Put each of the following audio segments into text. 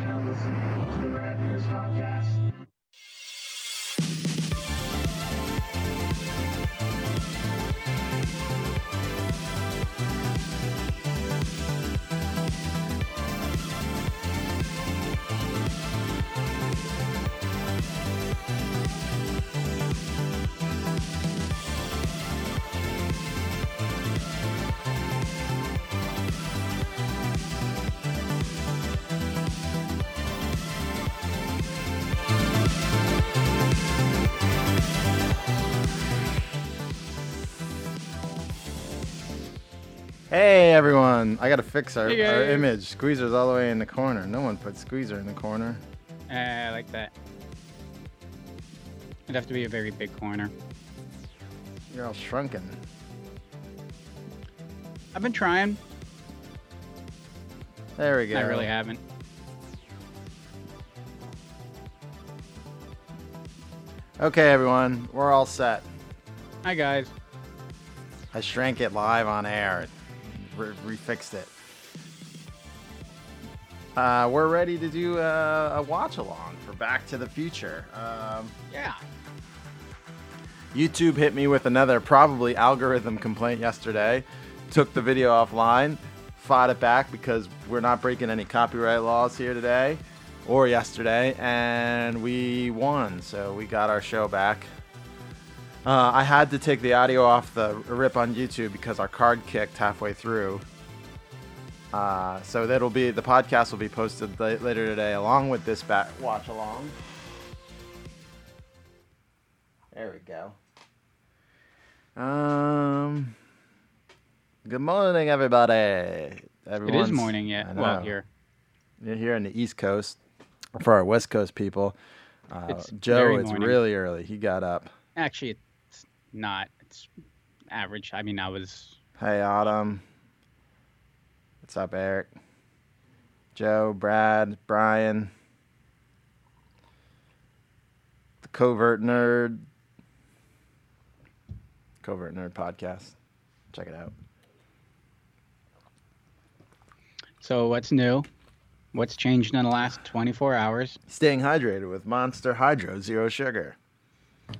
now listening to the News Podcast. Hey everyone! I gotta fix our, Hey, our image. Squeezer's all the way in the corner. No one put Squeezer in the corner. Uh, I like that. It'd have to be a very big corner. You're all shrunken. I've been trying. There we go. I really haven't. Okay, everyone, we're all set. Hi guys. I shrank it live on air. Re- refixed it. Uh, we're ready to do a, a watch along for Back to the Future. Um, Yeah. YouTube hit me with another probably algorithm complaint yesterday. Took the video offline, fought it back because we're not breaking any copyright laws here today or yesterday, and we won. So we got our show back. Uh, I had to take the audio off the rip on YouTube because our card kicked halfway through. Uh, so that'll be the podcast will be posted la- later today along with this back watch along. There we go. Um. Good morning, everybody. It Everyone's, is morning yet. Well, here. You're here on the East Coast. For our West Coast people, uh, It's Joe, it's morning. really early. He got up. Actually, not. It's average. I mean, I was. Hey, Autumn. What's up, Eric? Joe, Brad, Brian, the Covert Nerd, Covert Nerd podcast. Check it out. So what's new? What's changed in the last 24 hours? Staying hydrated with Monster Hydro Zero Sugar.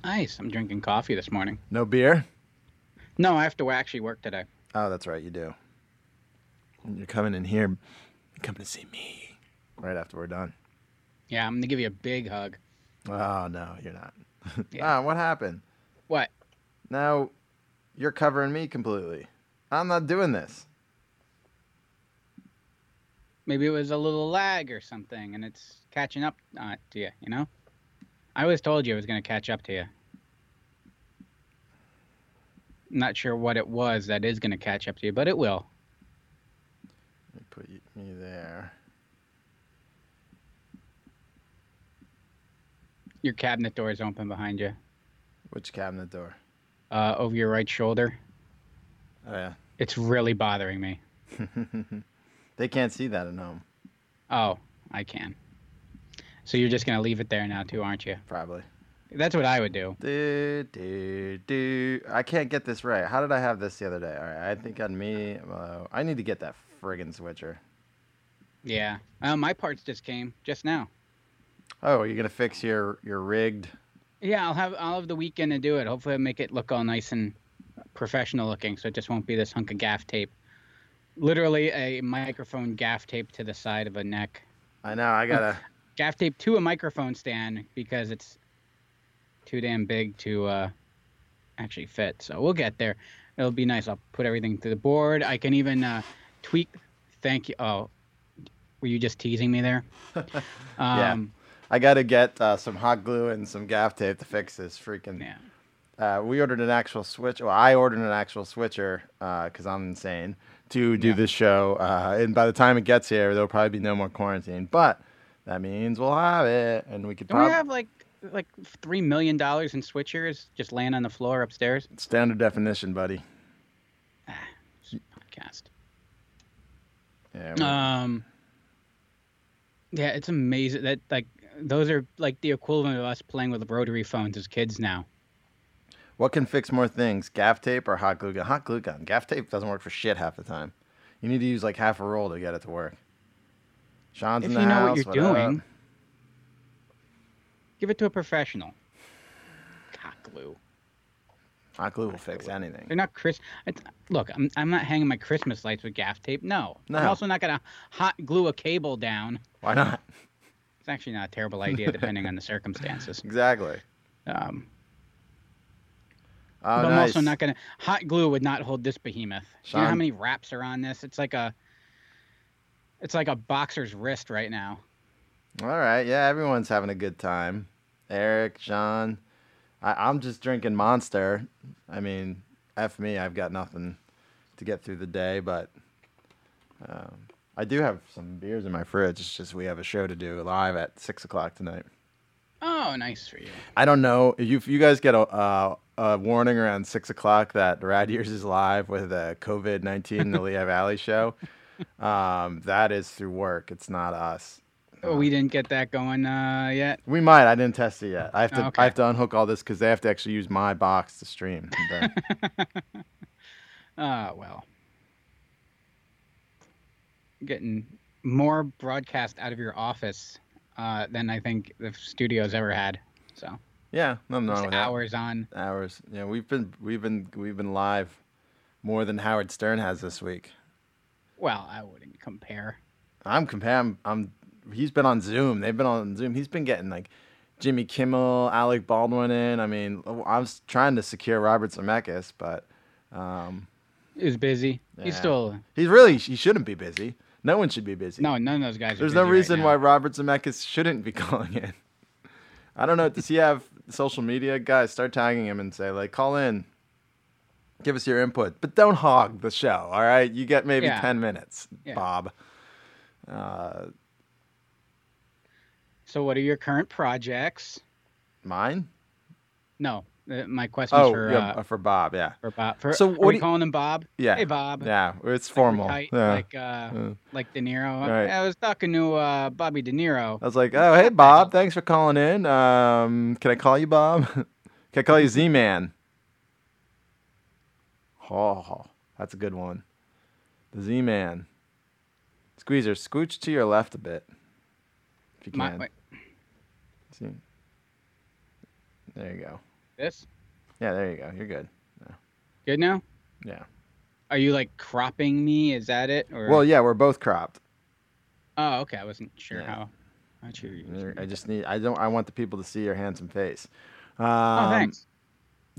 Nice. I'm drinking coffee this morning. No beer? No, I have to actually work today. Oh, that's right, you do. You're coming in here. You're coming to see me right after we're done. Yeah, I'm gonna give you a big hug. Oh, no, you're not. Yeah. ah, what happened? What? Now you're covering me completely. I'm not doing this. Maybe it was a little lag or something, and it's catching up uh, to you. You know. I always told you it was gonna catch up to you. Not sure what it was that is gonna catch up to you, but it will. Let me put me there. Your cabinet door is open behind you, Which cabinet door? uh, over your right shoulder. Oh yeah. It's really bothering me. they can't see that at home, Oh, I can. So you're just gonna leave it there now too, aren't you? probably. That's what I would do. Do, do, do. I can't get this right. How did I have this the other day? All right, I think on me, uh, I need to get that friggin' switcher. Yeah. Uh, my parts just came just now. Oh, you're gonna fix your your rigged? Yeah, I'll have I'll have the weekend to do it. Hopefully, I'll make it look all nice and professional looking, so it just won't be this hunk of gaff tape. Literally a microphone gaff tape to the side of a neck. I know. I gotta. Gaff tape to a microphone stand because it's too damn big to uh, actually fit. So we'll get there. It'll be nice. I'll put everything to the board. I can even uh, tweak. Thank you. Oh, were you just teasing me there? Yeah. Um, I gotta get uh, some hot glue and some gaff tape to fix this freaking. yeah. Uh, we ordered an actual switch. Well, I ordered an actual switcher because I'm insane to do Yeah. this show. Uh, and by the time it gets here, there'll probably be no more quarantine. But that means we'll have it, and we could Don't we probably have like like three million dollars in switchers just laying on the floor upstairs? standard definition, buddy. Podcast. Yeah. we- Um. Yeah, it's amazing that like those are like the equivalent of us playing with rotary phones as kids now. what can fix more things, gaff tape or hot glue gun? Hot glue gun. Gaff tape doesn't work for shit half the time. You need to use like half a roll to get it to work. Sean's if in the you know house. what you're up? doing, give it to a professional. Hot glue. Hot glue will fix anything. They're not Chris. Look, I'm, I'm not hanging my Christmas lights with gaff tape. No. I'm No. also not gonna hot glue a cable down. Why not? It's actually not a terrible idea depending on the circumstances. Exactly. Um, Oh, but I'm also not gonna hot glue would not hold this behemoth. Do you know how many wraps are on this? It's like a it's like a boxer's wrist right now. All right. Yeah, everyone's having a good time. Eric, Sean. I, I'm just drinking Monster. I mean, F me. I've got nothing to get through the day, but um, I do have some beers in my fridge. It's just we have a show to do live at 6 o'clock tonight. Oh, nice for you. I don't know if you, you guys get a, uh, a warning around 6 o'clock that Rad Years is live with a COVID 19 the Lehigh Valley show. Um, that is through work. It's not us. Oh, we didn't get that going uh, yet. We might. I didn't test it yet. I have to. Okay. I have to unhook all this because they have to actually use my box to stream. And, uh, well, getting more broadcast out of your office uh, than I think the studio's ever had. So yeah, wrong just with that. hours on. Hours. Yeah, we've been we've been we've been live more than Howard Stern has this week. Well, I wouldn't compare. I'm comparing. I'm. He's been on Zoom. They've been on Zoom. He's been getting like Jimmy Kimmel, Alec Baldwin in. I mean, I was trying to secure Robert Zemeckis, but um, He was busy. Yeah. He's still he's really he shouldn't be busy. No one should be busy. no. None of those guys. There's are no right reason now. why Robert Zemeckis shouldn't be calling in. I don't know. Does he have social media? Guys, start tagging him and say, like, call in. Give us your input. But don't hog the show, all right? You get maybe Yeah. 10 minutes, Yeah. Bob. Uh, So, what are your current projects? mine? No, uh, my question's Oh, for yeah, uh, for Bob, yeah. for Bob. For, So are what we do you- calling him Bob? Yeah. Hey, Bob. Yeah, it's Like formal. tight, yeah. Like uh, like De Niro. Right. I was talking to uh, Bobby De Niro. I was like, oh, hey, Bob. Thanks for calling in. Um, can I call you Bob? can I call you Z-Man? Oh, that's a good one. The Z-Man. Squeezer, scooch to your left a bit. If you My, can. wait, See? There you go. this Yeah, there you go. You're good. Yeah. good now? Yeah. Are you like cropping me? Is that it? Or Well, yeah, we're both cropped. oh, okay. I wasn't sure Yeah. how. How you were using I just need. I don't. I want the people to see your handsome face. Um, Oh, thanks.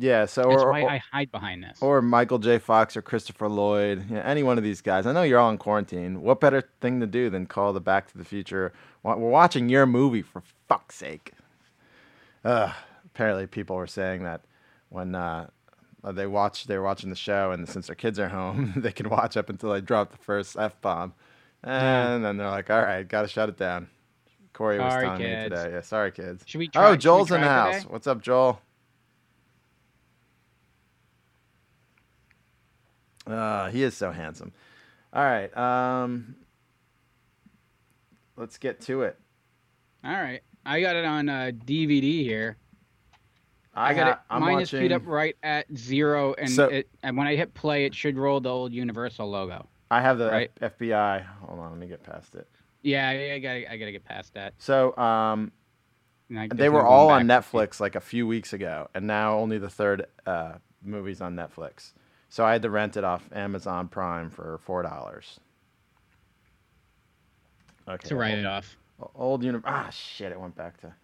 Yeah. So That's or, why or, I hide behind this. or Michael J. Fox or Christopher Lloyd. Yeah, any one of these guys. I know you're all in quarantine. What better thing to do than call the Back to the Future? We're watching your movie for fuck's sake. Ugh. Apparently, people were saying that when uh, uh, they watch, they were watching the show, and since their kids are home, they can watch up until they drop the first f bomb, and then they're like, "All right, gotta shut it down." Corey was Sorry, telling me today. Yeah, sorry, kids. Should we try? Oh, should we Joel's in the house. today? What's up, Joel? Uh, he is so handsome. All right. Um, let's get to it. All right. I got it on uh, DVD here. I, got ha- it. I'm Mine watching. is queued up right at zero, and So- it and when I hit play, it should roll the old Universal logo. I have the right. F- FBI. Hold on, let me get past it. Yeah, yeah, I gotta, I gotta get past that. So, um, they were all on. Netflix like a few weeks ago, and now only the third uh, movie's on Netflix. So I had to rent it off Amazon Prime for four dollars. Okay. to write old, it off. Old uni- Ah, shit! It went back to.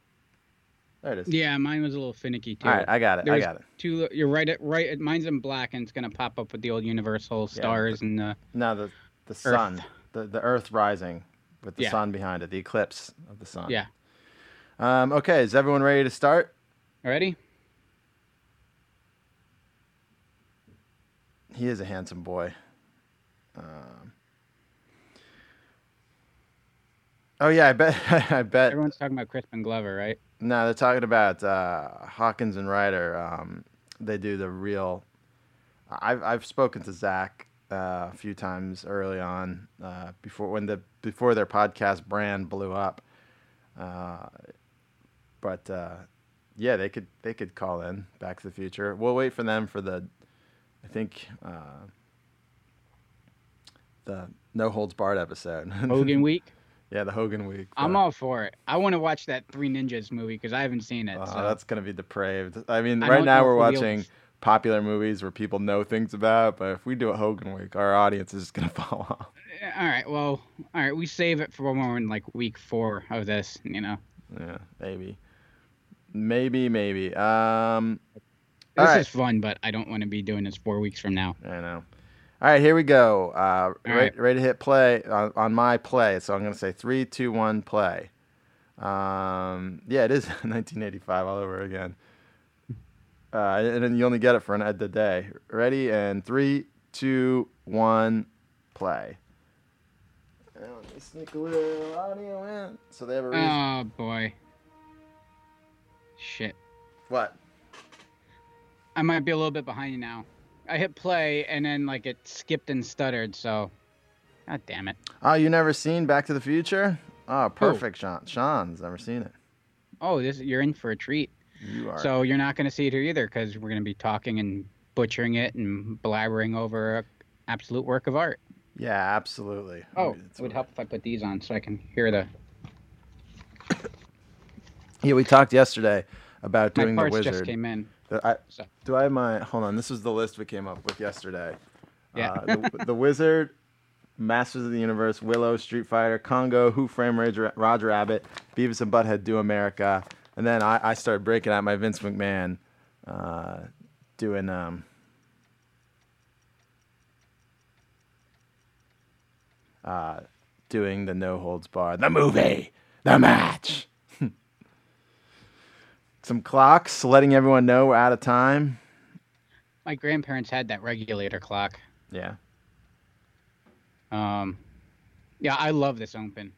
There it is. Yeah, mine was a little finicky too. All right, I got it. There I got it. Two, you're right. At right, at, mine's in black, and it's gonna pop up with the old Universal stars and the. No, the the sun, the the Earth rising with the Yeah. sun behind it, the eclipse of the sun. Yeah. Um. Okay. Is everyone ready to start? Ready? He is a handsome boy. Um, oh yeah, I bet. I bet. Everyone's talking about Crispin Glover, right? No, they're talking about uh, Hawkins and Ryder. Um, they do the real. I've I've spoken to Zach uh, a few times early on uh, before when the before their podcast brand blew up. Uh, but uh, yeah, they could they could call in Back to the Future. We'll wait for them for the, I think, uh, the No Holds Barred episode. Hogan Week. Yeah, the Hogan week. I'm all for it. I want to watch that Three Ninjas movie because I haven't seen it. Oh, so. that's gonna be depraved. I mean, I right now we're if we'll be able watching to- popular movies where people know things about, but if we do a Hogan week, our audience is just gonna fall off. Eh, All right. Well, all right. We save it for when we're in like week four of this. You know, Yeah, maybe, maybe, maybe. Um, this right. is fun, but I don't want to be doing this four weeks from now. I know. All right, here we go. Uh, ready, right. ready to hit play on, on my play. So I'm gonna say three, two, one, play. Um, yeah, it is 1985 all over again. Uh, and then you only get it for an Ed the day. Ready and three, two, one, play. And let me sneak a little audio in so they have a reason. Oh boy. Shit. what? I might be a little bit behind you now. I hit play and then like it skipped and stuttered. So, god damn it. Oh, you never seen Back to the Future? Oh, perfect, Sean. Sean's never seen it. Oh, this you're in for a treat. You are. So you're not going to see it here either because we're going to be talking and butchering it and blabbering over a absolute work of art. yeah, absolutely. Oh, It's it would help if I put these on so I can hear the. Yeah, we talked yesterday about My doing the parts wizard. just came in. I, do I have my? Hold on. This was the list we came up with yesterday. Yeah. Uh, the, the wizard, Masters of the Universe, Willow, Street Fighter, Congo, Who Framed Roger, Roger Rabbit, Beavis and Butthead Do America, and then I, I started breaking out my Vince McMahon, uh, doing um. Uh, doing the no holds bar, the movie, the match. Some clocks, letting everyone know we're out of time. My grandparents had that regulator clock. Yeah. Um, yeah, I love this open.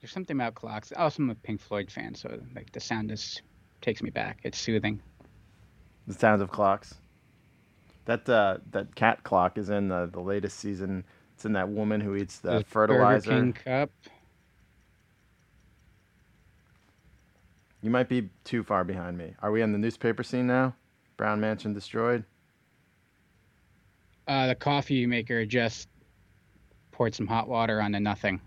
There's something about clocks. Also, I'm a Pink Floyd fan, so like the sound just takes me back. It's soothing. The sounds of clocks. That uh, that cat clock is in the, the latest season. It's in that woman who eats the There's fertilizer. Burger King cup. You might be too far behind me. Are we on the newspaper scene now? Brown Mansion destroyed. Uh, the coffee maker just poured some hot water onto nothing.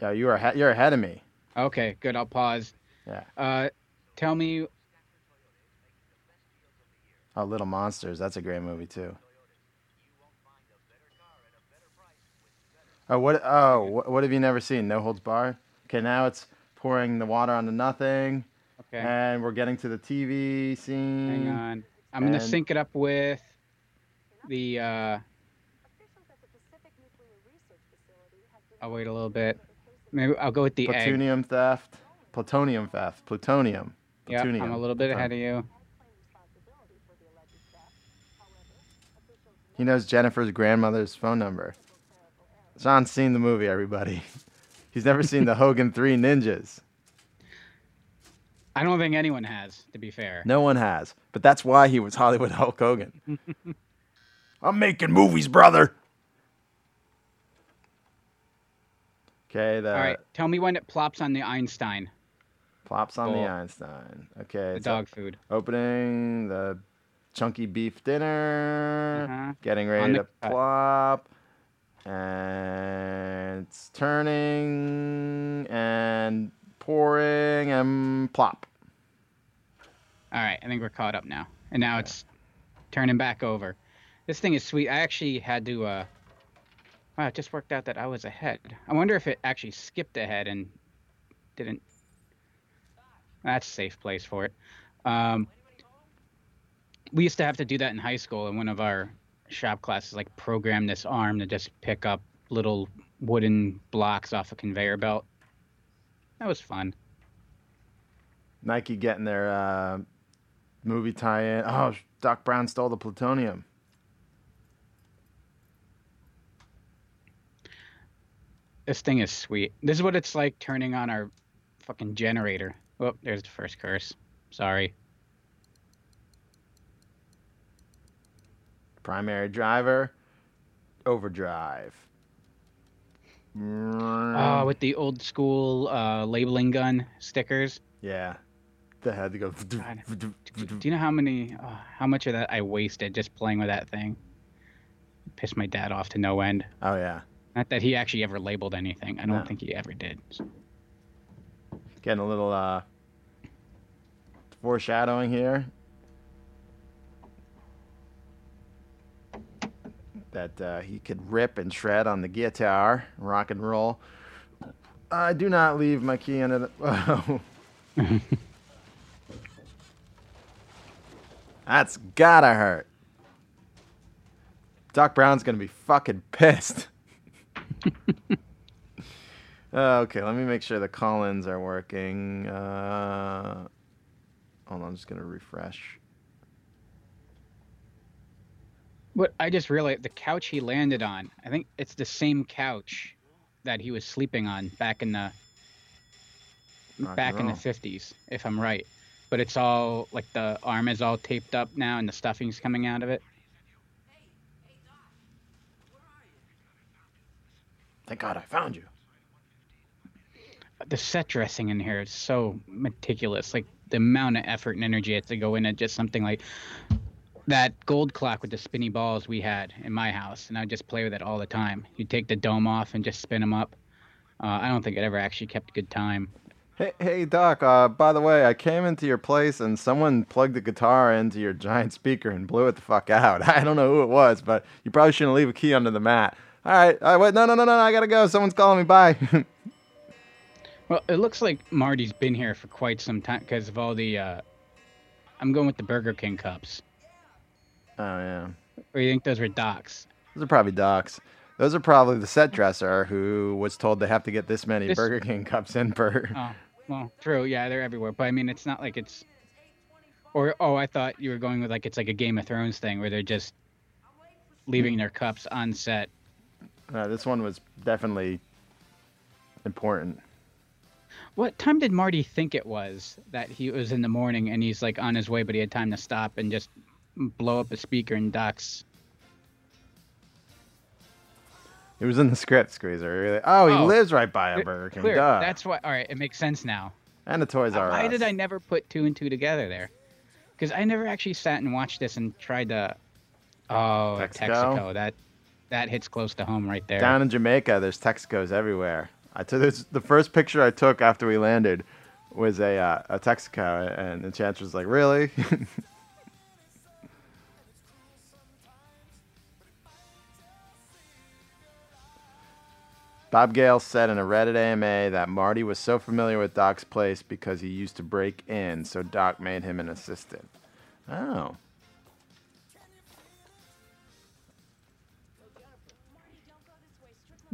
Yeah, you are ahe- you're ahead of me. Okay, good. I'll pause. Yeah. Uh, tell me, Oh, Little Monsters. That's a great movie too. Oh, what? Oh, what, what have you never seen? No Holds Bar. Okay, now it's pouring the water onto nothing, okay, and we're getting to the TV scene. hang on. I'm gonna sync it up with the. Uh, I'll wait a little bit. Maybe I'll go with the egg. Plutonium theft. Plutonium theft. Plutonium. Yeah, I'm Plutonium. a little bit ahead of you. He knows Jennifer's grandmother's phone number. Sean's seen the movie, everybody. He's never seen the Hogan Three Ninjas. I don't think anyone has, to be fair. No one has. But that's why he was Hollywood Hulk Hogan. I'm making movies, brother. Okay, the All right, tell me when it plops on the Einstein, plops on the Einstein. Okay, the dog food. opening the chunky beef dinner. Uh-huh. Getting ready to cut. plop. And it's turning and pouring and plop. All right, I think we're caught up now, and now it's turning back over. This thing is sweet. I actually had to. Uh, wow, it just worked out that I was ahead. I wonder if it actually skipped ahead and didn't. That's a safe place for it. Um, we used to have to do that in high school in one of our shop classes, like program this arm to just pick up little wooden blocks off a conveyor belt. That was fun. Nike getting their uh, movie tie-in. Oh, Doc Brown stole the plutonium. This thing is sweet. This is what it's like turning on our fucking generator. Oh, there's the first curse. Sorry. Primary driver, overdrive. Oh, with the old school uh, labeling gun stickers. yeah, they had to go. God. Do you know how many, uh, how much of that I wasted just playing with that thing? pissed my dad off to no end. Oh yeah, Not that he actually ever labeled anything. I don't No. think he ever did. So- getting a little uh, foreshadowing here. That uh, he could rip and shred on the guitar, rock and roll. I do not leave my key under the. Oh. That's gotta hurt. Doc Brown's gonna be fucking pissed. Uh, okay, let me make sure the call-ins are working. Uh, hold on, I'm just gonna refresh. But I just realized the couch he landed on. I think it's the same couch that he was sleeping on back in the and back in the 50s, if I'm right. But it's all like the arm is all taped up now and the stuffing's coming out of it. Thank God I found you. The set dressing in here is so meticulous. Like the amount of effort and energy had to go into just something like that gold clock with the spinny balls we had in my house, and I'd just play with it all the time. You'd take the dome off and just spin them up. Uh, I don't think it ever actually kept good time. Hey, hey, Doc. Uh, by the way, I came into your place and someone plugged the guitar into your giant speaker and blew it the fuck out. I don't know who it was, but you probably shouldn't leave a key under the mat. All right. All right wait, no, no, no, no. I gotta go. Someone's calling me. Bye. Well, it looks like Marty's been here for quite some time because of all the. Uh, I'm going with the Burger King cups. Oh yeah. Or you think those were Doc's? Those are probably Doc's. Those are probably the set dresser who was told they have to get this many This- Burger King cups in per. Oh, well, true. Yeah, they're everywhere. But I mean, it's not like it's. Or oh, I thought you were going with like it's like a Game of Thrones thing where they're just leaving their cups on set. Uh, this one was definitely important. What time did Marty think it was that he was in the morning and he's like on his way, but he had time to stop and just blow up a speaker in Doc's? It was in the script, Squeezer. Oh, he Oh. lives right by a Burger King. Clear. Duh. That's why. All right, it makes sense now. and the Toys R Us. Why did I never put two and two together there? Because I never actually sat and watched this and tried to. Oh, Texaco? Texaco. That that hits close to home right there. Down in Jamaica, there's Texacos everywhere. I took this, the first picture I took after we landed was a uh, a Texaco, and the chance was like, "Really?" Bob Gale said in a Reddit AMA that Marty was so familiar with Doc's place because he used to break in, so Doc made him an assistant. Oh.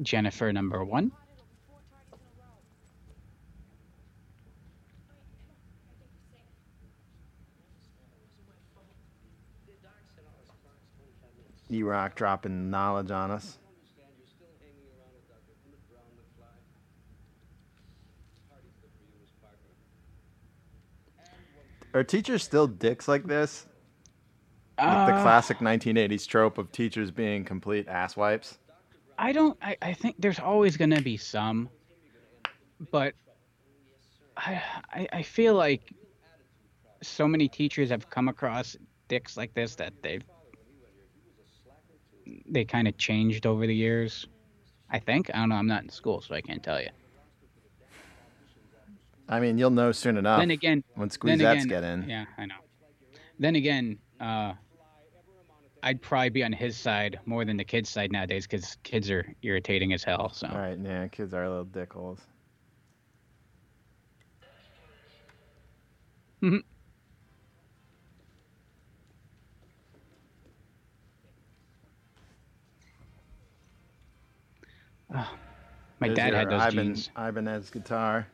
Jennifer number one. E-Rock dropping knowledge on us. Are teachers still dicks like this? Like the Uh, classic 1980s trope of teachers being complete asswipes? I don't. I, I think there's always gonna be some, but I, I I feel like so many teachers have come across dicks like this that they've they kind of changed over the years. I think I don't know. I'm not in school, so I can't tell you. I mean, you'll know soon enough then again, when squeezettes get in. yeah, I know. Then again, uh, I'd probably be on his side more than the kids' side nowadays because kids are irritating as hell. So All right, yeah, kids are little dickholes. Mhm. my There's dad had those Iban, jeans. Ibanez guitar.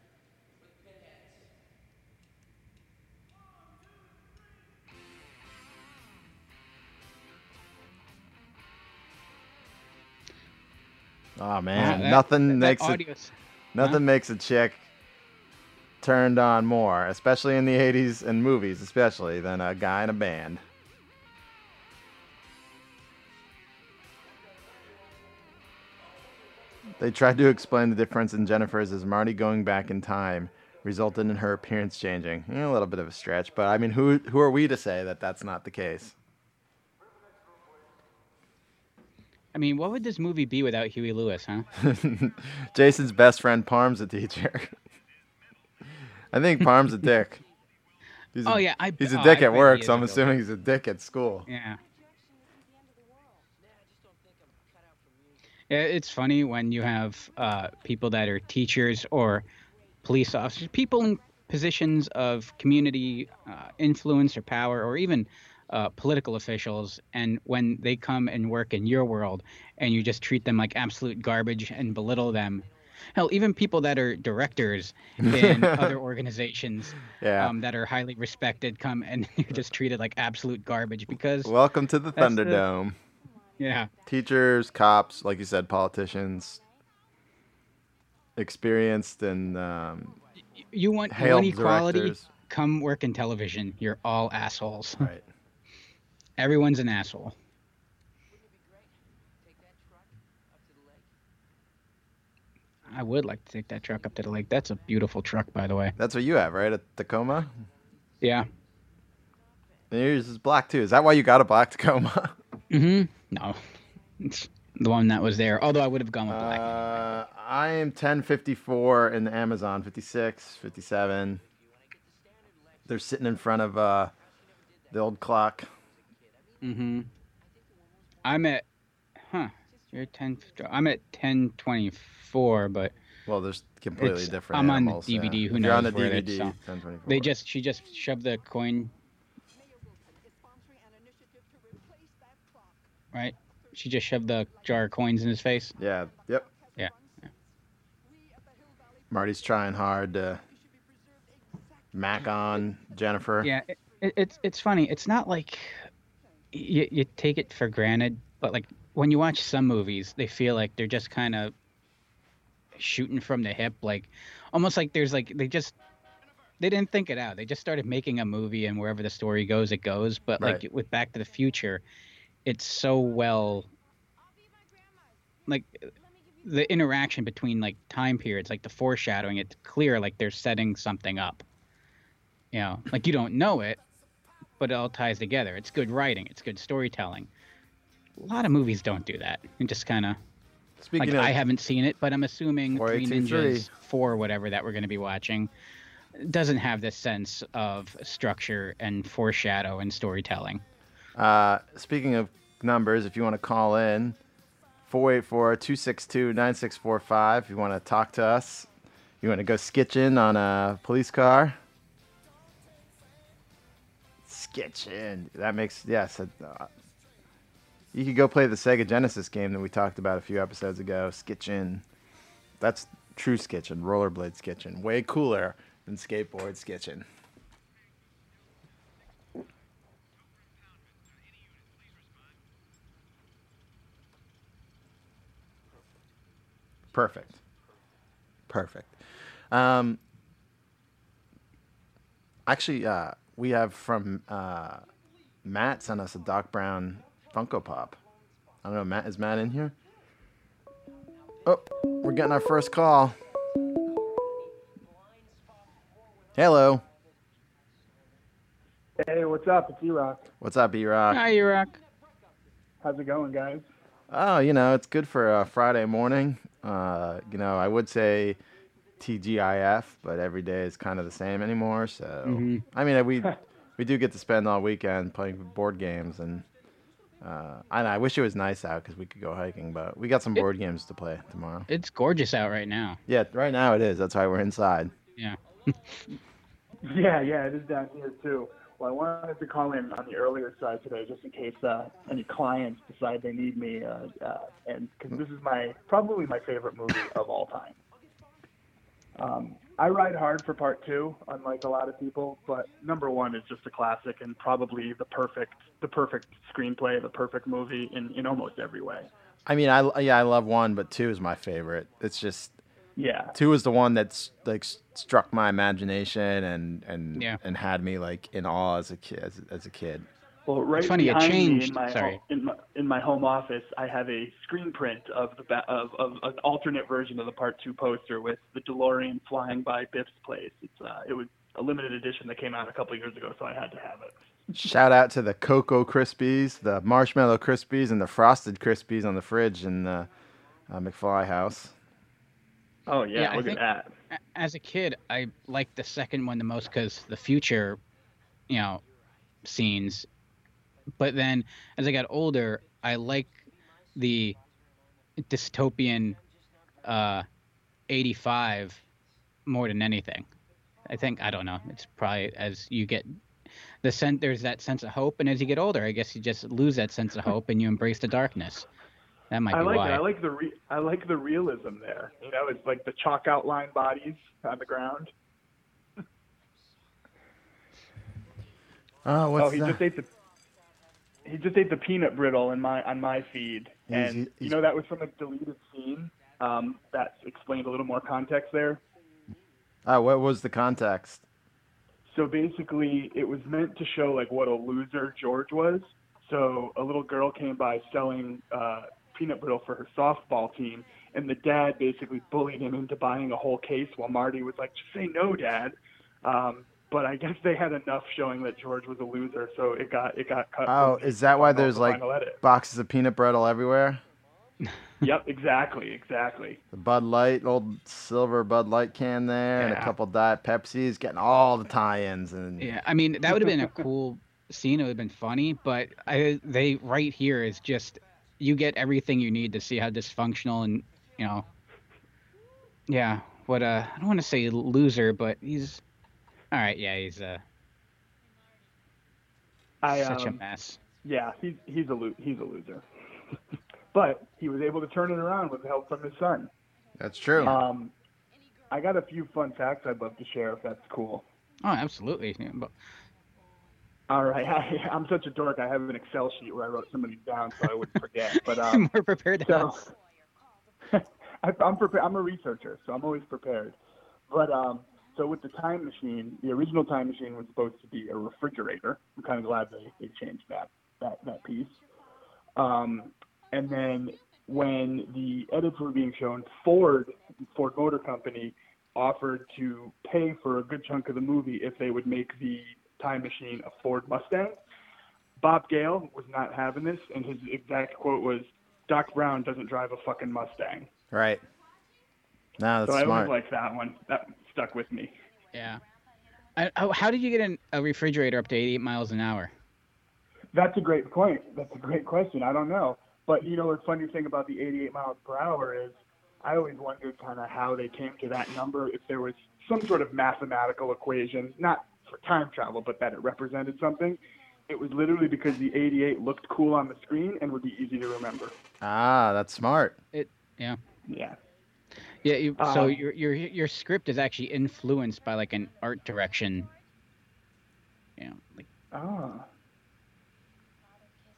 Oh man, that- nothing that makes it, audio's- nothing makes a chick turned on more, especially in the '80s and movies, especially than a guy in a band. They tried to explain the difference in Jennifer's as Marty going back in time resulted in her appearance changing. Eh, a little bit of a stretch, but I mean, who who are we to say that that's not the case? I mean, what would this movie be without Huey Lewis, huh? Jason's best friend Parm's a teacher. I think Parm's a dick. He's a, Oh yeah, I. He's a oh, dick I at work, so I'm assuming dick. he's a dick at school. Yeah. Yeah, it's funny when you have uh, people that are teachers or police officers, people in positions of community uh, influence or power, or even uh, political officials, and when they come and work in your world, and you just treat them like absolute garbage and belittle them. Hell, even people that are directors in other organizations Yeah. um, that are highly respected come and you're just treated like absolute garbage because, Welcome to the That's the- Thunderdome. yeah. Teachers, cops, like you said, politicians, experienced and um, you want you want equality directors. come work in television you're all assholes Right. Everyone's an asshole i would like to take that truck up to the lake that's a beautiful truck by the way That's what you have, right? A Tacoma? yeah yours is black too. Is that why you got a black Tacoma? mm-hmm no it's the one that was there although i would have gone with black Uh, I am 1054 in the Amazon, 56, 57. They're sitting in front of uh, the old clock. Mm-hmm i'm at huh you're 10 i'm at 1024 but Well, there's completely It's- different I'm on the animals. yeah. DVD, who If you're on knows the where it DVD, is, so they just she just shoved the coin right she just shoved the jar of coins in his face Yeah. Yep. Yeah. Marty's trying hard to mac on Jennifer. Yeah, it, it, it's it's funny. It's not like you you take it for granted, but like when you watch some movies, they feel like they're just kind of shooting from the hip, like almost like there's like they just they didn't think it out. They just started making a movie, and wherever the story goes, it goes. But like Right. with Back to the Future, it's so well like the interaction between like time periods, like the foreshadowing, it's clear like they're setting something up. You know, like you don't know it, but it all ties together. It's good writing. It's good storytelling. A lot of movies don't do that. And just kind of Speaking like of, I haven't seen it, but I'm assuming Three 4823. Ninjas Four, whatever that we're going to be watching, doesn't have this sense of structure and foreshadow and storytelling. uh, speaking of numbers, if you want to call in, 484-262-9645. If you want to talk to us, you want to go skitching on a police car. Skitching. That makes yes. uh, you could go play the Sega Genesis game that we talked about a few episodes ago. Skitching. That's true skitching, rollerblade skitching. Way cooler than skateboard skitching. Perfect. Perfect. Um, actually, uh, we have from uh, Matt sent us a Doc Brown Funko Pop. I don't know, Matt, is Matt in here? Oh, we're getting our first call. Hello. Hey, what's up? It's E-Rock. What's up, E Rock? Hi, you rock. How's it going, guys? Oh, you know, it's good for a Friday morning. Uh, you know, I would say TGIF, but every day is kind of the same anymore. So, Mhm. I mean, we we do get to spend all weekend playing board games, and uh, I, I wish it was nice out because we could go hiking, but we got some It- board games to play tomorrow. It's gorgeous out right now. Yeah, right now it is. That's why we're inside. Yeah. Yeah, yeah, it is down here too. Well, I wanted to call in on the earlier side today, just in case uh, any clients decide they need me, uh, uh, and because this is my probably my favorite movie of all time. Um, I ride hard for part two, unlike a lot of people, but number one is just a classic and probably the perfect, the perfect screenplay, the perfect movie in, in almost every way. I mean, I yeah, I love one, but two is my favorite. It's just Yeah, two is the one that's like struck my imagination and and Yeah. and had me like in awe as a kid. As, as a kid. Well, right funny, it behind me in my, sorry. home, in my in my home office, I have a screen print of the ba- of, of an alternate version of the Part Two poster with the DeLorean flying by Biff's place. It's uh, it was a limited edition that came out a couple years ago, so I had to have it. Shout out to the Cocoa Krispies, the Marshmallow Krispies, and the Frosted Krispies on the fridge in the uh, McFly house. Oh yeah, Yeah, I look think- at that. As a kid, I liked the second one the most because the future, you know, scenes. But then as I got older, I like the dystopian uh, 85 more than anything. I think I don't know. It's probably as you get the sense there's that sense of hope, and as you get older, I guess you just lose that sense of hope and you embrace the darkness. That might I be like why. it. I like the re- I like the realism there. You know, it's like the chalk outline bodies on the ground. Oh, what's oh, he that? just ate the he just ate the peanut brittle in my on my feed, and he's- you know that was from a deleted scene. Um, that explained a little more context there. Oh, what was the context? So basically, it was meant to show like what a loser George was. So a little girl came by selling uh, peanut brittle for her softball team, and the dad basically bullied him into buying a whole case, while Marty was like, "Just say no, dad." Um, but I guess they had enough showing that George was a loser, so it got it got cut. Oh, is that why the there's like boxes of peanut brittle everywhere? Yep, exactly, exactly. The Bud Light, old silver Bud Light can there, and a couple Diet Pepsis, getting all the tie-ins. And Yeah, I mean that would have been a cool scene. It would have been funny, but I they right here is just you get everything you need to see how dysfunctional and you know, yeah. What uh, I don't want to say loser, but he's all right. Yeah, he's uh, I such a um, mess. yeah, he's he's a lo- he's a loser. but he was able to turn it around with help from his son. that's true. Um, I got a few fun facts I'd love to share if that's cool. Oh, absolutely. Yeah, but- All right, I, I'm such a dork. I have an Excel sheet where I wrote some of these down so I wouldn't forget. But um, more prepared than so us. I, I'm prepared. I'm a researcher, so I'm always prepared. But um, so with the time machine, the original time machine was supposed to be a refrigerator. I'm kind of glad they, they changed that that that piece. Um, and then when the edits were being shown, Ford Ford Motor Company offered to pay for a good chunk of the movie if they would make the time machine a Ford Mustang. Bob Gale was not having this, and his exact quote was, "Doc Brown doesn't drive a fucking Mustang." right. No, that's so I smart. always like that one. That stuck with me. Yeah. I, how, how did you get an, a refrigerator up to 88 miles an hour? That's a great point. That's a great question. I don't know. But you know, the funny thing about the 88 miles per hour is, I always wondered kind of how they came to that number. If there was some sort of mathematical equation, not for time travel, but that it represented something. It was literally because the 88 looked cool on the screen and would be easy to remember. ah, that's smart. It, Yeah. Yeah. Yeah. You, so Um, your your your script is actually influenced by like an art direction. You know, like Ah.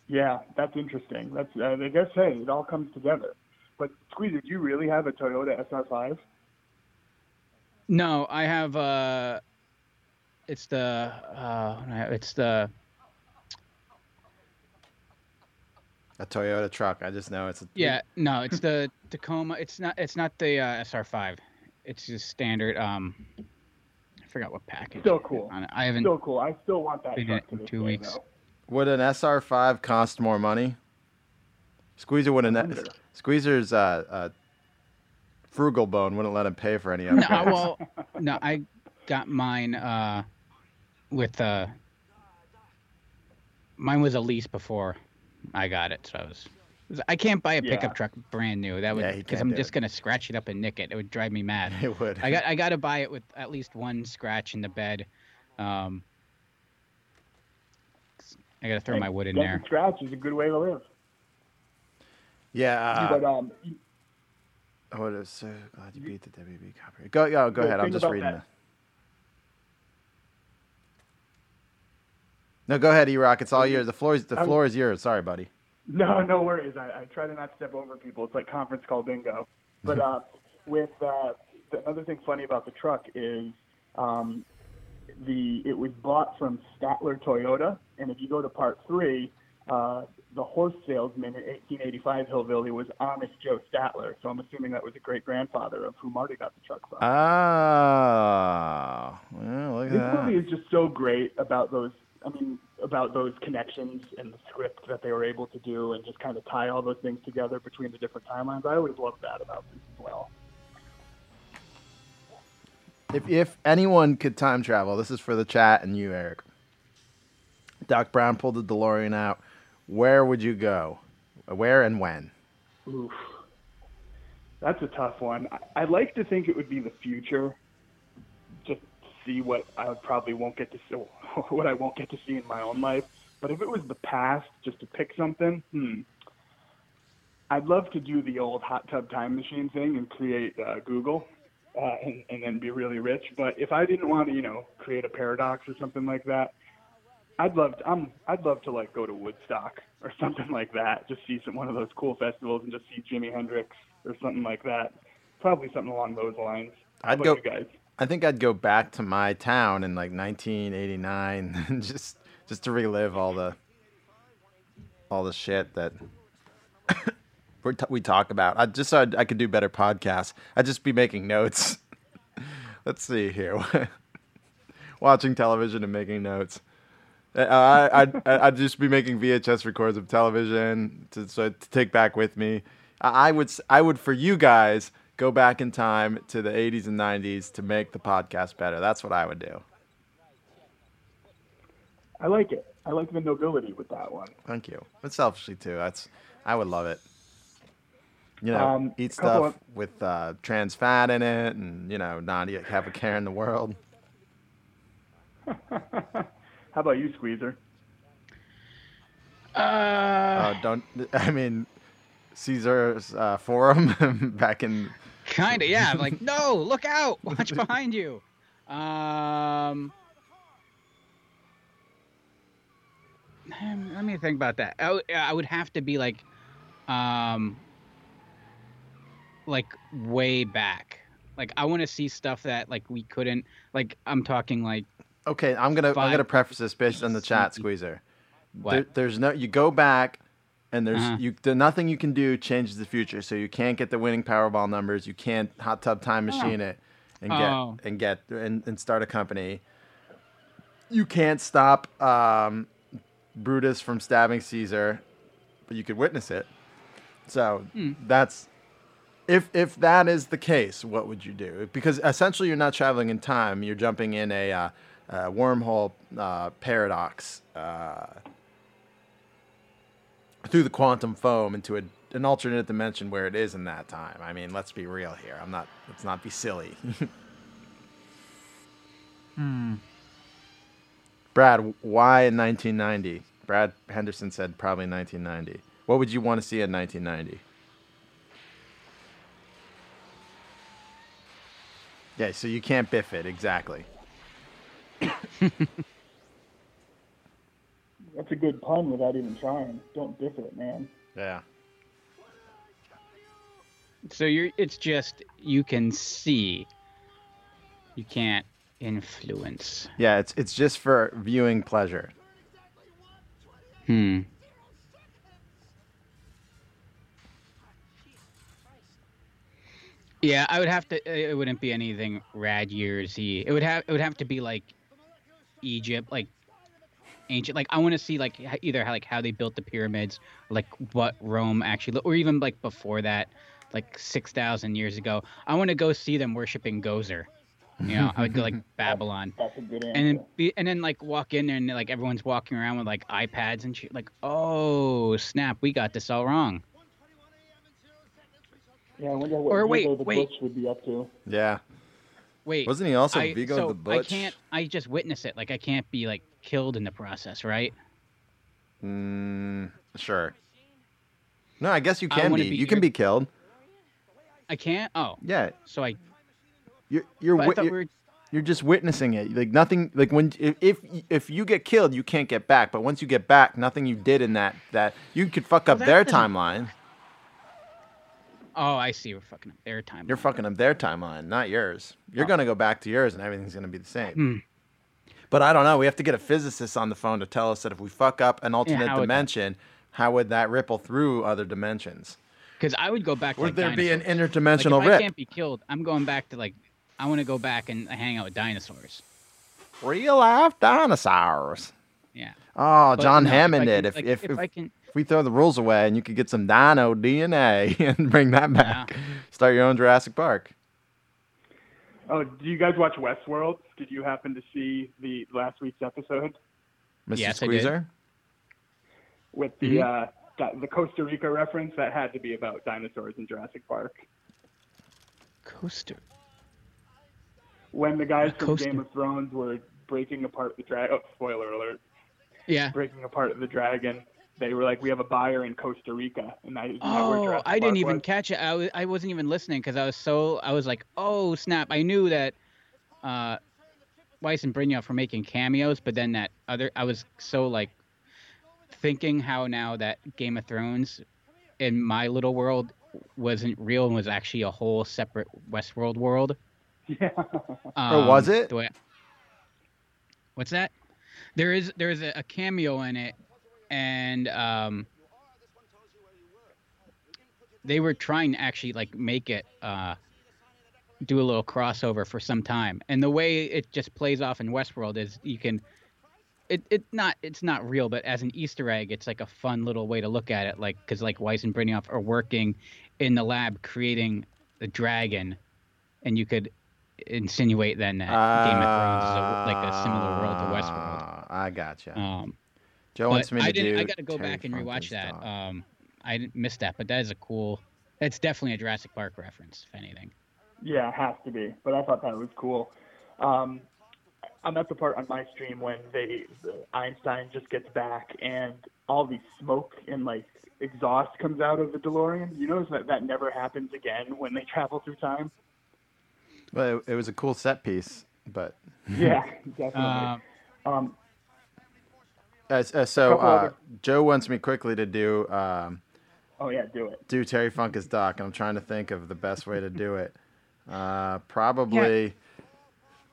Yeah, that's interesting. That's uh, I guess hey, it all comes together. But Squeeze, do you really have a Toyota SR5? No, I have uh it's the uh it's the A Toyota truck. I just know it's a yeah, no, it's the Tacoma. It's not it's not the uh, SR5. It's just standard um I forgot what package. Still cool. on it. I haven't Still cool. I still want that Been truck it to in two weeks. though. Would an SR5 cost more money? Squeezer wouldn't. wonder. Squeezer's uh, uh, frugal bone wouldn't let him pay for any of it. No, upgrades. well, no, I got mine uh with uh mine was a lease before I got it, so I was I can't buy a Yeah. pickup truck brand new. That would Yeah, because can't I'm just it. gonna scratch it up and nick it. It would drive me mad. it would. I got I got to buy it with at least one scratch in the bed. Um, I got to throw Hey, my wood in there. scratch is a good way to live. yeah. but Uh, um, I would so glad you beat the WB copy. Go, yeah, go The ahead. I'm just reading that- No, go ahead, E-Rock. It's all yours. The floor is the I'm- floor is yours. Sorry, buddy. No, no worries. I, I try to not step over people. It's like conference call bingo. But uh, with uh, the, another thing funny about the truck is um, the it was bought from Statler Toyota, and if you go to part three, uh, the horse salesman in 1885 Hillbilly was Honest Joe Statler. So I'm assuming that was a great grandfather of who Marty got the truck from. Ah, well, look at This that. movie is just so great about those I mean, about those connections and the script that they were able to do, and just kind of tie all those things together between the different timelines. I always love that about this as well. If if anyone could time travel, this is for the chat and you, Eric. Doc Brown pulled the DeLorean out. Where would you go? Where and when? Oof. That's a tough one. I, I'd like to think it would be the future, see what I would probably won't get to see, what I won't get to see in my own life. But if it was the past, just to pick something, hmm, I'd love to do the old hot tub time machine thing and create uh, Google, uh, and, and then be really rich. But if I didn't want to, you know, create a paradox or something like that, I'd love to, I'm I'd love to like go to Woodstock or something like that. Just see some one of those cool festivals and just see Jimi Hendrix or something like that. Probably something along those lines. I'd go- you guys? I think I'd go back to my town in like 1989 just just to relive all the all the shit that we're t- we talk about. I just so I'd, I could do better podcasts. I'd just be making notes. Let's see here. Watching television and making notes. Uh, I, I'd, I'd just be making VHS records of television to, so to take back with me. I I would, I would for you guys go back in time to the 80s and 90s to make the podcast better. That's what I would do. I like it. I like the nobility with that one. Thank you. But selfishly too, that's I would love it. You know, Um, eat couple stuff with uh, trans fat in it, and you know, not eat, have a care in the world. How about you, Squeezer? Uh, Uh, don't. I mean, Caesar's uh, forum back in. Kind of, yeah. I'm like, no, look out, watch behind you. Um, let me think about that. I, would- I would have to be like, um, like way back. Like I want to see stuff that like we couldn't. Like I'm talking like Okay, I'm gonna I'm gonna preface this based on the chat, Squeezer. what? There, there's no. You go back, and there's Uh-huh. you. The, nothing you can do changes the future. So you can't get the winning Powerball numbers. You can't hot tub time machine it, and get Oh. and get and, and start a company. You can't stop um, Brutus from stabbing Caesar, but you could witness it. So Hmm. that's if if that is the case, what would you do? Because essentially, you're not traveling in time; you're jumping in a, uh, uh wormhole uh, paradox uh, through the quantum foam into a, an alternate dimension where it is in that time. I mean, let's be real here. I'm not. Let's not be silly. hmm. Brad, why in 1990? Brad Henderson said probably 1990. What would you want to see in 1990? Yeah, so you can't biff it exactly. That's a good pun without even trying. Don't diff it, man. Yeah. So you're it's just you can see. You can't influence. Yeah, it's it's just for viewing pleasure. Hmm. Yeah, I would have to. It wouldn't be anything rad yearsy. It would have. It would have to be like Egypt, like ancient. Like I want to see like either how like how they built the pyramids, or like what Rome actually, lo- or even like before that, like six thousand years ago. I want to go see them worshiping Gozer. You know, I would go like Babylon That's a good answer. and then be, and then like walk in there and like everyone's walking around with like iPads and shit. Like, oh snap, we got this all wrong. yeah, I wonder what or wait, Vigo the wait. Butch would be up to. Yeah. Wait, Wasn't he also I, Vigo so the Butch? I can't. I just witness it. Like I can't be like killed in the process, right? Mm, sure. No, I guess you can be. be You can be killed. I can't. Oh, Yeah. so I. You're you're wi- thought we you're, were. you're just witnessing it. Like nothing. Like when if, if if you get killed, you can't get back. But once you get back, nothing you did in that that you could fuck up their doesn't- timeline. Oh, I see. We're fucking up their time. You're fucking up their timeline, not yours. You're Oh. gonna go back to yours, and everything's gonna be the same. Hmm. But I don't know. We have to get a physicist on the phone to tell us that if we fuck up an alternate how would dimension, how would that ripple through other dimensions? Because I would go back. To, Would like, there be an dinosaurs. interdimensional like, if I can't be killed, I'm going back to like. I want to go back and hang out with dinosaurs. Real life dinosaurs. Yeah. Oh, But John no, Hammond did. If, if, if if, I can, if we throw the rules away and you could get some Dino DNA and bring that back, start your own Jurassic Park. Oh, do you guys watch Westworld? Did you happen to see the last week's episode Mr. Yes, I did. Squeezer? with the Mhm. uh, di- the Costa Rica reference? That had to be about dinosaurs in Jurassic Park. coaster. When the guys from coaster. Game of Thrones were breaking apart the dragon. Oh, spoiler alert! Yeah. Breaking apart the dragon. They were like, "We have a buyer in Costa Rica," and that is not where Oh, Jurassic I didn't Park even was. catch it. I, w- I wasn't even listening because I was so I was like, oh snap! I knew that uh, Weiss and Benioff were making cameos, but then that other I was so like thinking how now that Game of Thrones in my little world wasn't real and was actually a whole separate Westworld world. Yeah. Um, was it? the way- what's that? There is there is a, a cameo in it, and um, they were trying to actually like make it uh, do a little crossover for some time. And the way it just plays off in Westworld is you can. It, it not it's not real, but as an Easter egg, it's like a fun little way to look at it. Like because like Weiss and Benioff are working in the lab creating the dragon, and you could insinuate then that Game of Thrones is a, like a similar world to Westworld. Ah, I gotcha. Um, Joe wants but me to I didn't. do. I got to go Terry back and rewatch that. Um, I didn't that, but that is a cool. That's definitely a Jurassic Park reference, if anything. Yeah, it has to be. But I thought that was cool. Um, I'm at the part on my stream when they the Einstein just gets back and all the smoke and like exhaust comes out of the DeLorean. You notice that that never happens again when they travel through time. Well, it, it was a cool set piece, but Yeah, definitely. Um, um, uh, uh, so uh, Joe wants me quickly to do um, oh yeah, do it. do Terry Funk as Doc, and I'm trying to think of the best way to do it. Uh, probably.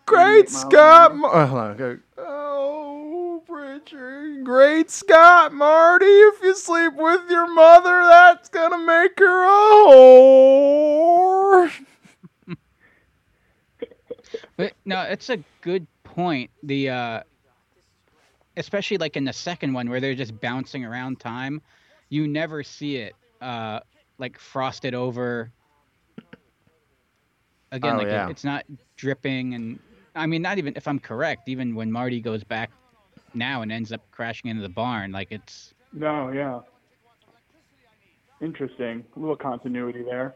Great Eight Scott! Mar- oh, hold on, go. Oh, Richard. Great Scott, Marty. If you sleep with your mother, that's gonna make her a whore. But no, it's a good point. The uh especially like in the second one where they're just bouncing around time, you never see it uh like frosted over. Again, Oh, like it- yeah. it's not dripping and I mean not even if I'm correct, even when Marty goes back now and ends up crashing into the barn, like it's No, yeah. Interesting. A little continuity there.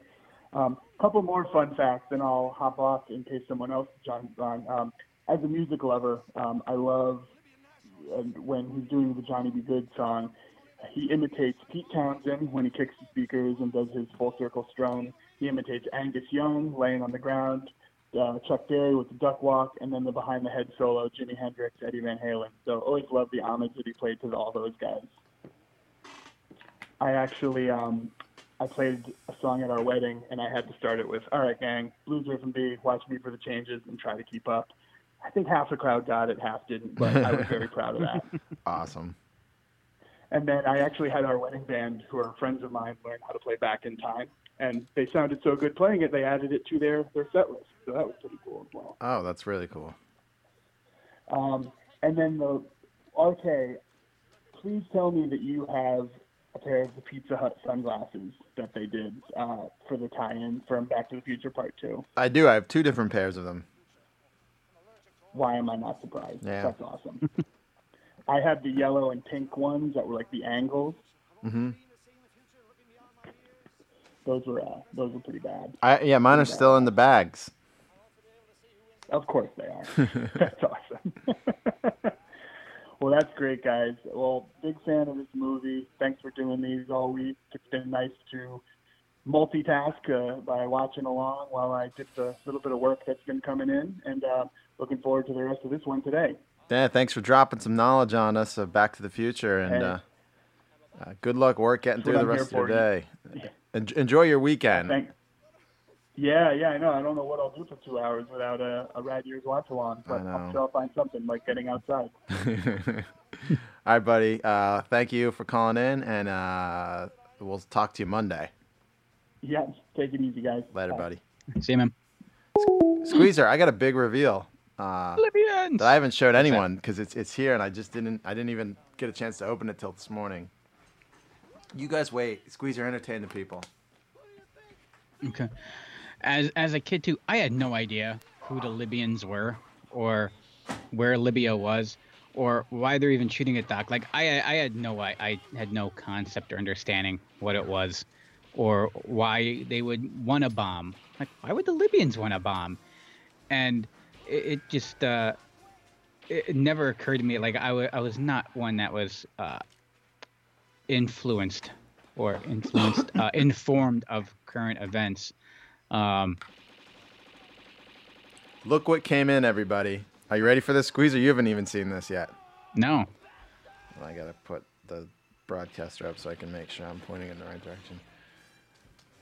Um, couple more fun facts, and I'll hop off in case someone else jumps on. Um, as a music lover, um, I love and when he's doing the Johnny B. Goode song, he imitates Pete Townshend when he kicks the speakers and does his full circle strum. He imitates Angus Young laying on the ground, uh, Chuck Berry with the duck walk, and then the behind the head solo, Jimi Hendrix, Eddie Van Halen. So always love the homage that he played to all those guys. I actually um, I played a song at our wedding, and I had to start it with "All right, gang, blues and B, watch me for the changes and try to keep up." I think half the crowd got it, half didn't, but I was very proud of that. Awesome. And then I actually had our wedding band, who are friends of mine, learn how to play back in time, and they sounded so good playing it, they added it to their their set list. So that was pretty cool as well. Oh, that's really cool. Um, and then the RK, please tell me that you have a pair of the Pizza Hut sunglasses that they did uh, for the tie-in from Back to the Future Part Two. I do. I have two different pairs of them. Why am I not surprised? Yeah. That's awesome. I had the yellow and pink ones that were like the angles. hmm Those were uh, those were pretty bad. I yeah, mine are still in the bags. Of course they are. that's awesome. well, that's great, guys. Well, big fan of this movie. Thanks for doing these all week. It's been nice to multitask uh, by watching along while I did the little bit of work that's been coming in, and uh, looking forward to the rest of this one today. Yeah, thanks for dropping some knowledge on us of Back to the Future, and Hey. uh, uh, good luck work getting through the I'm rest of your day. En- enjoy your weekend. Thank. Yeah, yeah, I know. I don't know what I'll do for two hours without a, a Rad Years watch along, but. I'm sure I'll find something like getting outside. All right, buddy. Uh, thank you for calling in, and uh, we'll talk to you Monday. Yeah, take it easy, guys. Later, Bye. buddy. see you, man. Squeezer, I got a big reveal. Uh, that I haven't showed anyone because it's it's here and I just didn't I didn't even get a chance to open it till this morning. You guys wait. Squeezer, entertain the people. Okay. As as a kid too, I had no idea who the Libyans were, or where Libya was, or why they're even shooting at Doc. Like I I had no I, I had no concept or understanding what it was, or why they would want a bomb. Like why would the Libyans want a bomb? And it, it just uh, it, it never occurred to me. Like I I was not one that was uh, influenced or influenced uh, informed of current events. Um, Look what came in, everybody. Are you ready for this, Squeezer? You haven't even seen this yet. no, I gotta put the broadcaster up so I can make sure I'm pointing in the right direction.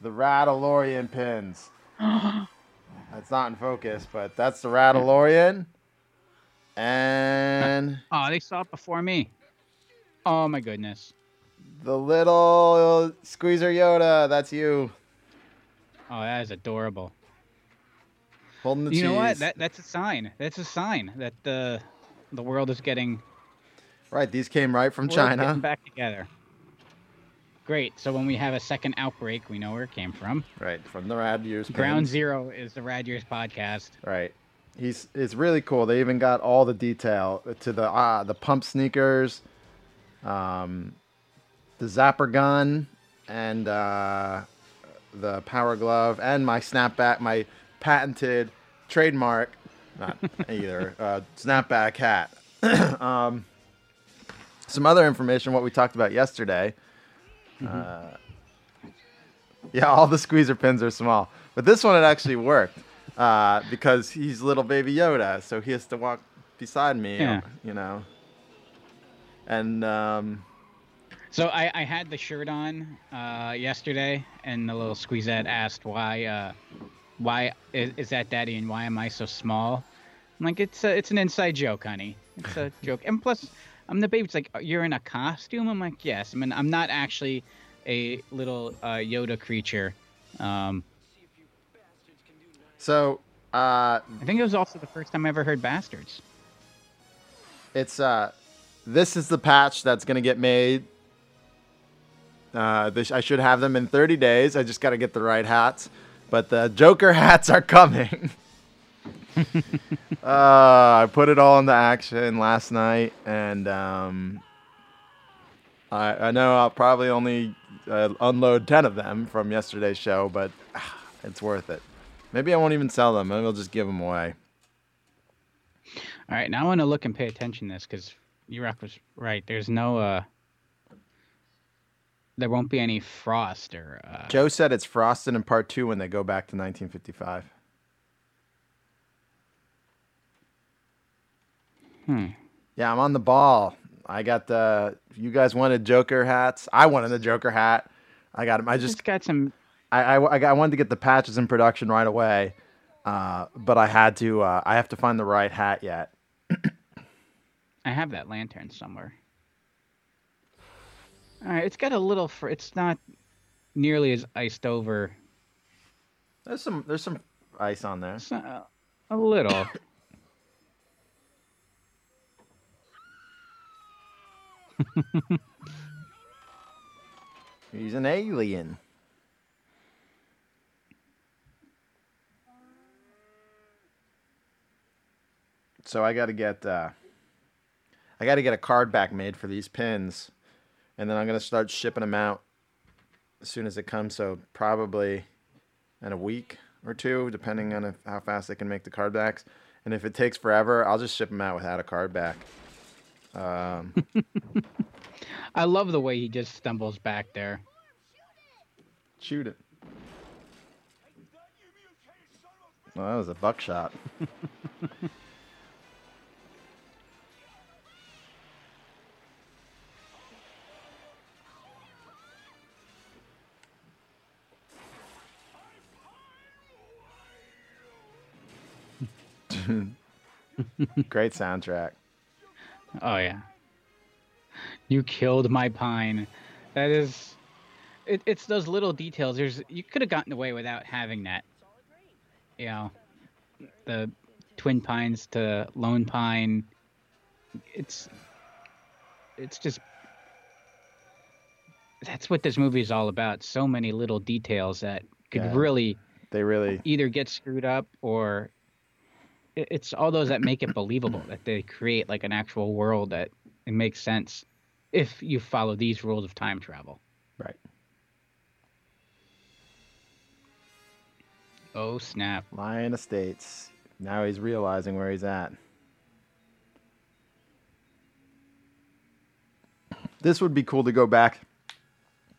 The Radalorian pins. That's not in focus, but that's the Radalorian. And oh, they saw it before me. Oh my goodness. the little Squeezer Yoda. That's you. Oh, that is adorable. Holding the you know what? That that's a sign. That's a sign that the the world is getting Right, these came right from China. back together. Great. So when we have a second outbreak, we know where it came from. Right, from the Rad Years. Ground pins. Zero is the Rad Years podcast. Right. He's it's really cool. They even got all the detail to the uh, the pump sneakers, um, the zapper gun, and uh, the power glove, and my snapback, my patented trademark, not either uh, snapback hat. um, some other information, what we talked about yesterday. Uh, yeah, all the squeezer pins are small, but this one it actually worked uh, because he's little baby Yoda, so he has to walk beside me, Yeah. you know. And um, So I, I had the shirt on uh, yesterday, and the little squeezette asked why uh, why is, is that daddy and why am I so small? I'm like it's a, it's an inside joke, honey. It's a joke. And plus, I'm the baby. It's like you're in a costume. I'm like yes. I mean I'm not actually a little uh, Yoda creature. Um, so uh, I think it was also the first time I ever heard bastards. it's uh, this is the patch that's gonna get made. Uh, this, I should have them in 30 days. I just got to get the right hats, but the Joker hats are coming. uh, I put it all into action last night, and um, I, I know I'll probably only uh, unload 10 of them from yesterday's show, but ah, it's worth it. Maybe I won't even sell them. Maybe I'll just give them away. All right, now I want to look and pay attention to this because Rock was right. There's no uh, there won't be any frost or uh, Joe said it's frosted in part two when they go back to 1955. Hmm. Yeah, I'm on the ball. I got the. You guys wanted Joker hats. I wanted the Joker hat. I got him. I just just. got some. I, I, I, got, I wanted to get the patches in production right away, uh, but I had to. Uh, I have to find the right hat yet. I have that lantern somewhere. All right, it's got a little. Fr- it's not nearly as iced over. There's some. There's some ice on there. It's not, a little. He's an alien. So I got to get. Uh, I got to get a card back made for these pins, and then I'm gonna start shipping them out as soon as it comes. So probably in a week or two, depending on if, how fast they can make the card backs. And if it takes forever, I'll just ship them out without a card back. Um, I love the way he just stumbles back there. shoot it. Well, that was a buckshot. Great soundtrack. Oh yeah. You killed my pine. That is. It, it's those little details. There's you could have gotten away without having that. You know, the Twin Pines to Lone Pine. It's it's just that's what this movie is all about. So many little details that could Yeah. really They really either get screwed up or it's all those that make it believable that they create like an actual world that it makes sense if you follow these rules of time travel. right. Oh snap! Lyon Estates. Now he's realizing where he's at. This would be cool to go back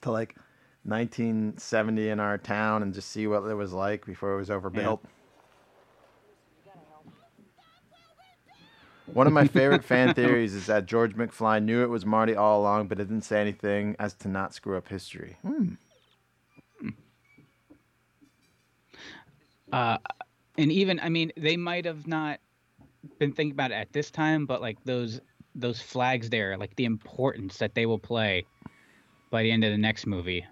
to like 1970 in our town and just see what it was like before it was overbuilt. One of my favorite fan theories is that George McFly knew it was Marty all along, but it didn't say anything as to not screw up history. Hmm. Uh, and even I mean, they might have not been thinking about it at this time, but like those those flags there, like the importance that they will play by the end of the next movie.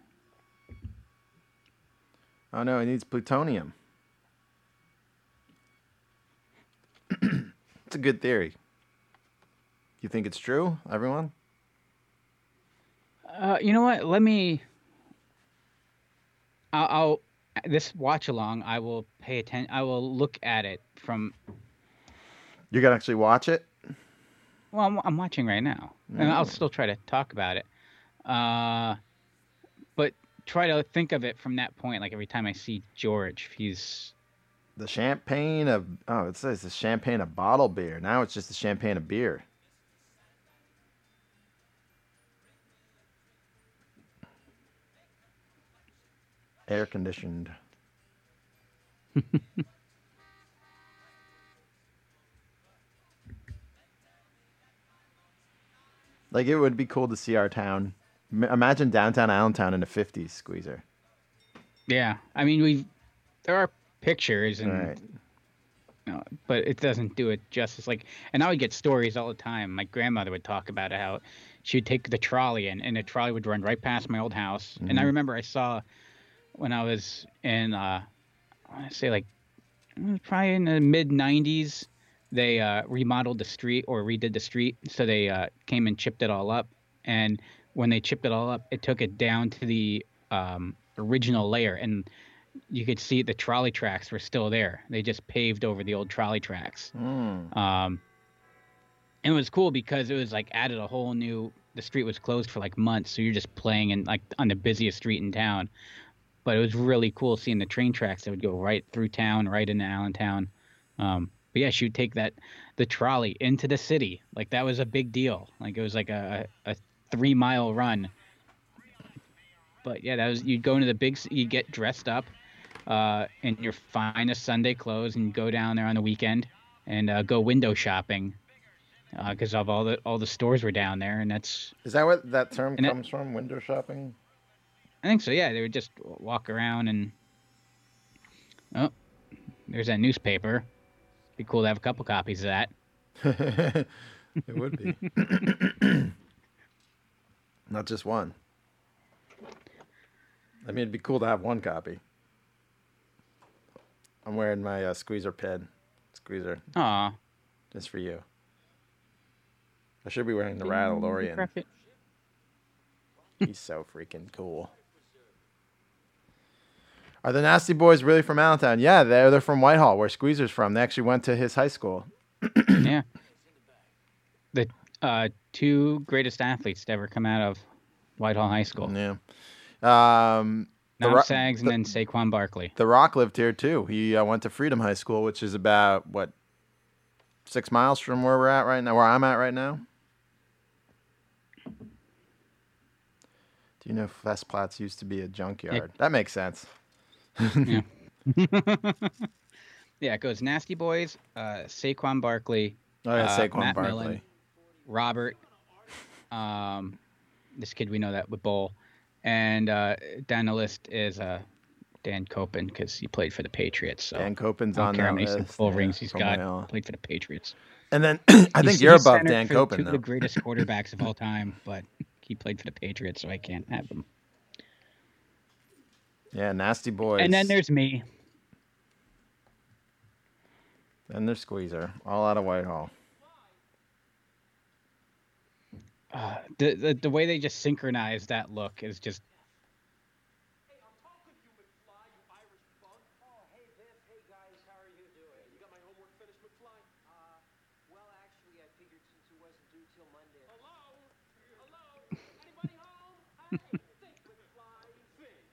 Oh no, it needs plutonium. It's a good theory. You think it's true, everyone? Uh, you know what? Let me. I'll, I'll this watch along. I will pay attention. I will look at it from. You're gonna actually watch it? Well, I'm, I'm watching right now, and I'll still try to talk about it. Uh, but try to think of it from that point. Like every time I see George, he's The champagne of oh, it says the champagne of bottle beer. Now it's just the champagne of beer. Air conditioned. like it would be cool to see our town. Imagine downtown Allentown in the '50s, Squeezer. yeah. I mean, we there are pictures and. Right. know, but it doesn't do it justice. Like, and I would get stories all the time. My grandmother would talk about how she'd take the trolley and, and the trolley would run right past my old house. And I Mhm. remember I saw when I was in, uh, I want to say like mm, probably in the mid '90s, they uh, remodeled the street or redid the street. So they uh, came and chipped it all up. And when they chipped it all up, it took it down to the um, original layer and you could see the trolley tracks were still there. They just paved over the old trolley tracks. Mm. Um, and it was cool because it was like added a whole new. The street was closed for like months, so you're just playing in like on the busiest street in town. But it was really cool seeing the train tracks that would go right through town, right into Allentown. Um, but yeah, she would take that the trolley into the city. Like that was a big deal. Like it was like a, a three mile run. But yeah, that was you'd go into the big. You'd get dressed up uh, in your finest Sunday clothes and go down there on the weekend and uh, go window shopping because of all the all the stores were down there, and that's Is that what that term comes from? Window shopping? I think so. Yeah, they would just walk around and oh, there's that newspaper. Be cool to have a couple copies of that. it would be. Not just one. I mean, it'd be cool to have one copy. I'm wearing my uh, squeezer pin. Squeezer, Aw, just for you. I should be wearing the it. He's so freaking cool. Are the Nasty Boys really from Allentown? Yeah, they're they're from Whitehall, where Squeezer's from. They actually went to his high school. yeah. The uh, two greatest athletes to ever come out of Whitehall High School. Yeah. Um, Nam Ro- Sags and then Saquon Barkley. the Rock lived here too. He uh, went to Freedom High School, which is about what six miles from where we're at right now, where I'm at right now. Do you know Festplatz used to be a junkyard? That makes sense. yeah. yeah, it goes Nasty Boys, uh, Saquon Barkley, Oh yeah, Uh, Matt Barkley. Millen. Robert, um, this kid we know that with Bowl, and uh, down the list is uh, Dan Koppen because he played for the Patriots. So Dan Koppen's I don't on care how many list. Bowl yeah, rings he's got. Played for the Patriots. And then I think He's- you're he's above Dan Koppen two of the greatest quarterbacks of all time, but he played for the Patriots, so I can't have him. Yeah, Nasty Boys. And then there's me. And there's squeezer, all out of Whitehall. Uh, the, the the way they just synchronize that look is just Hey, I'm talking to you, McFly, you Irish bug. Oh, hey, Biff. Hey, guys. How are you doing? You got my homework finished, McFly? Uh, well, actually, I figured since it wasn't due till Monday. Hello? Hello? Anybody home? Hey, think, McFly, think.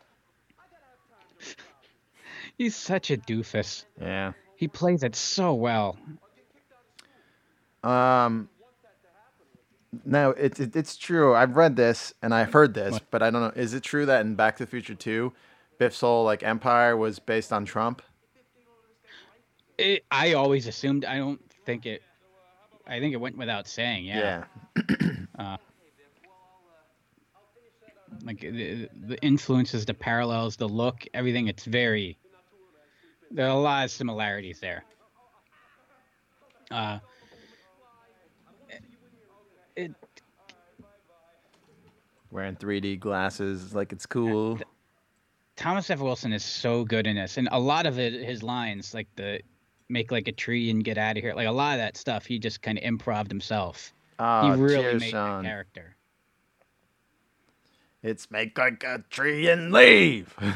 I gotta have time to McFly. he's such a doofus. Yeah. He plays it so well. Um. No, it's it, it's true. I've read this and I've heard this, What? but I don't know. Is it true that in Back to the Future 2, Biff's whole like empire was based on Trump? It, I always assumed. I don't think it. I think it went without saying. Yeah. Uh, like the, the influences, the parallels, the look, everything. It's very. There are a lot of similarities there. Uh, Wearing 3D glasses like it's cool. Thomas F. Wilson is so good in this, and a lot of it, his lines, like the make like a tree and get out of here, like a lot of that stuff, he just kind of improved himself. Oh, he really cheers, made Sean. that character. It's make like a tree and leave. You're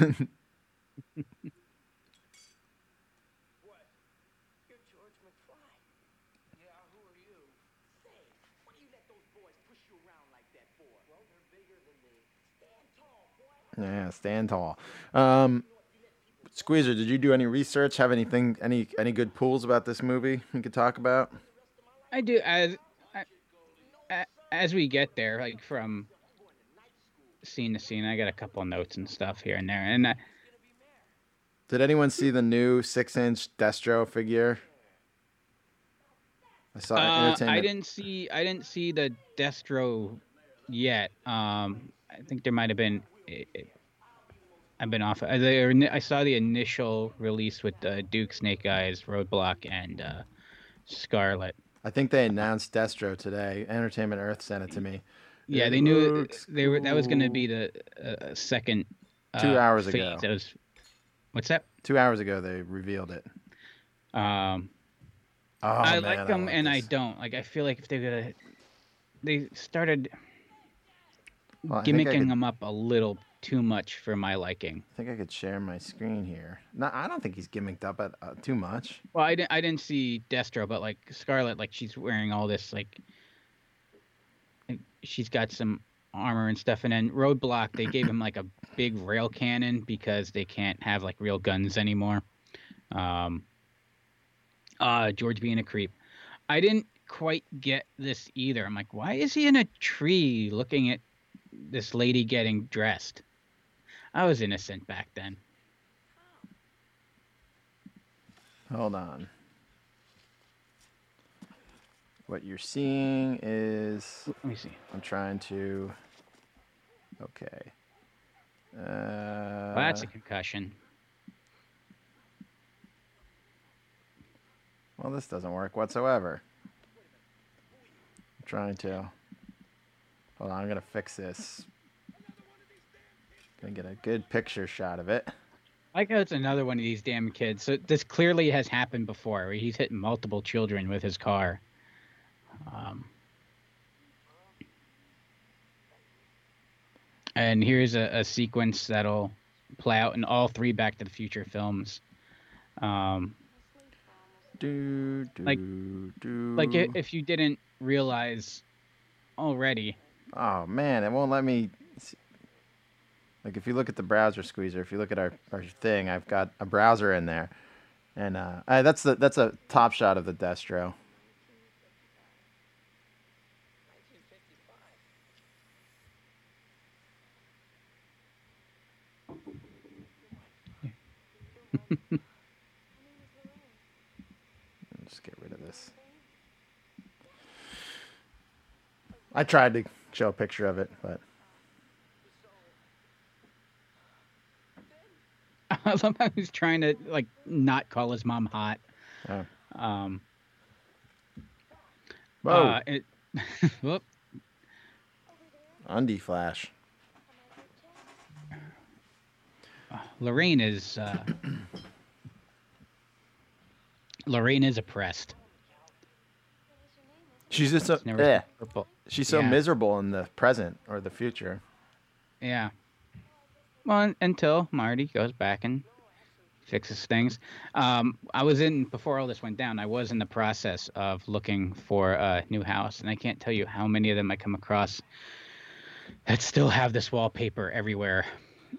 George McFly. Yeah, who are you? Say, what do you let those boys push you around like that for? Well, they're bigger than me. Stand tall, boy. Yeah, stand tall. Um, Squeezer, did you do any research? Have anything, any any good pools about this movie we could talk about? I do as I, as we get there, like from scene to scene. I got a couple notes and stuff here and there, and I, Did anyone see the new six-inch Destro figure? I saw uh. I didn't see I didn't see the Destro yet. Um, I think there might have been. It, it, I've been off. uh, the- I saw the initial release with uh, Duke, Snake Eyes, Roadblock, and uh, Scarlett. I think they announced Destro today. Entertainment Earth sent it to me. Yeah, It they knew they were that was going to be the uh, second. Two uh, hours phase. ago. That was, what's that? Two hours ago, they revealed it. Um, Oh, I man, like them want and I don't. Like I feel like if they're gonna, they started Well, I think I gimmicking could- them up a little too much for my liking. I think I could share my screen here. No, I don't think he's gimmicked up at, uh, too much. Well, I didn't. I didn't see Destro, but like Scarlett, like she's wearing all this like, like she's got some armor and stuff, and then Roadblock they gave him like a big rail cannon because they can't have like real guns anymore. Um. Uh, George being a creep. I didn't quite get this either. I'm like, why is he in a tree looking at this lady getting dressed? I was innocent back then. Hold on. What you're seeing is Let me see. I'm trying to. Okay. Uh, Well, that's a concussion. well, this doesn't work whatsoever. I'm trying to. Hold on, I'm gonna fix this. Gonna get a good picture shot of it. I like how it's another one of these damn kids. So this clearly has happened before, where he's hitting multiple children with his car. Um, and here's a, a sequence that'll play out in all three Back to the Future films. Um, Do do Like- do. like if you didn't realize already, Oh man, it won't let me. Like if you look at the browser squeezer, if you look at our, our thing, I've got a browser in there, and uh, that's the that's a top shot of the Destro. Just get rid of this. I tried to show a picture of it, but I love how he's trying to like not call his mom hot. Oh. Um, whoa, uh, it, whoop. undie flash. Lorraine is uh, Lorraine is oppressed. She's just so It's never yeah. Purple. She's so Yeah. miserable in the present or the future. Yeah. Well, until Marty goes back and fixes things. Um, I was in before all this went down. I was in the process of looking for a new house, and I can't tell you how many of them I come across that still have this wallpaper everywhere.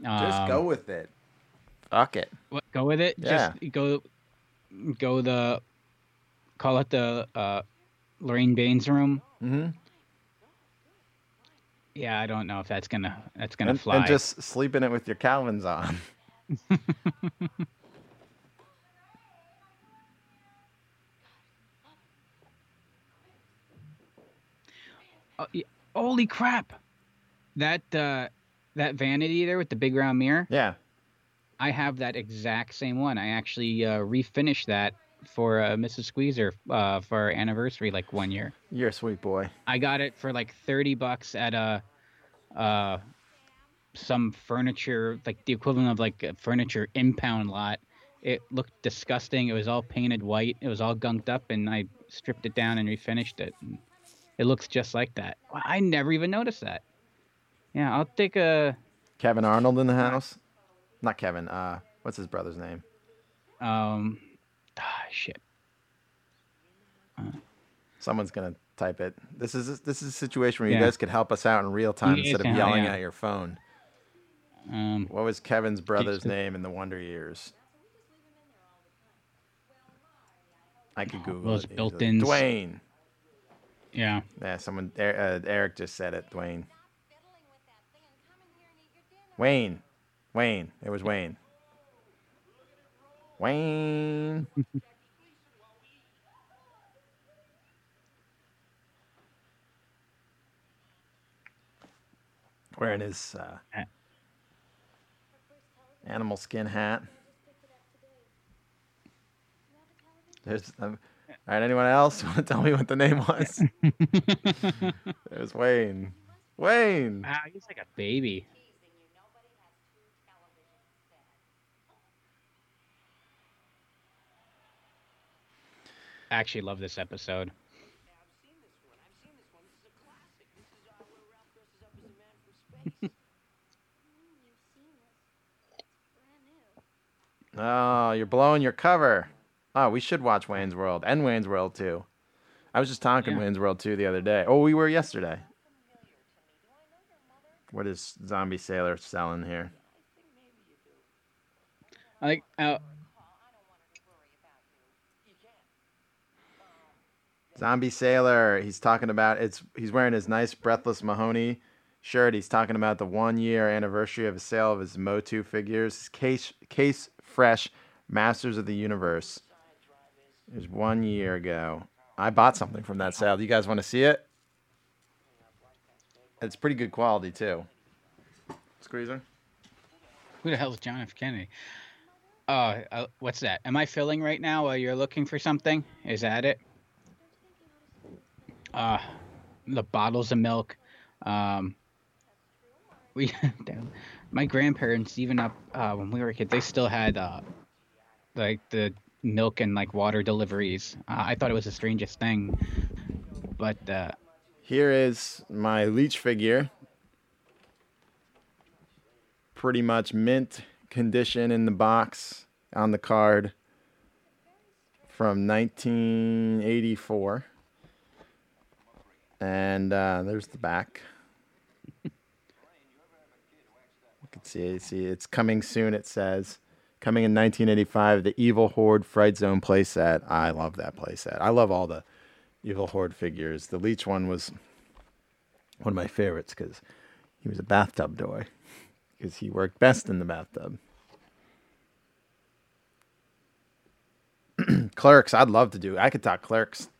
Just Um, go with it. Fuck it. what- go with it. Yeah. Just go, go the, call it the uh, Lorraine Baines room. Mm-hmm. Yeah, I don't know if that's gonna that's gonna And, fly. and just sleep in it with your Calvins on. Oh, y- holy crap! That uh, that vanity there with the big round mirror. Yeah. I have that exact same one. I actually uh, refinished that for uh, Mrs. Squeezer uh, for our anniversary, like one year. You're a sweet boy. I got it for like thirty bucks at a, uh, some furniture, like the equivalent of like a furniture impound lot. It looked disgusting. It was all painted white. It was all gunked up, and I stripped it down and refinished it. And it looks just like that. I never even noticed that. Yeah, I'll take a Kevin Arnold in the house. Not Kevin. Uh, what's his brother's name? um, ah, shit. Someone's gonna type it. This is this is a situation where you Yeah. guys could help us out in real time You instead of yelling yeah. at your phone. Um, What was Kevin's brother's name in the Wonder Years? I could Google Those it. built-ins. Dwayne. yeah. Yeah, someone. Er- Uh, Eric just said it. Dwayne. Wayne. Wayne. It was Wayne. Wayne. Wearing his uh, animal skin hat. There's, um, all right, anyone else want to tell me what the name was? There's Wayne. Wayne. Wow, he's like a baby. I actually love this episode. Yeah, I've seen this one. I've seen this one. This is a classic. This is uh, where Ralph dresses up as a man from space. Oh, you're blowing your cover. Oh, we should watch Wayne's World and Wayne's World 2. I was just talking Yeah. Wayne's World 2 the other day. Oh, we were yesterday. What is Zombie Sailor selling here? I like uh, Zombie Sailor. He's talking about it's. He's wearing his nice Breathless Mahoney shirt. He's talking about the one year anniversary of a sale of his Motu figures. Case case fresh Masters of the Universe. It was one year ago. I bought something from that sale. Do you guys want to see it? It's pretty good quality too. Squeezer. who the hell is John F. Kennedy? Oh, uh, what's that? Am I filling right now while you're looking for something? Is that it? Uh, the bottles of milk. Um, we, my grandparents, even up uh, when we were kids, they still had uh, like the milk and like water deliveries. Uh, I thought it was the strangest thing, but uh, Here is my leech figure. Pretty much mint condition in the box on the card from 1984. And uh, there's the back. you can see, see it's coming soon, it says. Coming in 1985, the Evil Horde Fright Zone playset. I love that playset. I love all the Evil Horde figures. The Leech one was one of my favorites because he was a bathtub toy because he worked best in the bathtub. Clerks, I'd love to do. I could talk Clerks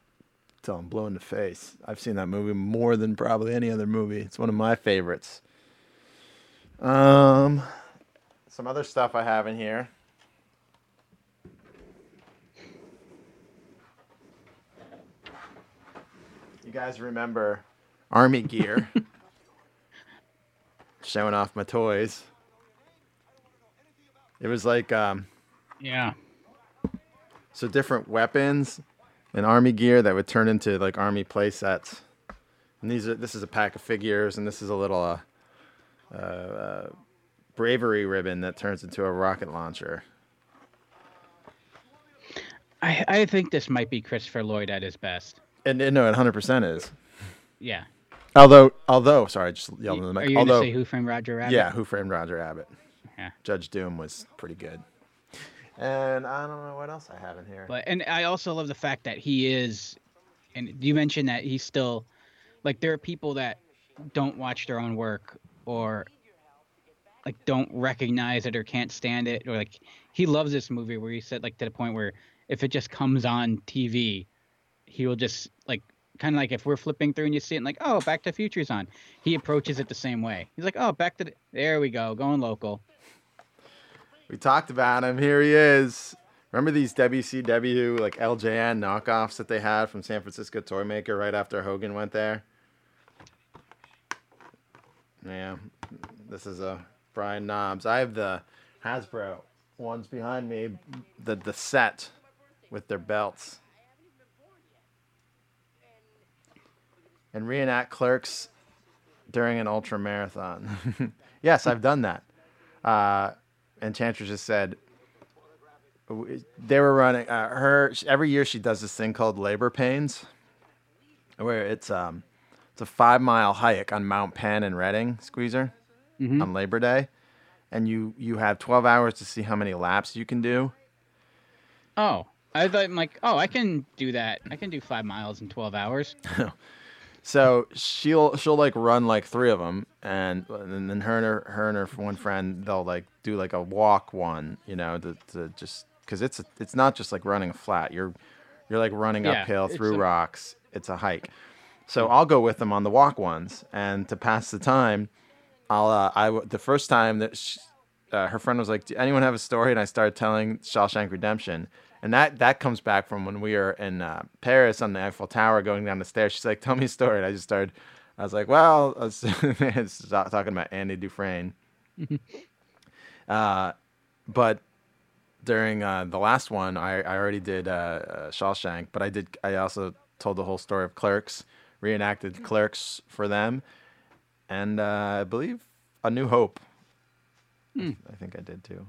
till I'm blue in the face. I've seen that movie more than probably any other movie. It's one of my favorites. Um, some other stuff I have in here. You guys remember Army Gear? Showing off my toys. It was like um, yeah, So different weapons and army gear that would turn into like army play sets. And these are this is a pack of figures, and this is a little uh, uh, uh, bravery ribbon that turns into a rocket launcher. I, I think this might be Christopher Lloyd at his best. And, and no, it 100% is. Yeah. Although, although, sorry, I just yelled in the mic. Are you Although, gonna say Who Framed Roger Rabbit? yeah, Who Framed Roger Rabbit? Yeah. Judge Doom was pretty good. And I don't know what else I have in here. But and I also love the fact that he is, and you mentioned that he's still, like there are people that don't watch their own work or like don't recognize it or can't stand it or like he loves this movie where he said like to the point where if it just comes on TV, he will just like kind of like if we're flipping through and you see it and like oh Back to the Future's on, he approaches it the same way. He's like oh Back to the there we go going local. We talked about him. Here he is. Remember these WCW like LJN knockoffs that they had from San Francisco Toy Maker right after Hogan went there? Yeah, this is a Brian Knobbs. I have the Hasbro ones behind me, the the set with their belts. And reenact clerks during an ultra marathon. yes, I've done that. Uh, Enchantress just said they were running uh, her every year she does this thing called labor pains where it's um it's a five mile hike on mount penn and reading squeezer Mhm. on labor day and you you have 12 hours to see how many laps you can do Oh, I thought I'm like, oh, I can do that. I can do five miles in twelve hours. So she'll she'll like run like three of them, and and then her and her, her and her one friend they'll like do like a walk one, you know, to, to just because it's a, it's not just like running a flat. You're you're like running Yeah, uphill through a- rocks. It's a hike. So I'll go with them on the walk ones, and to pass the time, I'll uh, I the first time that sh uh, her friend was like, "Do anyone have a story?" And I started telling Shawshank Redemption, and that that comes back from when we were in uh, Paris on the Eiffel Tower going down the stairs. She's like, "Tell me a story." And I just started. I was like, "Well," I was it's talking about Andy Dufresne. uh, but during uh, the last one, I, I already did uh, uh, Shawshank, but I did. I also told the whole story of Clerks, reenacted Clerks for them, and uh, I believe A New Hope. I think I did too.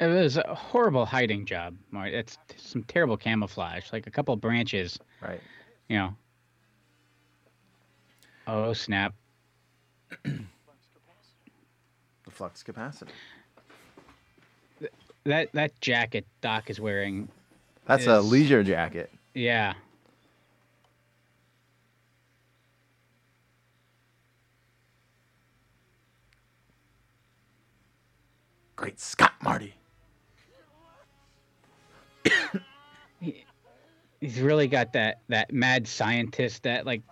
It was a horrible hiding job, It's some terrible camouflage, like a couple branches, Right. you know. Oh snap! The flux capacitor. That that jacket Doc is wearing, That's a leisure jacket. Yeah. Great Scott, Marty. He's really got that that mad scientist, that like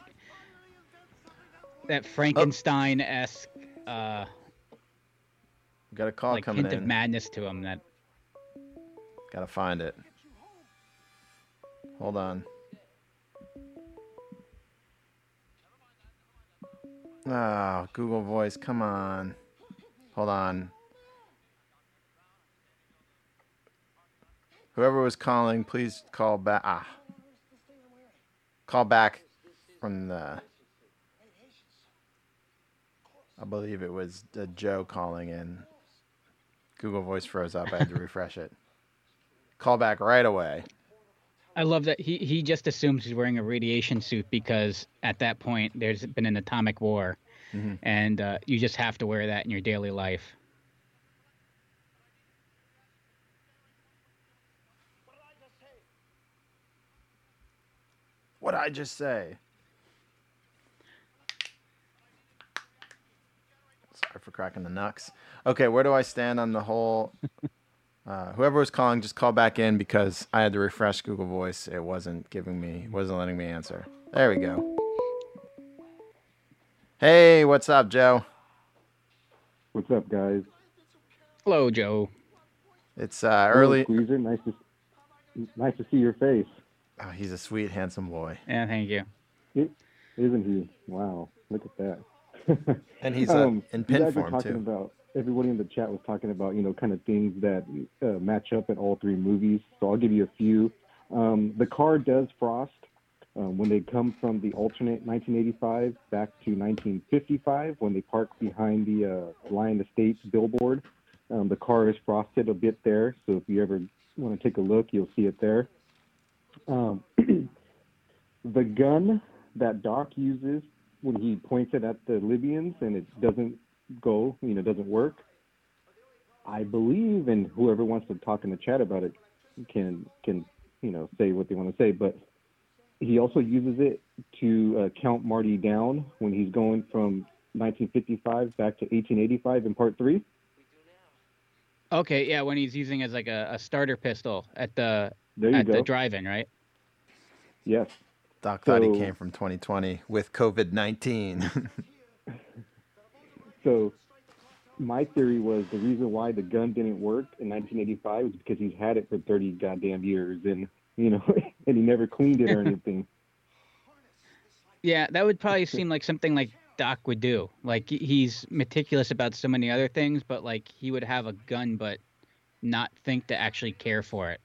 that Frankenstein esque uh, Got a call like coming hint of madness to him. That Gotta find it. Hold on. Oh, Google Voice, come on. Hold on. Whoever was calling, please call back. Ah. Call back from the. I believe it was uh, Joe calling in. Google Voice froze up. I had to refresh it. Call back right away. I love that he he just assumes he's wearing a radiation suit because at that point there's been an atomic war, Mhm. and uh, you just have to wear that in your daily life. What I just say? Sorry for cracking the knucks. Okay, where do I stand on the whole? Uh, whoever was calling, just call back in because I had to refresh Google Voice. It wasn't giving me, wasn't letting me answer. There we go. Hey, what's up, Joe? What's up, guys? Hello, Joe. It's uh, early. Hello, Squeezer. Nice to nice to see your face. Oh, he's a sweet, handsome boy, Yeah, thank you. Isn't he? Wow, look at that. and he's uh, Um, in pin form too. About, everybody in the chat was talking about, you know, kind of things that uh, match up in all three movies. So I'll give you a few. Um, the car does frost um, when they come from the alternate 1985 back to 1955 when they park behind the uh, Lyon Estates billboard. Um, the car is frosted a bit there, so if you ever want to take a look, you'll see it there. Um, the gun that Doc uses when he points it at the Libyans and it doesn't go, you know, doesn't work. I believe, and whoever wants to talk in the chat about it can can you know say what they want to say, but he also uses it to uh, count Marty down when he's going from 1955 back to 1885 in part three. Okay, yeah, when he's using it as like a, a starter pistol at the There you at go. the drive-in, right? yes. Doc thought he came from 2020 with COVID 19. So my theory was the reason why the gun didn't work in 1985 was because he's had it for 30 goddamn years and you know and he never cleaned it or anything. Yeah, that would probably seem like something like Doc would do. Like he's meticulous about so many other things, but like he would have a gun, but not think to actually care for it.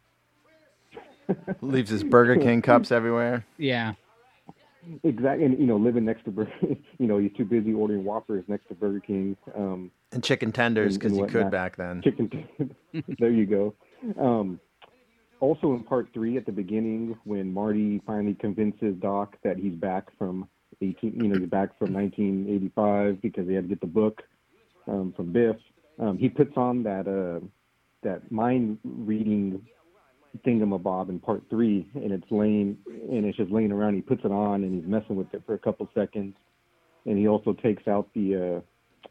Leaves his Burger King cups everywhere. Yeah, exactly. And you know, living next to Burger, you know, he's too busy ordering Whoppers next to Burger King. Um, And chicken tenders because you could back then. chicken. there you go. Um, also in part three, at the beginning, when Marty finally convinces Doc that he's back from 18, you know, he's back from 1985 because he had to get the book um, from Biff. Um, he puts on that uh, that mind reading thingamabob in part three, and it's laying and it's just laying around. He puts it on and he's messing with it for a couple seconds, and he also takes out the uh,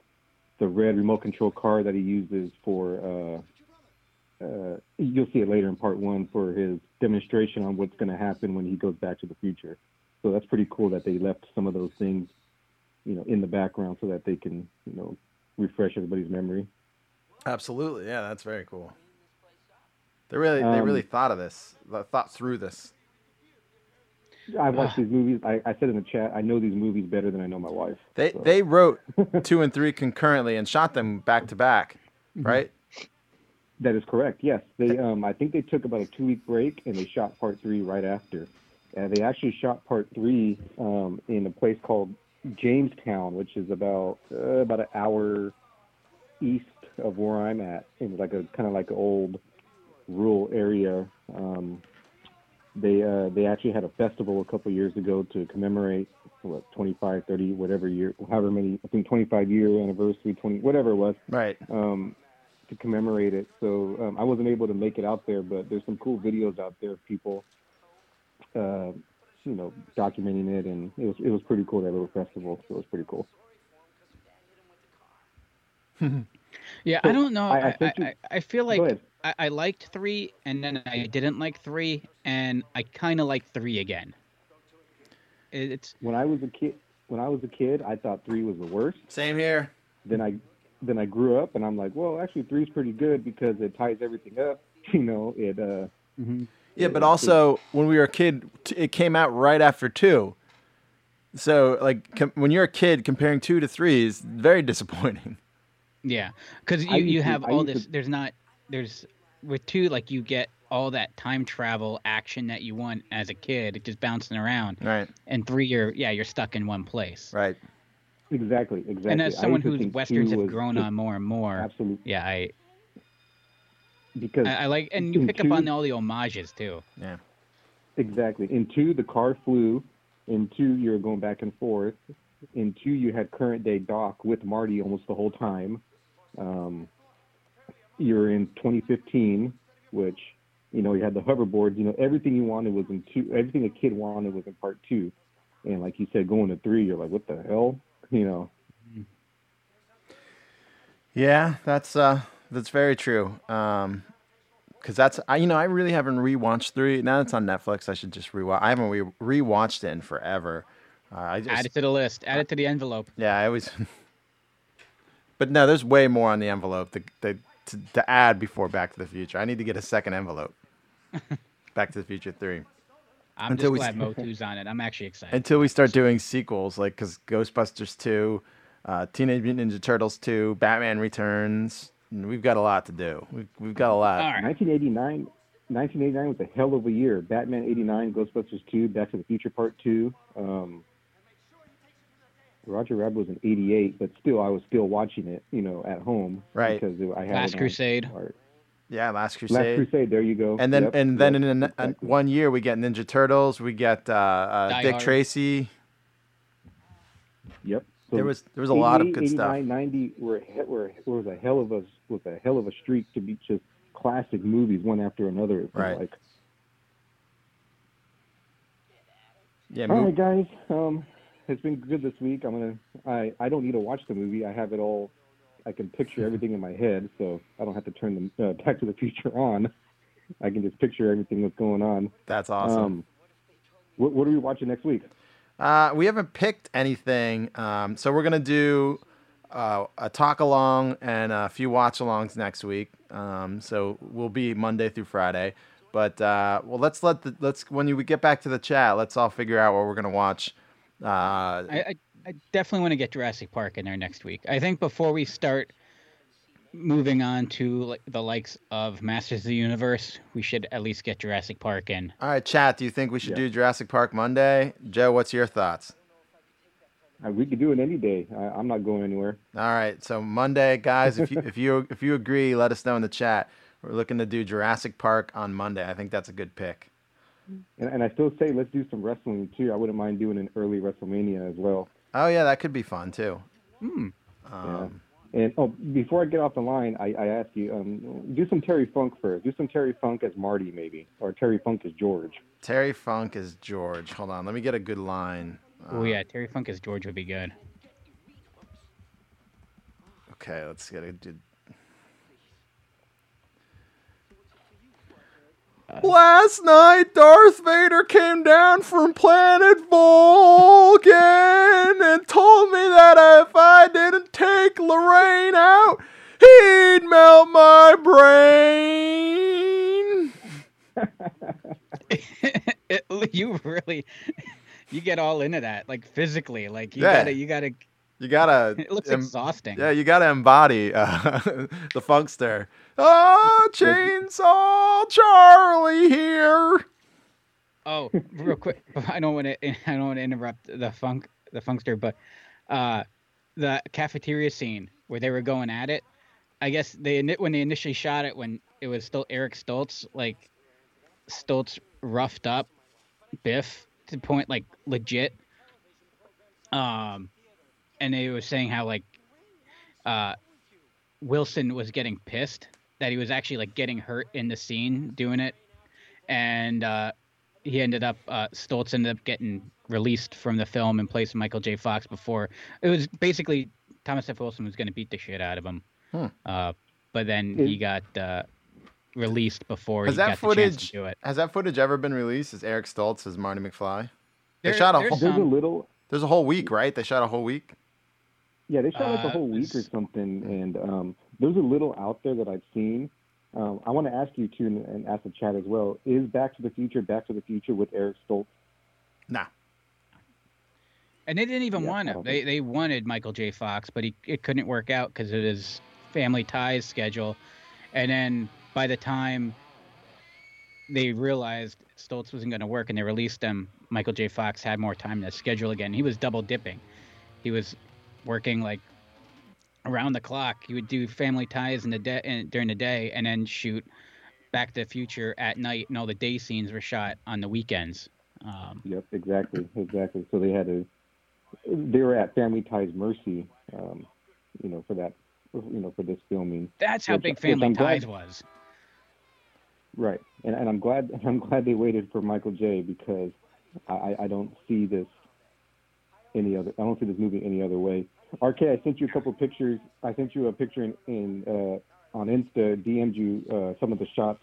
the red remote control car that he uses for. Uh, uh, you'll see it later in part one for his demonstration on what's going to happen when he goes back to the future. So that's pretty cool that they left some of those things, you know, in the background so that they can, you know, refresh everybody's memory. Absolutely. Yeah, that's very cool. They really, they Um, really thought of this, th- thought through this. I watched these movies. I, I said in the chat, I know these movies better than I know my wife. They So- they wrote two and three concurrently and shot them back to back, right? That is correct. Yes, they. Um, I think they took about a two-week break and they shot part three right after. And they actually shot part three um, in a place called Jamestown, which is about uh, about an hour east of where I'm at, in like a kind of like an old rural area. Um, they uh, they actually had a festival a couple years ago to commemorate what 25, 30, whatever year, however many. I think 25 year anniversary, 20 whatever it was Right. um, to commemorate it. So um, I wasn't able to make it out there, but there's some cool videos out there of people, uh, you know, documenting it, and it was it was pretty cool that little festival. So it was pretty cool. yeah. So, I don't know. I- I I, think I, I, I feel like. I, I liked three, and then I didn't like three, and I kind of like three again. It's When I was a kid, when I was a kid, I thought three was the worst. Same here. Then I then I grew up, and I'm like, well, actually, three's pretty good because it ties everything up. You know, it. Uh, Yeah, but also when we were a kid, it came out right after two. So like com- when you're a kid, comparing two to three is very disappointing. Yeah, because you, you have I all used to- this. There's not. There's with two like you get all that time travel action that you want as a kid, just bouncing around. Right. And three, you're yeah, you're stuck in one place. Right. exactly, exactly. And as someone used to whose westerns two have grown just on more and more, Absolutely, yeah, I because I, I like, and you in pick up on all the homages too. Yeah. Exactly. In two, the car flew. In two, you're going back and forth. In two, you had current day Doc with Marty almost the whole time. Um, you're in 2015, which you know you had the hoverboard. You know everything you wanted was in two. Everything a kid wanted was in part two. And like you said, going to three, you're like, what the hell? You know. Yeah, that's uh that's very true. Um cuz that's I you know, I really haven't rewatched 3. Now it's on Netflix. I should just rewatch. I haven't re- rewatched it in forever. Uh, I just Add it to the list. Add it to the envelope. Yeah, I always But no, there's way more on the envelope to, to, to, to add before Back to the Future. I need to get a second envelope. Back to the Future 3. I'm Until just we glad s- Motu's on it. I'm actually excited. Until we start doing sequels like cuz Ghostbusters 2 uh, Teenage Mutant Ninja Turtles 2, Batman Returns. We've got a lot to do. We've, we've got a lot. All right. 1989, 1989 was a hell of a year. Batman 89, Ghostbusters 2, Back to the Future Part 2. Um, Roger Rabbit was in 88, but still, I was still watching it, you know, at home. Right. Because I had Last Crusade. Art. Yeah, Last Crusade. Last Crusade. Crusade, there you go. And then Yep, and then yep, in an, an, exactly. one year we get Ninja Turtles, we get uh, uh, Dick Hard. Tracy. Yep. So There was there was a lot of good stuff. 89, 90 were, he- were was a hell of a was a hell of a streak to be just classic movies one after another. Right. Like. Yeah, All mo- right, guys. Um, it's been good this week. I'm gonna. I I don't need to watch the movie. I have it all. I can picture everything in my head, so I don't have to turn the uh, Back to the Future on. I can just picture everything that's going on. that's awesome. Um, what, what are we watching next week? Uh, we haven't picked anything, um, so we're gonna do uh, a talk along and a few watch alongs next week. Um, so we'll be Monday through Friday. But uh, well, let's let the let's when you we get back to the chat, let's all figure out what we're gonna watch. Uh, I, I, I definitely want to get Jurassic Park in there next week. I think before we start moving on to like, the likes of Masters of the Universe, we should at least get Jurassic Park in. all right, chat. Do you think we should Yeah. do Jurassic Park Monday? Joe, what's your thoughts? Uh, we could do it any day. I, I'm not going anywhere. All right, so Monday, guys, if you if you if you agree, let us know in the chat. We're looking to do Jurassic Park on Monday. I think that's a good pick. And, and I still say let's do some wrestling too. I wouldn't mind doing an early WrestleMania as well. Oh yeah, that could be fun too. Hmm. Um, And oh, before I get off the line, I, I ask you, um, do some Terry Funk first. Do some Terry Funk as Marty, maybe, or Terry Funk as George. Terry Funk is George. Hold on, let me get a good line. oh yeah, Terry Funk as George would be good. Okay, let's get a good. Uh, Last night, Darth Vader came down from planet Vulcan and told me that if I didn't take Lorraine out, he'd melt my brain. You really, you get all into that, like physically, like you Yeah. gotta, you gotta. You gotta. It looks em- exhausting. Yeah, you gotta embody uh, the funkster. Oh, chainsaw Charlie here. Oh, real quick, I don't want to. I don't want to interrupt the funk, the funkster, but uh, the cafeteria scene where they were going at it. I guess they when they initially shot it when it was still Eric Stoltz, like Stoltz roughed up Biff to point like legit. Um, and they were saying how like uh Wilson was getting pissed that he was actually like getting hurt in the scene doing it, and uh, he ended up uh, Stoltz ended up getting released from the film in place of Michael J. Fox before it was basically Thomas F. Wilson was going to beat the shit out of him, Hmm. uh, but then he got uh, released before Has he that got the chance footage? to do it. Has that footage ever been released? As Eric Stoltz as Marty McFly? They shot a there's whole- There's a little, There's a whole week, right? They shot a whole week. Yeah, they shot like a Uh, whole week or something, and um, there's a little out there that I've seen. Um, I want to ask you too, and, and ask the chat as well. Is Back to the Future Back to the Future with Eric Stoltz? Nah. And they didn't even Yeah, want I him. They they wanted Michael J. Fox, but he it couldn't work out because of his family ties schedule. And then by the time they realized Stoltz wasn't going to work and they released him, Michael J. Fox had more time to schedule again. He was double dipping. He was working like around the clock. He would do family ties in the day in, during the day and then shoot Back to the Future at night. And all the day scenes were shot on the weekends. Um, Yep, exactly, exactly. So they had to, they were at Family Ties Mercy, um, you know, for that, you know, for this filming. that's how Which- big Family I'm glad- Ties was. Right, and and I'm glad I'm glad they waited for Michael J. because I- I don't see this any other I don't see this movie any other way. RK, I sent you a couple pictures. I sent you a picture in, in uh, on Insta. DM'd you uh, some of the shots,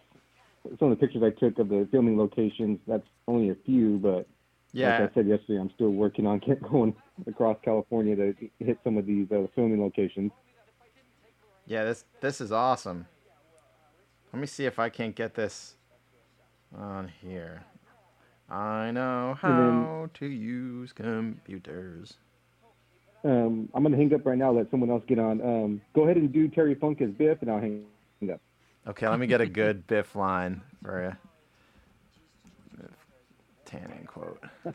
some of the pictures I took of the filming locations. That's only a few, but Yeah. like I said yesterday, I'm still working on going across California to hit some of these uh, filming locations. Yeah, this this is awesome. Let me see if I can't get this on here. I know And then- how to use computers. Um, I'm gonna hang up right now. Let someone else get on. Um, go ahead and do Terry Funk as Biff, and I'll hang up. Okay, let me get a good Biff line for you. Tanning quote.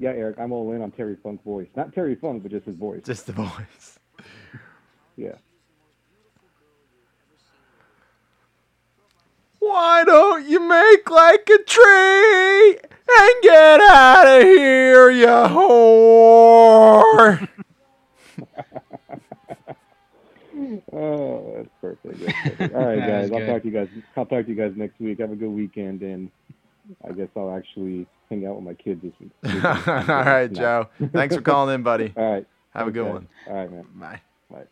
Yeah, Eric, I'm all in on Terry Funk voice. Not Terry Funk, but just his voice. Just the voice. Yeah. Why don't you make like a tree and get out of here, you whore? Oh, that's perfect. That's perfect. All right, guys. I'll good. talk to you guys. I'll talk to you guys next week. Have a good weekend, and I guess I'll actually hang out with my kids this week. All right, Joe. Thanks for calling in, buddy. All right. Have a good Okay. one. All right, man. Bye.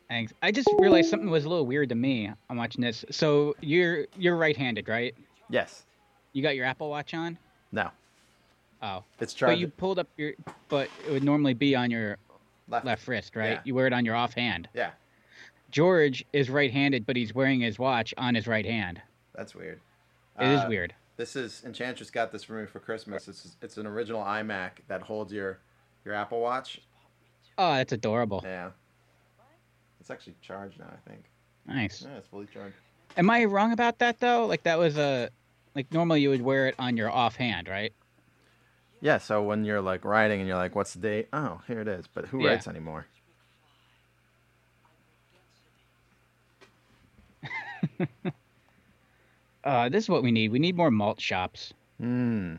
Thanks. I just realized something was a little weird to me. I'm watching this. So you're you're right-handed, right? Yes. You got your Apple Watch on? No. Oh, It's but you pulled up your. But it would normally be on your left. left wrist, right? Yeah. You wear it on your offhand. Yeah. George is right-handed, but he's wearing his watch on his right hand. That's weird. It is Uh, weird. This is Enchantress got this for me for Christmas. It's it's an original iMac that holds your your Apple Watch. Oh, that's adorable. Yeah. It's actually charged now, I think. Nice. Yeah, it's fully charged. Am I wrong about that though? Like that was a, like normally you would wear it on your offhand, right? Yeah, so when you're like writing and you're like, what's the date? Oh, here it is. But who Yeah. writes anymore? Uh, this is what we need. We need more malt shops. Hmm.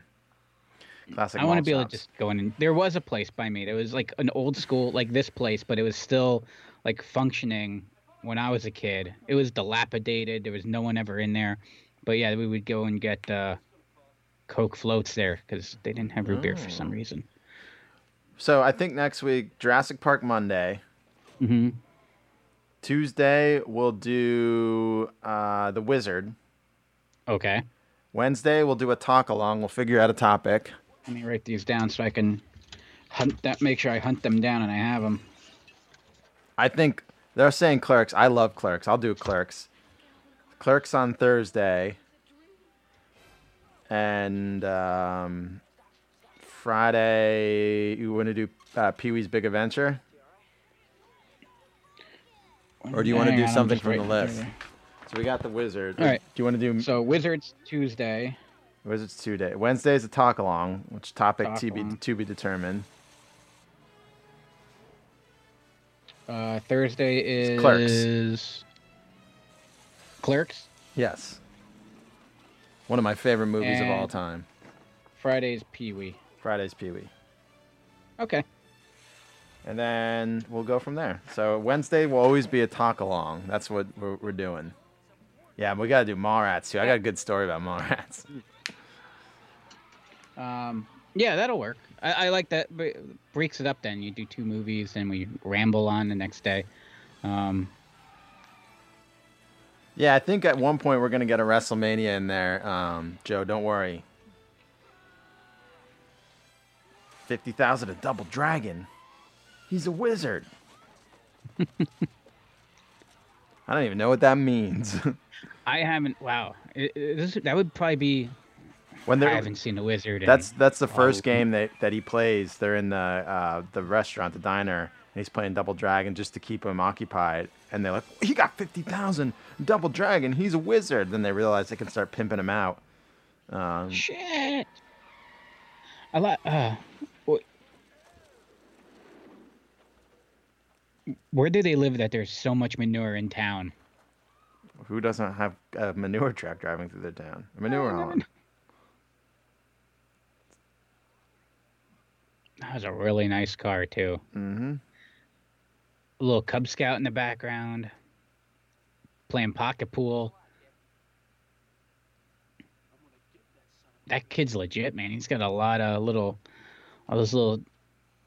Classic. I want to be able to just go in. And, there was a place by me. There was like an old school, like this place, but it was still like functioning when I was a kid. It was dilapidated. There was no one ever in there. But yeah, we would go and get uh, Coke floats there because they didn't have root beer for some Oh. reason. So I think next week Jurassic Park Monday. Mm-hmm. Tuesday we'll do uh, the Wizard. Okay. Wednesday we'll do a talk along. We'll figure out a topic. Let me write these down so I can hunt that. Make sure I hunt them down and I have them. I think they're saying Clerks. I love Clerks. I'll do Clerks. Clerks on Thursday. And um, Friday, you want to do uh, Pee Wee's Big Adventure? Or do you wanna do on, something from the list? So we got the Wizard. All right. Do you want to do So Wizards Tuesday. Wizards Tuesday? Wednesday's a talk along, which topic Talk to be to be determined. Uh, Thursday is Clerks. Clerks. Yes. One of my favorite movies of all time. Friday's Pee Wee. Friday's Pee Wee. Okay. And then we'll go from there. So Wednesday will always be a talk along. That's what we're, we're doing. Yeah, we got to do Mallrats too. I got a good story about Mallrats. Um, yeah, that'll work. I, I like that. But breaks it up. Then you do two movies, and we ramble on the next day. Um, Yeah, I think at one point we're going to get a WrestleMania in there. Um, Joe, don't worry. 50,000 a double dragon. He's a wizard. I don't even know what that means. I haven't. Wow, it, it- this, that would probably be. When I they're haven't seen the Wizard. That's that's the first game that, that he plays. They're in the uh, the restaurant, the diner, and he's playing Double Dragon just to keep him occupied. And they're like, he got fifty thousand Double Dragon. He's a wizard. Then they realize they can start pimping him out. Um, Shit. I like. Uh, where do they live that there's so much manure in town? who doesn't have a manure truck driving through their town? A manure hauler. That was a really nice car too. Mm-hmm. A little Cub Scout in the background, playing pocket pool. That kid's legit, man. He's got a lot of little, all those little.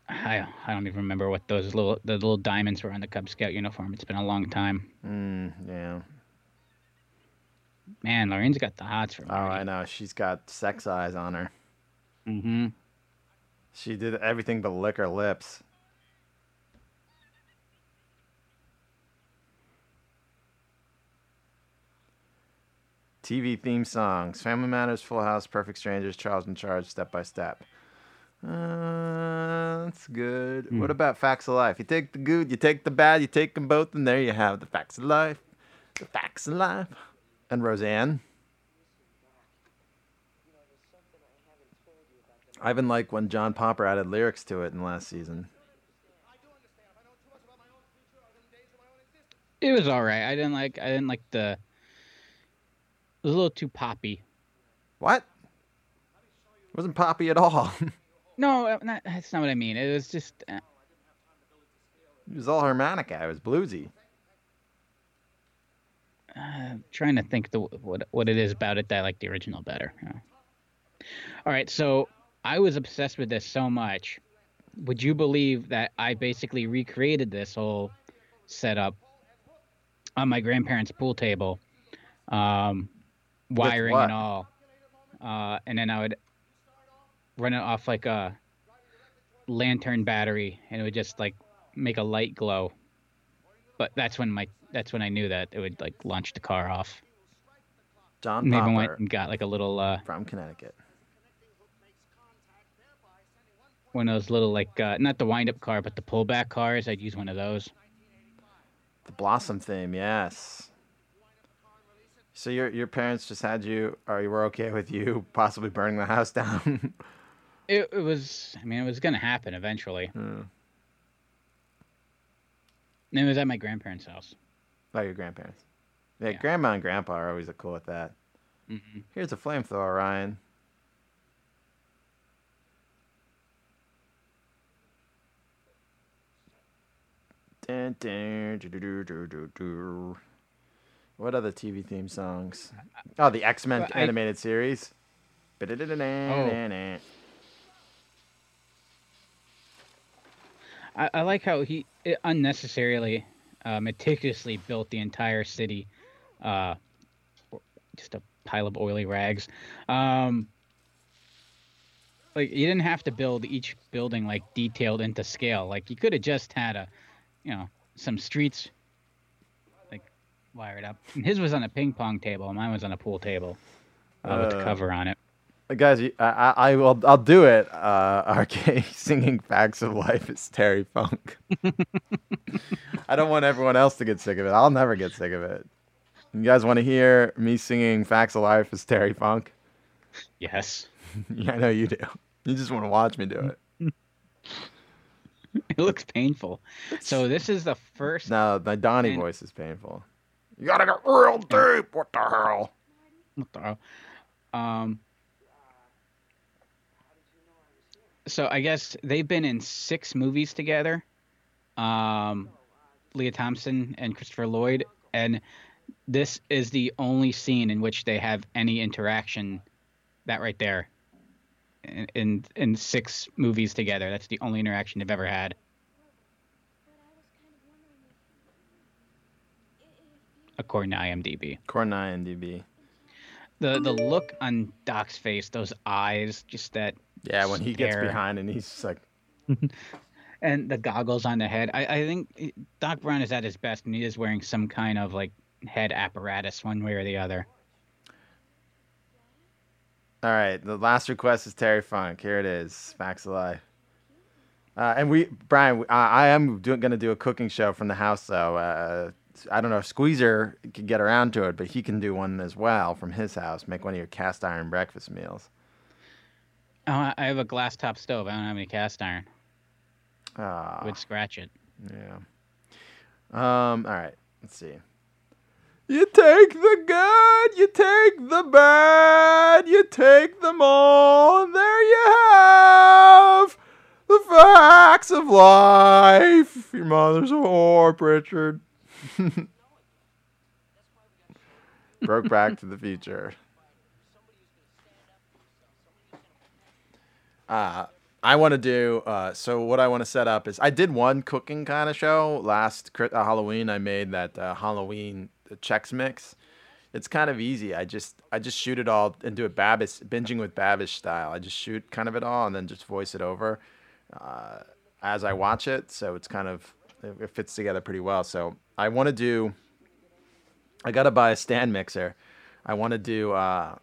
I, I don't even remember what those little the little diamonds were on the Cub Scout uniform. It's been a long time. Mm, yeah. Man, Lorraine's got the hots for me. Oh, I know. She's got sex eyes on her. Mm-hmm. She did everything but lick her lips. TV theme songs: Family Matters, Full House, Perfect Strangers, Charles in Charge, Step by Step. Uh, that's good. Hmm. What about facts of life? You take the good, you take the bad, you take them both, and there you have the facts of life. The facts of life. And Roseanne. I even like when John Popper added lyrics to it in last season. It was all right. I didn't like. I didn't like the. It was a little too poppy. What? It wasn't poppy at all. No, not, that's not what I mean. It was just. Uh, it was all harmonica. It was bluesy. uh, trying to think the what what it is about it that I like the original better. All right, so I was obsessed with this so much. Would you believe that I basically recreated this whole setup on my grandparents' pool table, um, wiring and all, uh, and then I would run it off like a lantern battery, and it would just like make a light glow. But that's when my that's when I knew that it would like launch the car off. John And Popper even went and got like a little uh, from Connecticut. One of those little like uh, not the wind up car, but the pullback cars. I'd use one of those. The Blossom theme, yes. So your your parents just had you, or you were okay with you possibly burning the house down? It, it was. I mean, it was gonna happen eventually. Hmm. And it was at my grandparents' house. Oh, your grandparents. Yeah, Yeah. grandma and grandpa are always cool with that. hmm Here's a flamethrower, Ryan. Dun, dun, do. What other TV theme songs? Oh, the X Men Well, I- animated series. Oh. I, I like how he it unnecessarily, uh, meticulously built the entire city, uh, just a pile of oily rags. Um, like you didn't have to build each building like detailed into scale. Like you could have just had a, you know, some streets, like wired up. And his was on a ping pong table. Mine was on a pool table, uh, with the Uh, cover on it. Uh, Guys, I, I, I will. I'll do it. Uh, RK singing "Facts of Life" is Terry Funk. I don't want everyone else to get sick of it. I'll never get sick of it. You guys want to hear me singing "Facts of Life" is Terry Funk? Yes, yeah, I know you do. You just want to watch me do it. it looks painful. So this is the first. No, the Donnie And- voice is painful. You gotta get real deep. What the hell? What the hell? Um. So I guess they've been in six movies together. Um, Lea Thompson and Christopher Lloyd, and this is the only scene in which they have any interaction. That right there. In in, in six movies together, that's the only interaction they've ever had. According to IMDb. Corn IMDb. the the look on Doc's face, those eyes, just that, Yeah, when he gets behind and he's just like, and the goggles on the head. I, I think Doc Brown is at his best, and he is wearing some kind of like head apparatus, one way or the other. All right, the last request is Terry Funk. Here it is, Facts of Life. Uh, and we, Brian, I, I am gonna do a cooking show from the house though. Uh, I don't know if Squeezer can get around to it, but he can do one as well from his house. Make one of your cast iron breakfast meals. Oh, I I have a glass top stove. I don't have any cast iron. Ah, Would scratch it. yeah. Um. All right. Let's see. You take the good, you take the bad, you take them all, and there you have the facts of life. Your mother's a whore, Pritchard. Broke back to the future. Uh, I want to do. Uh, so what I want to set up is I did one cooking kind of show last uh, Halloween. I made that uh, Halloween Chex Mix. It's kind of easy. I just I just shoot it all and do it Babish binging with Babish style. I just shoot kind of it all and then just voice it over uh, as I watch it. So it's kind of it, it fits together pretty well. So I want to do. I gotta buy a stand mixer. I want to do uh,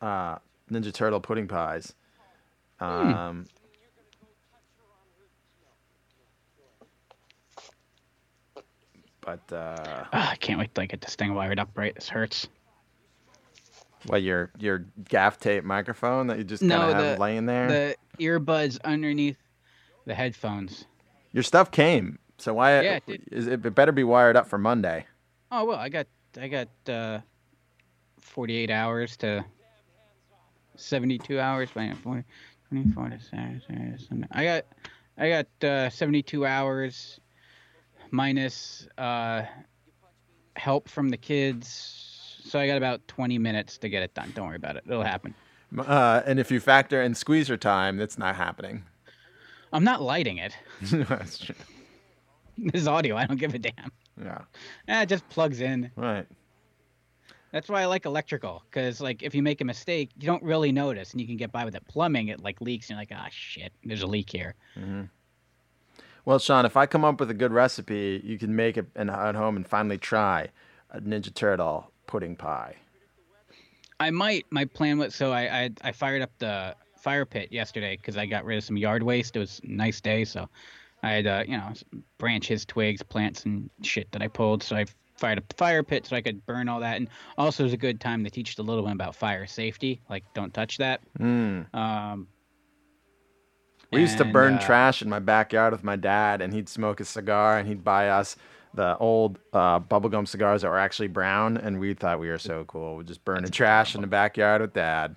uh, Ninja Turtle pudding pies. Um, but uh, Ah, I can't wait to I get this thing wired up right. This hurts. what your your gaff tape microphone that you just kind No, of have the- laying there? The earbuds underneath the headphones. Your stuff came, so why? Yeah, it did. it, it better be wired up for Monday? Oh well, I got I got uh, 48 hours to 72 hours. Wait, 40, 24 to Saturday, Saturday, Sunday. I got I got uh, 72 hours minus uh, help from the kids. So I got about 20 minutes to get it done. Don't worry about it. It'll happen. Uh, and if you factor in squeezer time, that's not happening. I'm not lighting it. That's true. This is audio. I don't give a damn. Yeah, Eh, it just plugs in. right. That's why I like electrical, because like if you make a mistake, you don't really notice, and you can get by with it. Plumbing, it like leaks, and you're like, ah, shit, there's a leak here. Well, Sean, if I come up with a good recipe, you can make it at home and finally try a Ninja Turtle pudding pie. I might. My plan was so I I, I fired up the fire pit yesterday because I got rid of some yard waste. It was a nice day, so I had uh, you know branches, twigs, plants, and shit that I pulled. So I fired up the fire pit so I could burn all that, and also it was a good time to teach the little one about fire safety, like don't touch that. Mm. Um, We used to and, burn uh, trash in my backyard with my dad, and he'd smoke a cigar, and he'd buy us the old uh, bubblegum cigars that were actually brown, and we thought we were so cool. We just burning trash in the backyard with dad.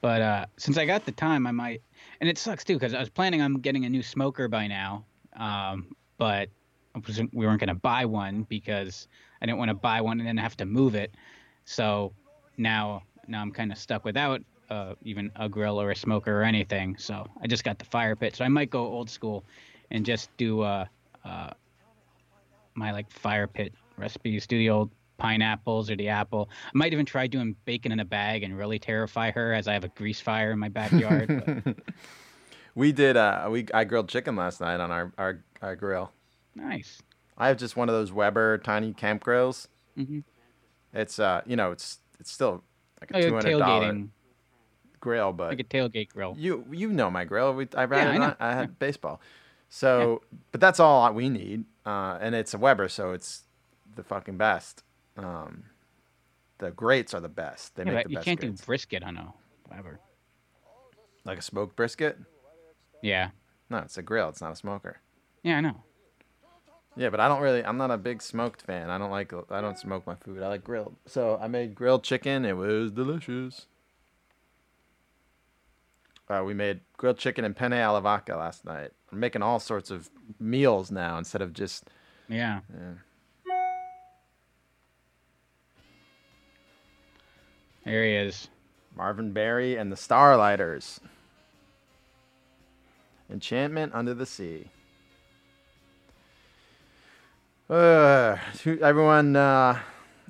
But uh, since I got the time, I might. And it sucks too because I was planning on getting a new smoker by now, um, but I wasn't, we weren't going to buy one because I didn't want to buy one and then have to move it. So now, now I'm kind of stuck without uh, even a grill or a smoker or anything. So I just got the fire pit. So I might go old school and just do uh, uh, my like fire pit recipes. Do the old pineapples or the apple. I might even try doing bacon in a bag and really terrify her as I have a grease fire in my backyard. We did. Uh, we I grilled chicken last night on our, our, our grill. nice. I have just one of those Weber tiny camp grills. Mhm. It's uh, you know, it's it's still like a Like two a hundred dollar grill, but like a tailgate grill. you you know my grill. We, I Yeah. I know. I had baseball, so but that's all we need. Uh, and it's a Weber, so it's the fucking best. Um, the grates are the best. They Yeah, make the you best can't grates. do brisket on a whatever. like a smoked brisket. Yeah, No, it's a grill. It's not a smoker. yeah, I know. Yeah, but I don't really. I'm not a big smoked fan. I don't like. I don't smoke my food. I like grilled. So I made grilled chicken. It was delicious. Uh, we made grilled chicken and penne alla vodka last night. I'm making all sorts of meals now instead of just. Yeah. Yeah. There he is. Marvin Berry and the Starlighters. Enchantment Under the Sea. Uh, everyone, uh,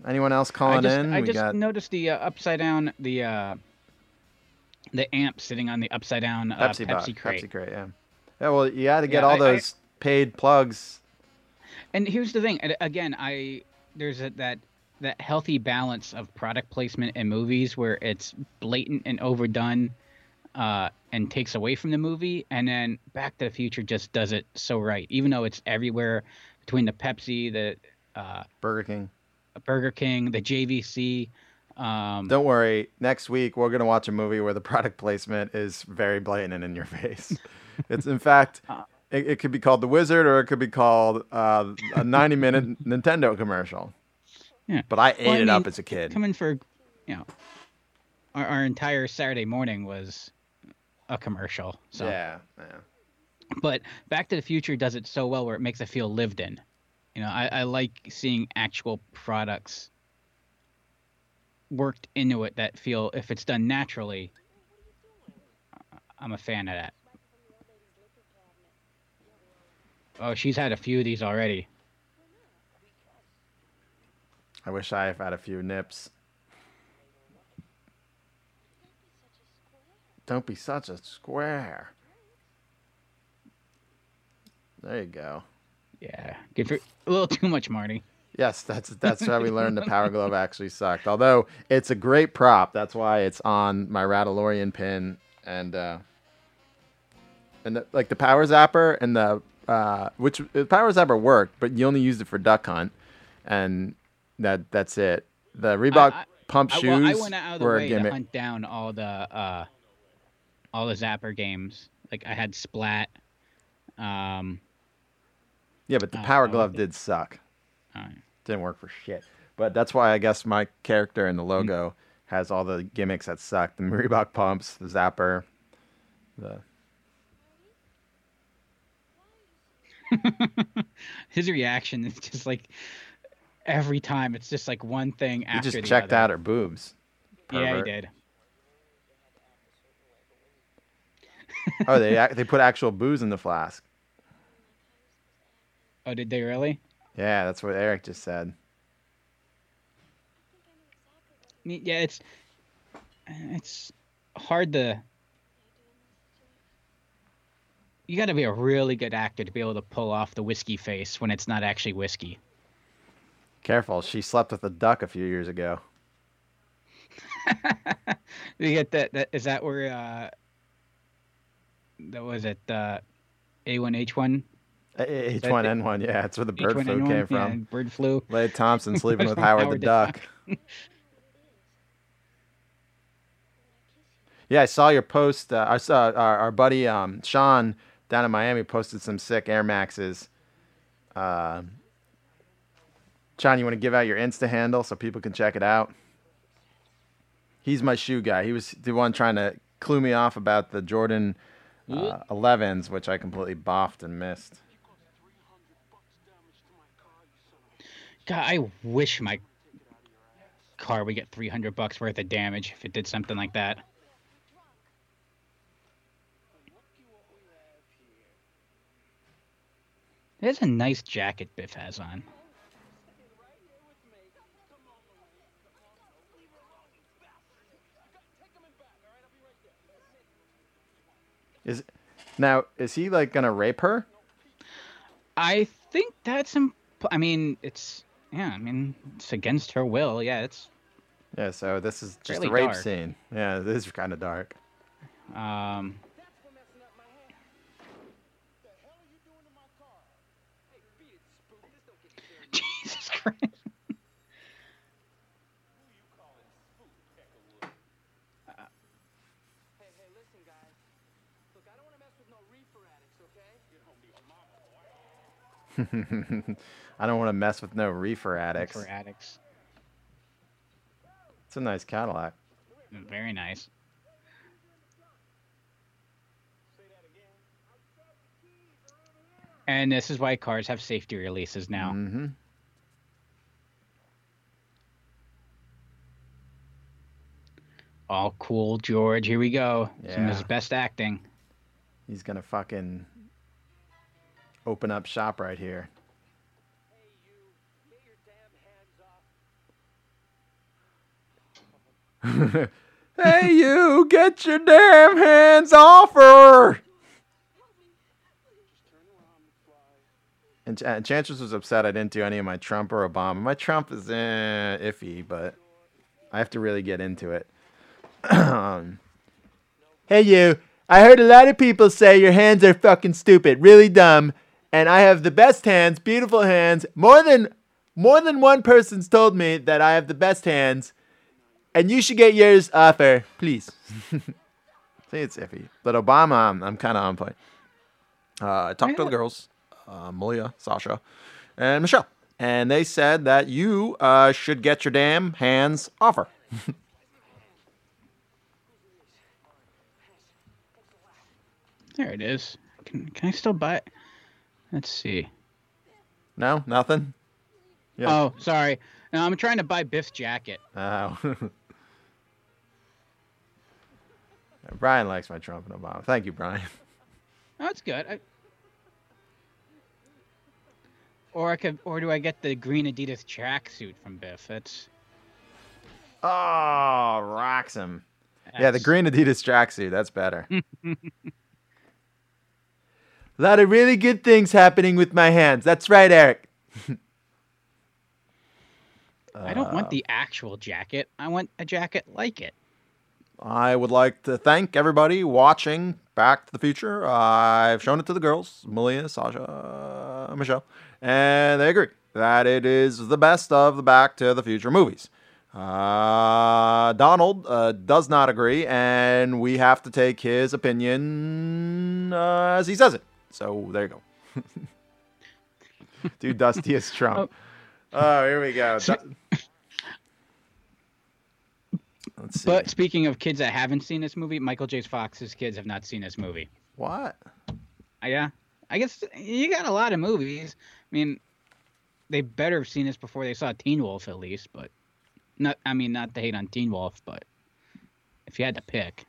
anyone else calling I just, in? I we just got noticed the uh, upside down, the uh, the amp sitting on the upside down uh, Pepsi, Pepsi, box, crate. Pepsi crate, yeah. Yeah, well, you got to get Yeah, all I- I- those paid plugs. And here's the thing. Again, I there's a, that that healthy balance of product placement in movies where it's blatant and overdone, uh, and takes away from the movie, and then Back to the Future just does it so right. Even though it's everywhere between the Pepsi, the uh, Burger King. Burger King, the JVC. Um, Don't worry. Next week we're gonna watch a movie where the product placement is very blatant and in your face. it's in fact, Uh. it, it could be called The Wizard or it could be called uh, a 90-minute Nintendo commercial. Yeah. But I ate Well, I it up as a kid. coming for, you know, our, our entire Saturday morning was a commercial. So. Yeah, yeah. but Back to the Future does it so well where it makes it feel lived in. You know, I, I like seeing actual products worked into it that feel if it's done naturally. I'm a fan of that. Oh, she's had a few of these already. I wish I have had a few nips. Don't be such a square. There you go. Yeah, give her a little too much, Marty. Yes, that's that's how we learned the Power Glove actually sucked. Although it's a great prop, that's why it's on my Ratalorian pin. And uh, and the, like the power zapper and the uh, which the power zapper worked, but you only used it for duck hunt, and that that's it. The Reebok I- pump I, shoes well, I went out of the were a way to gimmick. hunt down all the uh, all the Zapper games. Like I had Splat. Um, Yeah, but the Oh, power glove did suck. uh, Didn't work for shit. But that's why I guess my character Mm. in the logo has all the gimmicks that suck. The Reebok pumps, the zapper, the his reaction is just like every time. It's just like one thing you after just checked other. out her boobs. Yeah, he did. oh, they they put actual booze in the flask. Oh, did they really? Yeah, that's what Eric just said. Yeah, it's it's hard to. You got to be a really good actor to be able to pull off the whiskey face when it's not actually whiskey. Careful, she slept with a duck a few years ago. You get that? That is that where? uh That was it. Uh, A1H1. H that one the- N one, yeah, that's where the bird flu H1N1? came from. Yeah, bird flu. Lea Thompson sleeping with Howard, Howard the the Duck. Duck. yeah, I saw your post. Uh, I saw our, our buddy um, Sean down in Miami posted some sick Air Maxes. Uh, Sean, you want to give out your Insta handle so people can check it out? He's my shoe guy. He was the one trying to clue me off about the Jordan uh, 11s, which I completely boffed and missed. God, I wish my car would get 300 bucks worth of damage if it did something like that. There's a nice jacket Biff has on. Is now is he like gonna rape her? I think that's imp- I mean, it's yeah, I mean, it's against her will. Yeah, it's Yeah. So this is just a rape dark. scene. Yeah, this is kind of dark. um Jesus Christ. Hey, hey, listen, guys. Look, I don't want to mess with no reefer addicts, okay? I don't want to mess with no reefer addicts. It's a nice Cadillac. Very nice. And this is why cars have safety releases now. Mm-hmm. All cool, George. Here we go. Some of his best acting. He's gonna fucking open up shop right here. Hey, you, get your damn hands off. Hey, you! Get your damn hands off her! And Ch- Enchantress was upset I didn't do any of my Trump or Obama. My Trump is eh, iffy, but I have to really get into it. hey, you! I heard a lot of people say your hands are fucking stupid, really dumb, and I have the best hands, beautiful hands. More than more than one person's told me that I have the best hands, and you should get yours off her, please. See, it's iffy, but Obama, I'm, I'm kind of on point. Uh, I talked to the girls, uh, Malia, Sasha, and Michelle, and they said that you uh, should get your damn hands off her. There it is. Can, can I still buy it? Let's see. No, nothing. Yeah. Oh, sorry. No, I'm trying to buy Biff's jacket. Oh. Brian likes my Trump and Obama. Thank you, Brian. Oh, that's good. I... Or I could, or do I get the green Adidas tracksuit from Biff? That's Oh, rocks him. Yeah, the green Adidas tracksuit. That's better. A lot of really good things happening with my hands. That's right, Eric. I don't Uh, want the actual jacket. I want a jacket like it. I would like to thank everybody watching Back to the Future. I've shown it to the girls, Malia, Sasha, Michelle, and they agree that it is the best of the Back to the Future movies. Uh, Donald uh, does not agree, and we have to take his opinion uh, as he says it. So there you go. Dude, Dusty is Trump. Oh, here we go. Let's see. But speaking of kids that haven't seen this movie, Michael J. Fox's kids have not seen this movie. what? Uh, Yeah, I guess you got a lot of movies. I mean, they better have seen this before they saw Teen Wolf at least. But not, I mean, not to hate on Teen Wolf, but if you had to pick,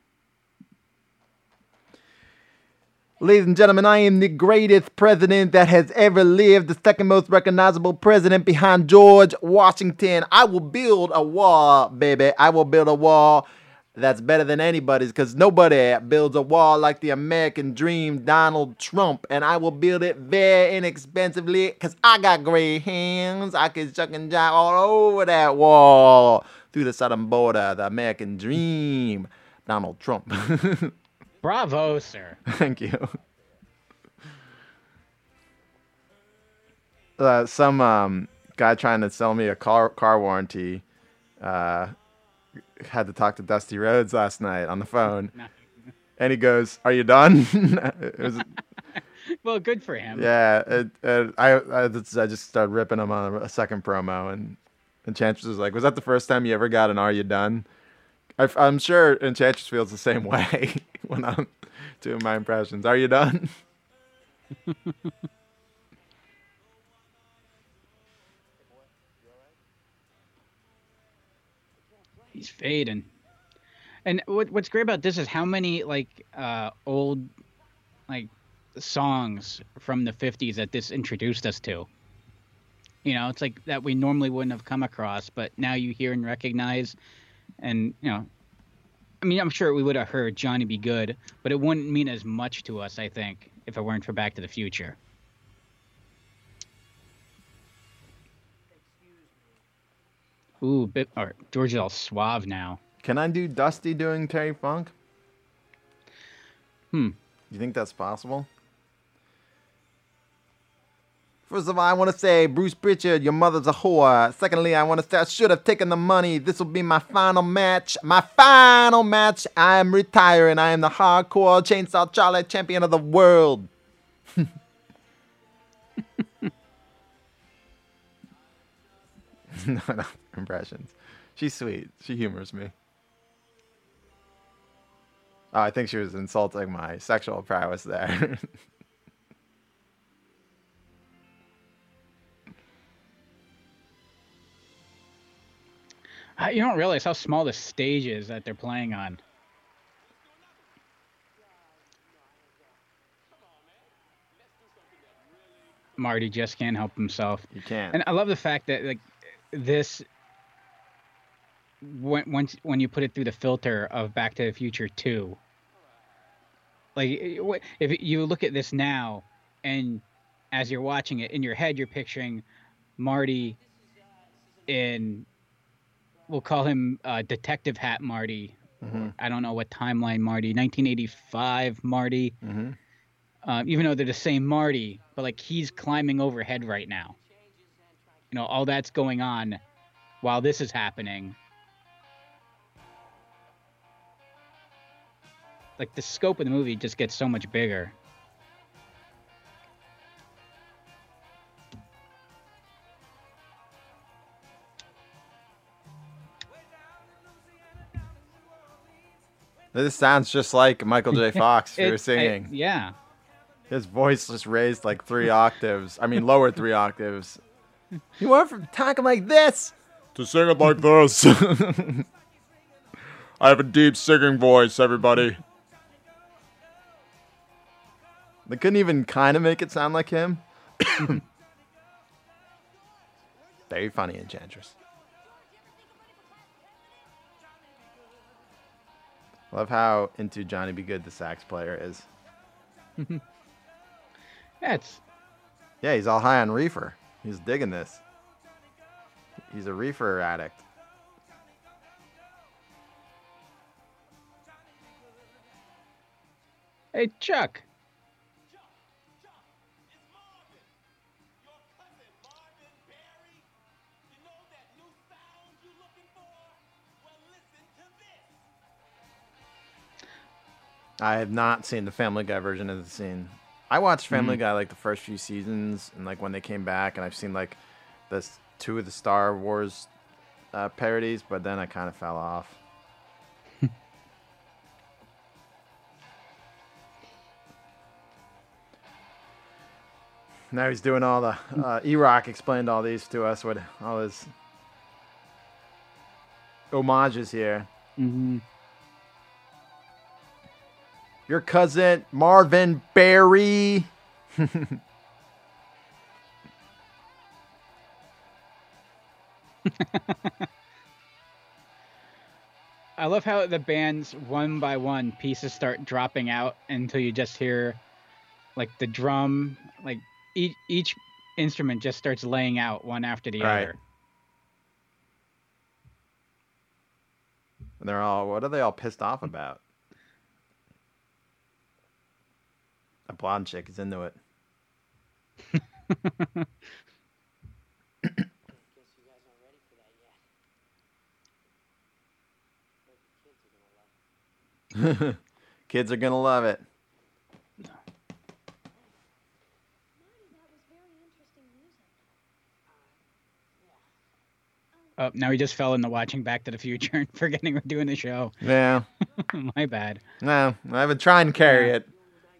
Ladies and gentlemen, I am the greatest president that has ever lived, the second most recognizable president behind George Washington. I will build a wall, baby. I will build a wall that's better than anybody's because nobody builds a wall like the American dream, Donald Trump. And I will build it very inexpensively because I got great hands. I can chuck and jive all over that wall through the southern border, the American dream, Donald Trump. bravo, sir. Thank you. Uh, some um, guy trying to sell me a car car warranty uh, had to talk to Dusty Rhodes last night on the phone, and he goes, "Are you done?" was, Well, good for him. yeah, it, it, I I just, I just started ripping him on a second promo, and Enchantress was like, "Was that the first time you ever got an Are you done?" I, am sure Enchantress feels the same way when I'm doing my impressions. Are you done? He's fading. And what what's great about this is how many like uh old like songs from the 50s that this introduced us to. You know, it's like that we normally wouldn't have come across, but now you hear and recognize and you know I mean, I'm sure we would have heard Johnny B. Goode, but it wouldn't mean as much to us, I think, if it weren't for Back to the Future. Ooh, bit or George is all suave now. Can I do Dusty doing Terry Funk? Hmm. You think that's possible? First of all, I want to say, Bruce Prichard, your mother's a whore. Secondly, I want to say I should have taken the money. This will be my final match. My final match. I am retiring. I am the hardcore Chainsaw Charlie champion of the world. no, no, impressions. She's sweet. She humors me. Oh, I think she was insulting my sexual prowess there. Uh, you don't realize how small the stage is that they're playing on. Marty just can't help himself. you can't. And I love the fact that like this when once when you put it through the filter of Back to the Future 2 like eh, eh, if you look at this now and as you're watching it in your head you're picturing Marty in we'll call him uh, detective hat Marty Mhm. I don't know what timeline Marty 1985 Marty hmm um, even though they're the same Marty, but like he's climbing overhead right now. You know, all that's going on while this is happening. Like the scope of the movie just gets so much bigger. This sounds just like Michael J. Fox. you It- were I- singing. yeah. His voice just raised like three octaves. I mean, lower three octaves. You went from talking like this to sing it like this. I have a deep singing voice, everybody. They couldn't even kind of make it sound like him. Very funny, Enchantress. Love how into Johnny B. Goode the sax player is. yeah, it's... yeah, he's all high on reefer. He's digging this. He's a reefer addict. Hey, Chuck. I have not seen the Family Guy version of the scene. I watched Family Mm. Guy like the first few seasons and like when they came back, and I've seen like the two of the Star Wars uh, parodies, but then I kind of fell off. now he's doing all the uh, E-Rock explained all these to us with all his homages here. Mm-hmm. Your cousin Marvin Berry. I love how the bands one by one pieces start dropping out until you just hear like the drum, like each each instrument just starts laying out one after the Right. other. And they're all, what are they all pissed off about? A blonde chick is into it. Guess you guys aren't ready for that yet. But the kids are gonna love it. Kids are gonna love it. Marty, that was very interesting music. Oh, now he just fell into watching Back to the Future and forgetting we're doing the show. Yeah. My bad. No, I've been trying to carry it.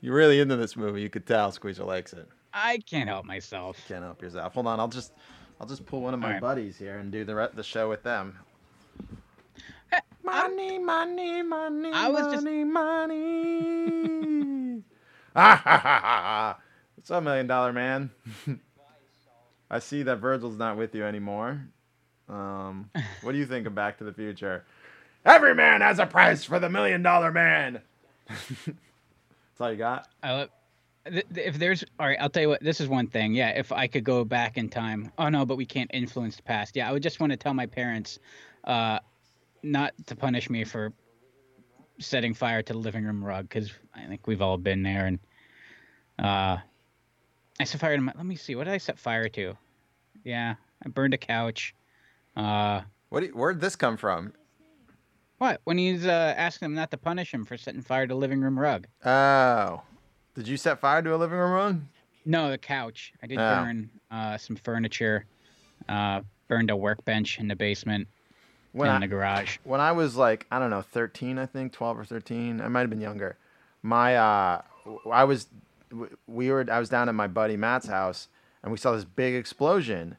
You're really into this movie. You could tell Squeezer likes it. I can't help myself. Can't help yourself. Hold on, I'll just, I'll just pull one of my right. buddies here and do the re- the show with them. Money, money, money, I was just- money, money. ah, ha, ha, ha. What's up, Million Dollar Man? I see that Virgil's not with you anymore. Um, what do you think of Back to the Future? Every man has a price for the Million Dollar Man. That's all you got. I love, th- th- if there's all right, I'll tell you what. This is one thing. Yeah, if I could go back in time. Oh no, but we can't influence the past. Yeah, I would just want to tell my parents, uh, not to punish me for setting fire to the living room rug because I think we've all been there. And uh, I set fire to my. Let me see. What did I set fire to? Yeah, I burned a couch. Uh, What? Do you, where'd this come from? What? When he's uh, asking them not to punish him for setting fire to the living room rug. Oh, did you set fire to a living room rug? No, the couch. I did Oh. burn uh, some furniture. Uh, burned a workbench in the basement When I, the garage. when I was like, I don't know, 13, I think, 12 or 13. I might have been younger. My, uh, I was, we were, I was down at my buddy Matt's house and we saw this big explosion.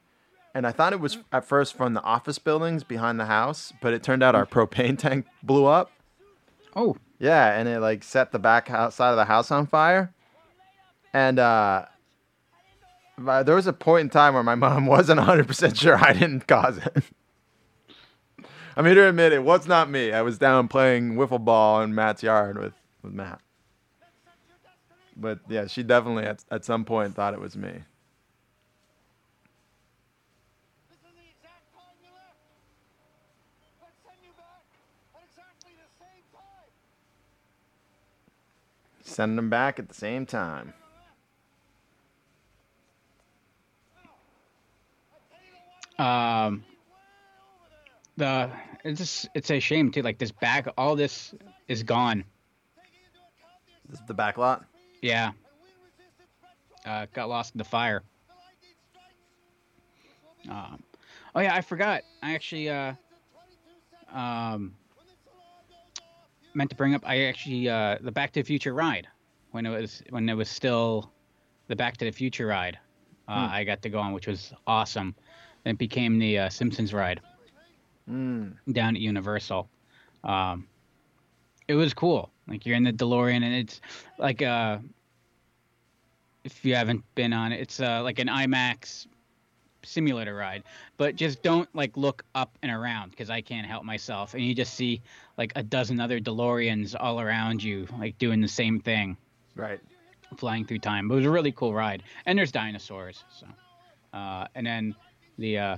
And I thought it was at first from the office buildings behind the house, but it turned out our propane tank blew up. Oh, Yeah, and it like set the back house, side of the house on fire. And uh, there was a point in time where my mom wasn't 100% sure I didn't cause it. I mean, to admit it was not me. I was down playing wiffle ball in Matt's yard with, with Matt. But yeah, she definitely at, at some point thought it was me. This is the exact time you left. Let's send you back at exactly the same time. Sending them back at the same time. um, the it's just, it's a shame too. Like this back, all this is gone. This is the back lot. Yeah. Uh, got lost in the fire. Um, oh yeah, I forgot. I actually uh, um, meant to bring up. I actually uh, the Back to the Future ride when it was when it was still the Back to the Future ride. Uh, I got to go on, which was awesome. It became the uh, Simpsons ride Mm. down at Universal. Um, it was cool. Like you're in the DeLorean, and it's like uh, if you haven't been on it, it's uh, like an IMAX simulator ride. But just don't like look up and around because I can't help myself, and you just see like a dozen other DeLoreans all around you, like doing the same thing, Right. flying through time. But it was a really cool ride, and there's dinosaurs. So, uh, and then the uh,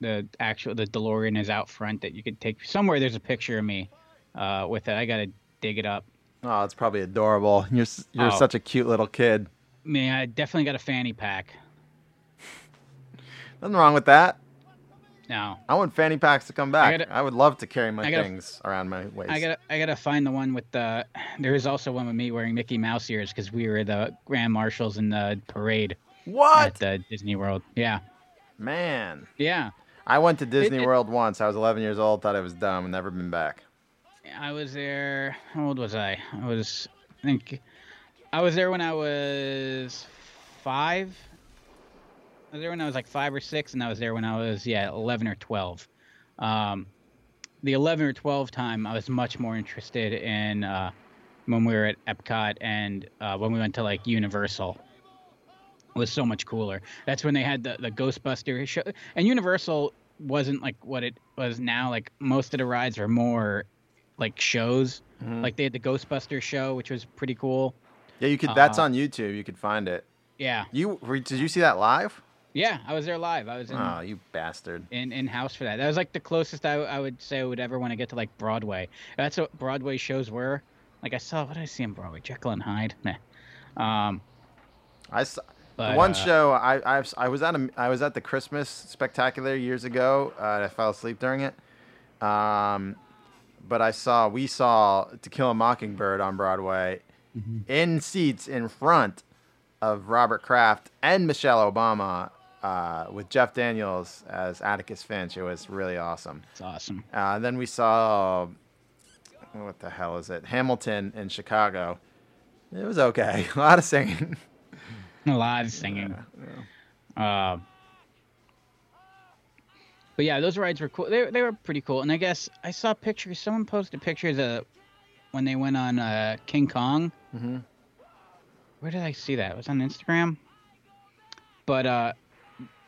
the actual the DeLorean is out front that you could take somewhere. There's a picture of me uh, with it. I gotta dig it up. Oh, it's probably adorable. You're you're Oh. such a cute little kid. Man, I definitely got a fanny pack. Nothing wrong with that. No, I want fanny packs to come back. I, gotta- would love to carry my gotta- things around my waist. I gotta I gotta find the one with the. There is also one with me wearing Mickey Mouse ears because we were the grand marshals in the parade at what? the Disney World. Yeah, Man. yeah. I went to Disney it- World once. I was 11 years old, thought it was dumb, never been back. I was there. How old was I? I was. I think. I was there when I was five. I was there when I was like five or six, and I was there when I was yeah eleven or twelve. Um, the eleven or twelve time, I was much more interested in uh, when we were at Epcot and uh, when we went to like Universal. It was so much cooler. That's when they had the the Ghostbuster show, and Universal wasn't like what it was now. Like most of the rides were more like shows. Mhm. Like they had the Ghostbuster show, which was pretty cool. Yeah, you could. That's Uh, on YouTube. You could find it. Yeah, You did you see that live? Yeah. I was there live. I was in Oh, you bastard! in, in house for that. That was like the closest I, I would say I would ever want to get to like Broadway. That's what Broadway shows were. Like I saw what did I see on Broadway? Jekyll and Hyde. Meh. Um, I saw, but, one uh, show I, I I was at a I was at the Christmas spectacular years ago. Uh, I fell asleep during it. Um, but I saw we saw To Kill a Mockingbird on Broadway Mm-hmm. in seats in front of Robert Kraft and Michelle Obama uh, with Jeff Daniels as Atticus Finch. It was really awesome. It's awesome. Uh, then we saw what the hell is it? Hamilton in Chicago. It was okay. A lot of singing. A lot of singing. Uh, but yeah, those rides were cool. They, they were pretty cool. And I guess I saw pictures. Someone posted pictures of when they went on uh, King Kong. hmm Where did I see that? It was on Instagram. But uh,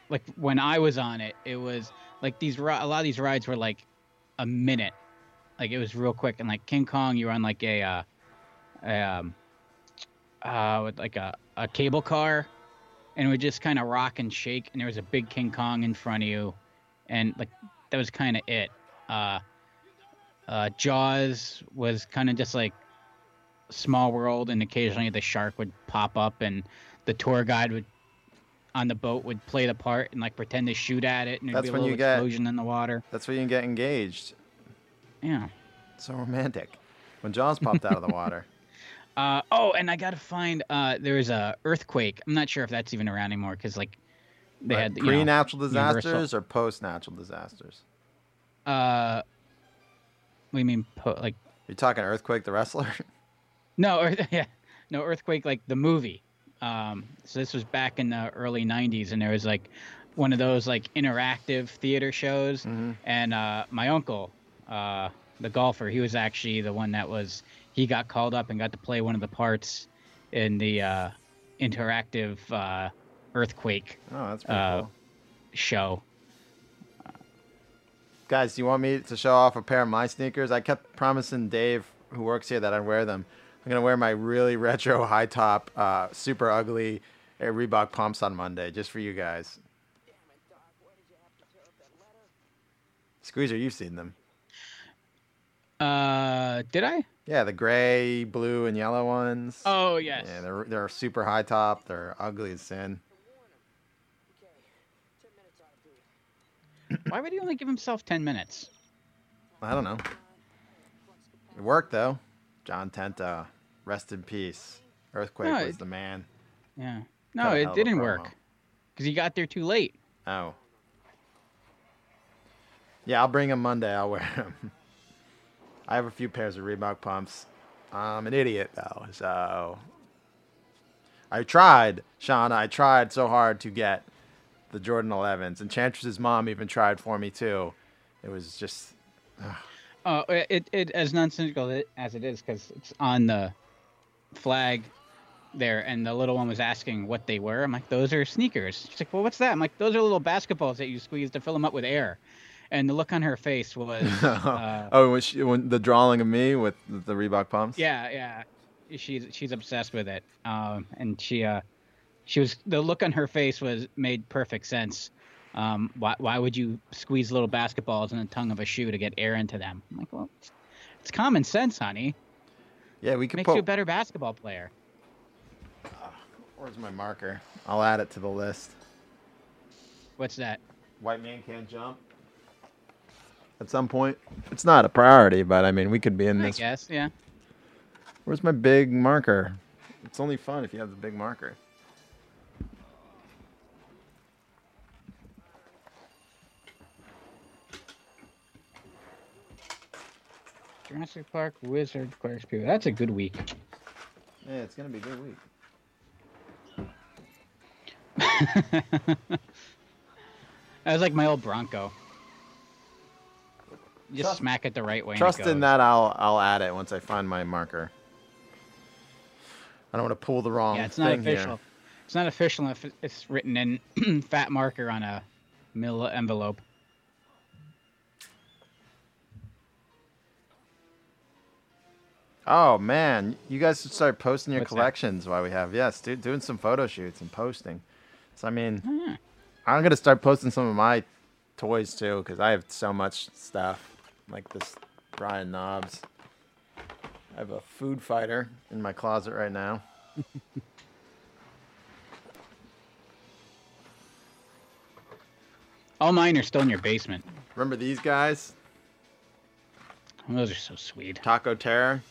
like when I was on it, it was like these a lot of these rides were like a minute. Like it was real quick. And like King Kong, you were on like a uh, a, um, uh, with like a, a cable car, and it would just kind of rock and shake. And there was a big King Kong in front of you, and like that was kind of it. Uh, uh, Jaws was kind of just like small world, and occasionally the shark would pop up, and the tour guide would on the boat would play the part and like pretend to shoot at it, and there'd That's be a little you get- explosion in the water. That's where you can get engaged. Yeah. So romantic. When Jaws popped out of the water. Uh, oh, and I gotta find. Uh, there was a earthquake. I'm not sure if that's even around anymore because like they had you know, pre-natural disasters Universal- or post-natural disasters. Uh, what do you mean? Po- like You're talking Earthquake the wrestler? no, yeah, no earthquake like the movie. Um, so this was back in the early '90s, and there was like one of those like interactive theater shows, Mhm. and uh, my uncle, uh, the golfer, he was actually the one that was he got called up and got to play one of the parts in the uh, interactive uh, earthquake Oh, that's pretty Uh, cool. show. Guys, do you want me to show off a pair of my sneakers? I kept promising Dave, who works here, that I'd wear them. I'm gonna wear my really retro high top, uh, super ugly Reebok pumps on Monday, just for you guys. Squeezer, you've seen them. Uh, did I? Yeah, the gray, blue, and yellow ones. Oh yes. Yeah, they're they're super high top. They're ugly as sin. Why would he only give himself ten minutes? I don't know. It worked though. John Tenta, rest in peace. Earthquake No, was it- the man. Yeah. No, it didn't work because he got there too late. Oh. Yeah, I'll bring them Monday. I'll wear them. I have a few pairs of Reebok pumps. I'm an idiot though, so I tried, Shauna. I tried so hard to get the Jordan 11s, and Chantress's mom even tried for me too. It was just Oh, it, it as nonsensical as it is because it's on the flag there, and the little one was asking what they were. I'm like, those are sneakers. She's like, well, what's that? I'm like, those are little basketballs that you squeeze to fill them up with air. And the look on her face was, uh, oh, when, she, when the drawing of me with the Reebok pumps. yeah, yeah, she's she's obsessed with it. Um, and she uh, she was the look on her face was made perfect sense. Um, why why would you squeeze little basketballs in the tongue of a shoe to get air into them? I'm like, well, it's, it's common sense, honey. Yeah, we could Makes you a better basketball player. Where's my marker? I'll add it to the list. What's that? White man can't jump. At some point, it's not a priority, but I mean, we could be in this I this. guess, yeah. Where's my big marker? It's only fun if you have the big marker. Jurassic Park Wizard Quest People. That's a good week. Yeah, it's gonna be a good week. that was like my old Bronco. Just Trust- smack it the right way. Trust in that I'll I'll add it once I find my marker. I don't want to pull the wrong Yeah, it's not official. here. It's not official if it's written in fat marker on a mill envelope. Oh man, you guys should start posting your What's that? collections while we have. Yes, dude, doing some photo shoots and posting. So I mean, Hmm. I'm gonna start posting some of my toys too, because I have so much stuff, like this Brian Knobbs. I have a food fighter in my closet right now. All mine are still in your basement. Remember these guys? Those are so sweet. Taco Terror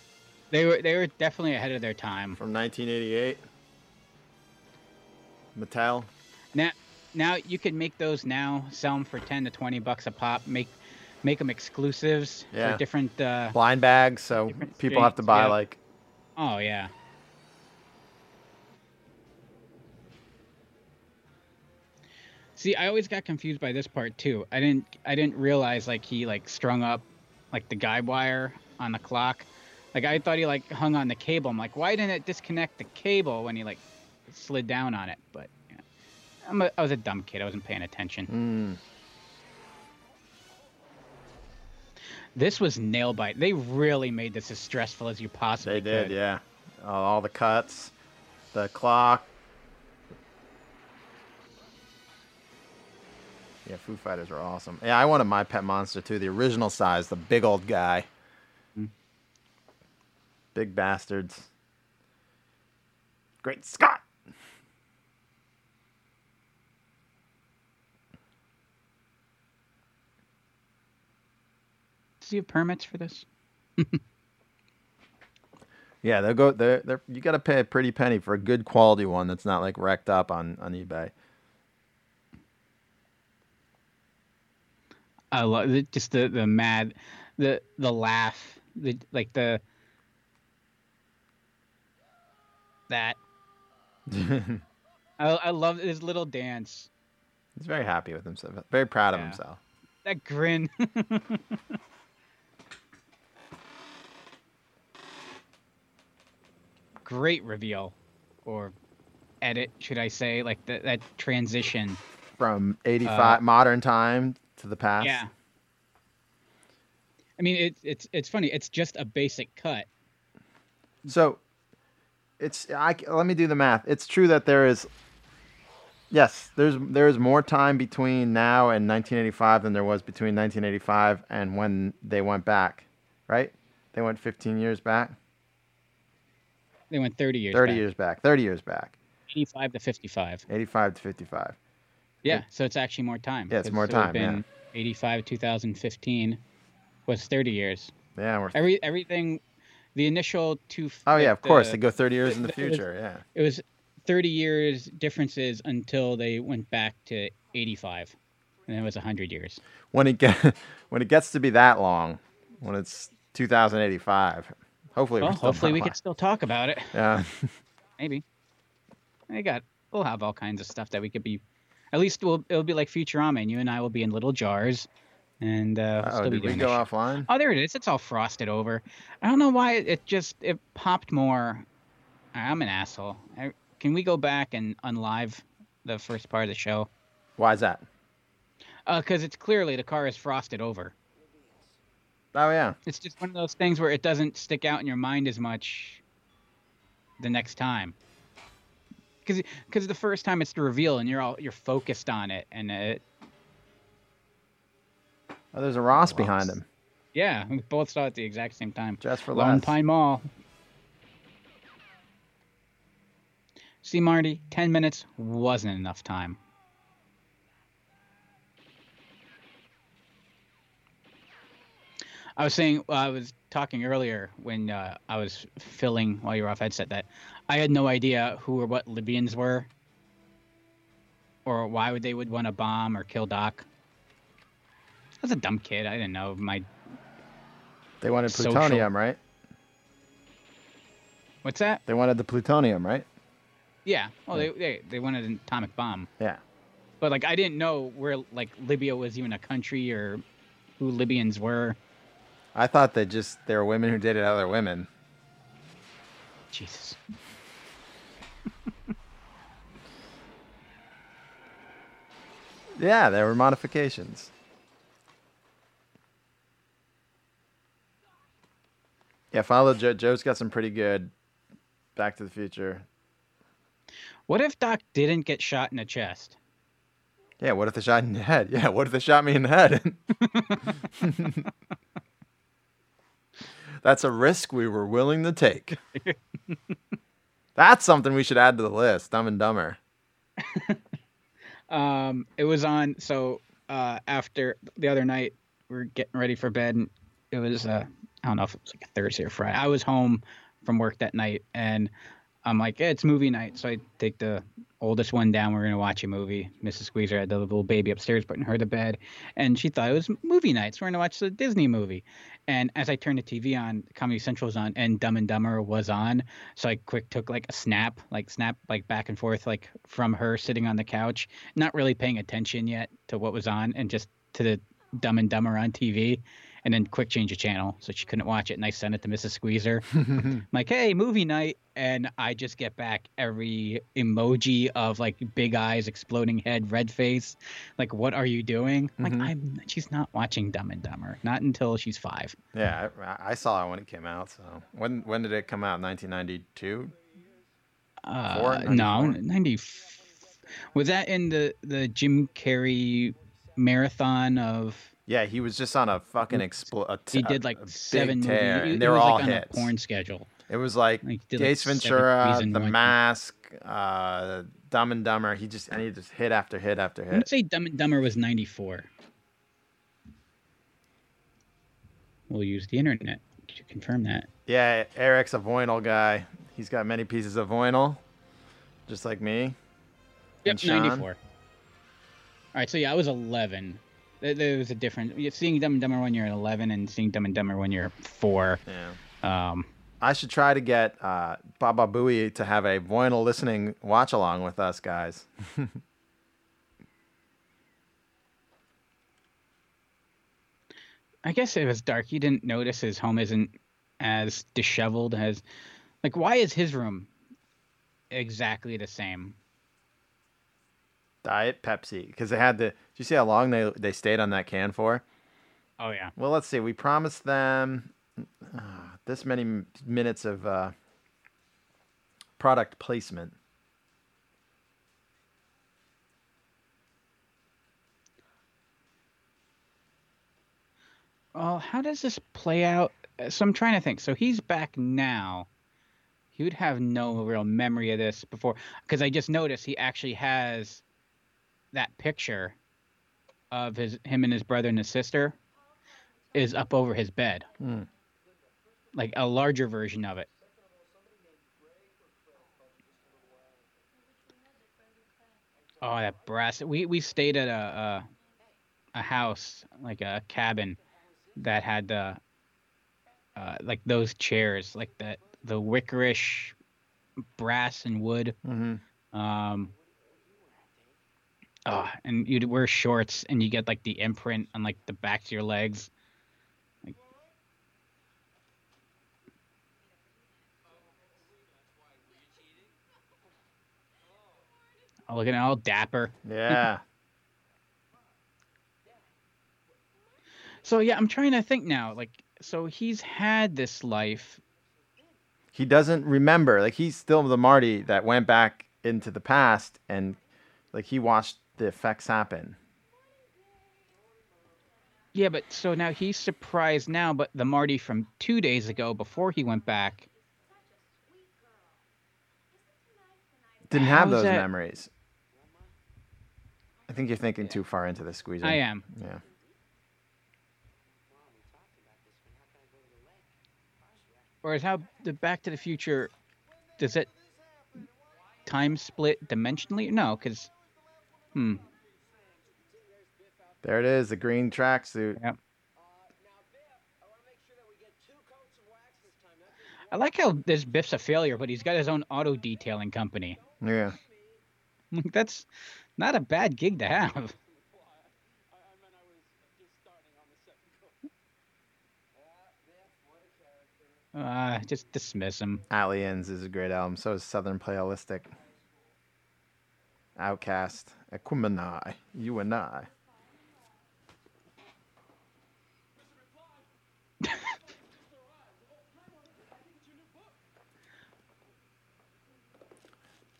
They were they were definitely ahead of their time. from 1988. Mattel. Now now you can make those now, sell them for ten to twenty bucks a pop. Make make them exclusives Yeah. for different. Uh, Blind bags, so people have to buy yeah. like oh yeah. See, I always got confused by this part too. I didn't I didn't realize like he like strung up like the guide wire on the clock. Like I thought he like hung on the cable. I'm like, why didn't it disconnect the cable when he like slid down on it? But yeah. I'm a, I was a dumb kid. I wasn't paying attention. mm, This was nail bite. They really made this as stressful as you possibly They did, could. yeah. All the cuts, the clock. Yeah, Food Fighters are awesome. Yeah, I wanted my pet monster too, the original size, the big old guy. Big bastards. Great Scott! Does he have permits for this? Yeah, they'll go. They're, they're, you got to pay a pretty penny for a good quality one that's not like wrecked up on, on eBay. I love the, just the the mad, the the laugh, the like the that. I I love his little dance. He's very happy with himself. Very proud of himself. That grin. Great reveal, or edit, should I say? Like that that transition. From 85 Uh, modern time to the past. Yeah. I mean, it's it's it's funny. It's just a basic cut. So it's I let me do the math. It's true that there is yes, there's there is more time between now and 1985 than there was between 1985 and when they went back, right? They went 15 years back, They went 30 years. 30 back. years back, 30 years back, 85 to 55. 85 to 55. Yeah, so it's actually more time. Yeah, it's more it time, yeah. 85 2015 was 30 years. Yeah, we're Every everything, the initial two. Oh yeah, of course. They go 30 years in the it was- future, yeah. It was 30 years differences until they went back to 85, and then it was 100 years. When it get when it gets to be that long, when it's 2085, hopefully Well, hopefully we can still talk about it. Yeah. Maybe. I got. We'll have all kinds of stuff that we could be. At least we'll, it'll be like Futurama, and you and I will be in little jars, and uh, Oh, did we go shit. offline? Oh, there it is. It's all frosted over. I don't know why it, just it popped more. I'm an asshole. I, can we go back and unlive the first part of the show? Why is that? Because it's clearly the car is frosted over. Oh yeah. It's just one of those things where it doesn't stick out in your mind as much the next time. Cause, Because the first time it's the reveal and you're all you're focused on it and it Oh, there's a Ross, Ross. behind him. Yeah, we both saw it at the exact same time. Just for Lone less. Pine Mall. See, Marty, 10 minutes wasn't enough time. I was saying, uh, I was talking earlier when uh, I was filling while you were off headset that I had no idea who or what Libyans were or why would they would want to bomb or kill Doc. I was a dumb kid. I didn't know my. They wanted Social. plutonium, right? What's that? They wanted the plutonium, right? Yeah. Well, they, they they wanted an atomic bomb. Yeah. But like I didn't know where like Libya was even a country or who Libyans were. I thought that just there were women who dated other women. Jesus. Yeah, there were modifications. Yeah, follow Joe. Joe's got some pretty good Back to the Future. What if Doc didn't get shot in the chest? Yeah, what if they shot in the head? Yeah, what if they shot me in the head? That's a risk we were willing to take. That's something we should add to the list. Dumb and Dumber. Um, it was on. So uh, after the other night, we are getting ready for bed, and it was uh, I don't know if it was like a Thursday or Friday. I was home from work that night, and I'm like, yeah, it's movie night. So I take the oldest one down. We're gonna watch a movie. Mrs. Squeezer had the little baby upstairs, putting her to bed, and she thought it was movie night. So we're gonna watch the Disney movie. And as I turned the TV on, Comedy Central was on, and Dumb and Dumber was on. So I quick took like a snap, like snap, like back and forth, like from her sitting on the couch, not really paying attention yet to what was on, and just to the Dumb and Dumber on TV, and then quick change the channel so she couldn't watch it. And I sent it to Mrs. Squeezer, like, hey, movie night, and I just get back every emoji of like big eyes, exploding head, red face. Like, what are you doing? I'm Mhm. Like, I'm. She's not watching Dumb and Dumber, not until she's five. Yeah, I, I saw it when it came out. So when when did it come out? 1992. Uh, Four? no, 94? ninety. Was that in the the Jim Carrey marathon of? Yeah, he was just on a fucking expl- a t- He did like seven tear, movies. And they were all like, on hits. a porn schedule. It was like Like, did, like, Ace Ventura, The Mask, uh, Dumb and Dumber. He just and he just hit after hit after hit. I'm say Dumb and Dumber was ninety four. We'll use the internet to confirm that. Yeah, Eric's a vinyl guy. He's got many pieces of vinyl, just like me. Yep, 94. All right, so yeah, I was 11. There, was a difference. Seeing Dumb and Dumber when you're 11 and seeing Dumb and Dumber when you're 4. Yeah. Um, I should try to get uh, Baba Booey to have a vinyl listening watch along with us guys. I guess it was dark. You didn't notice his home isn't as disheveled as. Like, why is his room exactly the same? Diet Pepsi, because they had the. Did you see how long they they stayed on that can for? Oh, yeah. Well, let's see. We promised them uh, this many minutes of uh, product placement. Well, how does this play out? Uh, So I'm trying to think. So he's back now. He would have no real memory of this before, because I just noticed he actually has that picture of his him and his brother and his sister is up over his bed, Hmm. like a larger version of it. Oh, that brass! We we stayed at a a, a house like a cabin that had the uh, like those chairs, like that the wickerish brass and wood. Mm-hmm. Um, oh, and you'd wear shorts and you get like the imprint on like the backs of your legs. Like, oh, looking at all dapper. Yeah. So yeah, I'm trying to think now. Like, so he's had this life. he doesn't remember. Like he's still the Marty that went back into the past and like he watched the effects happen. Yeah, but so now he's surprised now, but the Marty from two days ago before he went back. didn't have How's those that- memories. I think you're thinking too far into the squeezer. I am. Yeah. Whereas how the Back to the Future does it time split dimensionally? No, because hmm. There it is, the green tracksuit. Yep. I like how this Biff's a failure, but he's got his own auto detailing company. Yeah. Like, That's not a bad gig to have. Uh, just dismiss him. ATLiens is a great album. So is Southern Playalistic. OutKast. Equimini. You and I.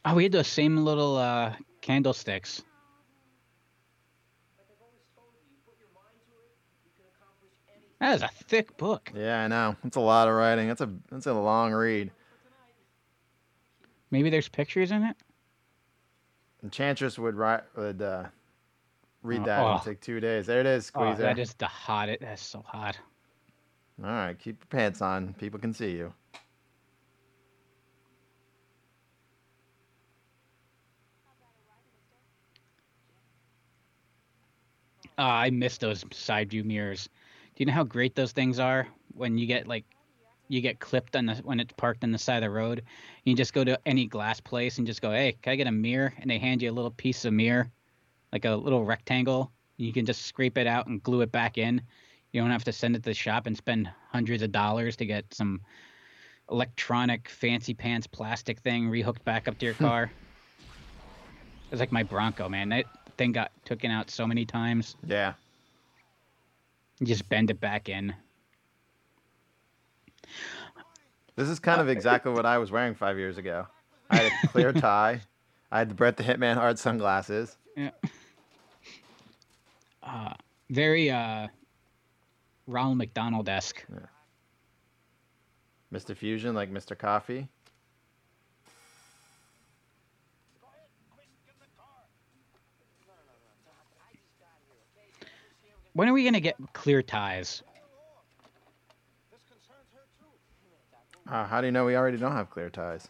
Oh, we had those same little uh, candlesticks. That is a thick book. Yeah, I know. It's a lot of writing. That's a that's a long read. Maybe there's pictures in it. Enchantress would write would uh, read Oh, that and oh. take two days. There it is, Oh, Squeezer. that is the hottest. That's so hot. All right, keep your pants on. People can see you. Oh, I miss those side view mirrors. Do you know how great those things are when you get like you get clipped on the when it's parked on the side of the road? You just go to any glass place and just go, "Hey, can I get a mirror?" And they hand you a little piece of mirror, like a little rectangle. You can just scrape it out and glue it back in. You don't have to send it to the shop and spend hundreds of dollars to get some electronic fancy pants plastic thing rehooked back up to your hmm. car. It's like my Bronco, man. That thing got taken out so many times. Yeah. You just bend it back in. This is kind of exactly what I was wearing five years ago. I had a clear tie. I had the Bret the Hitman Hart sunglasses. Uh, very uh, Ronald McDonald esque. Mr. Fusion, like Mr. Coffee. When are we gonna get clear ties? Uh, how do you know we already don't have clear ties?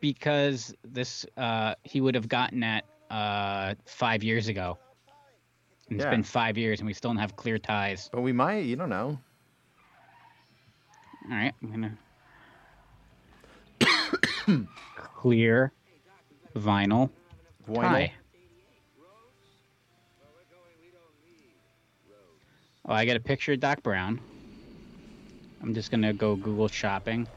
Because this uh, he would have gotten that uh, five years ago. And It's Yeah. been five years and we still don't have clear ties. But we might. You don't know. All right, I'm gonna clear vinyl Vinyl? tie. Oh, I got a picture of Doc Brown. I'm just gonna go Google shopping.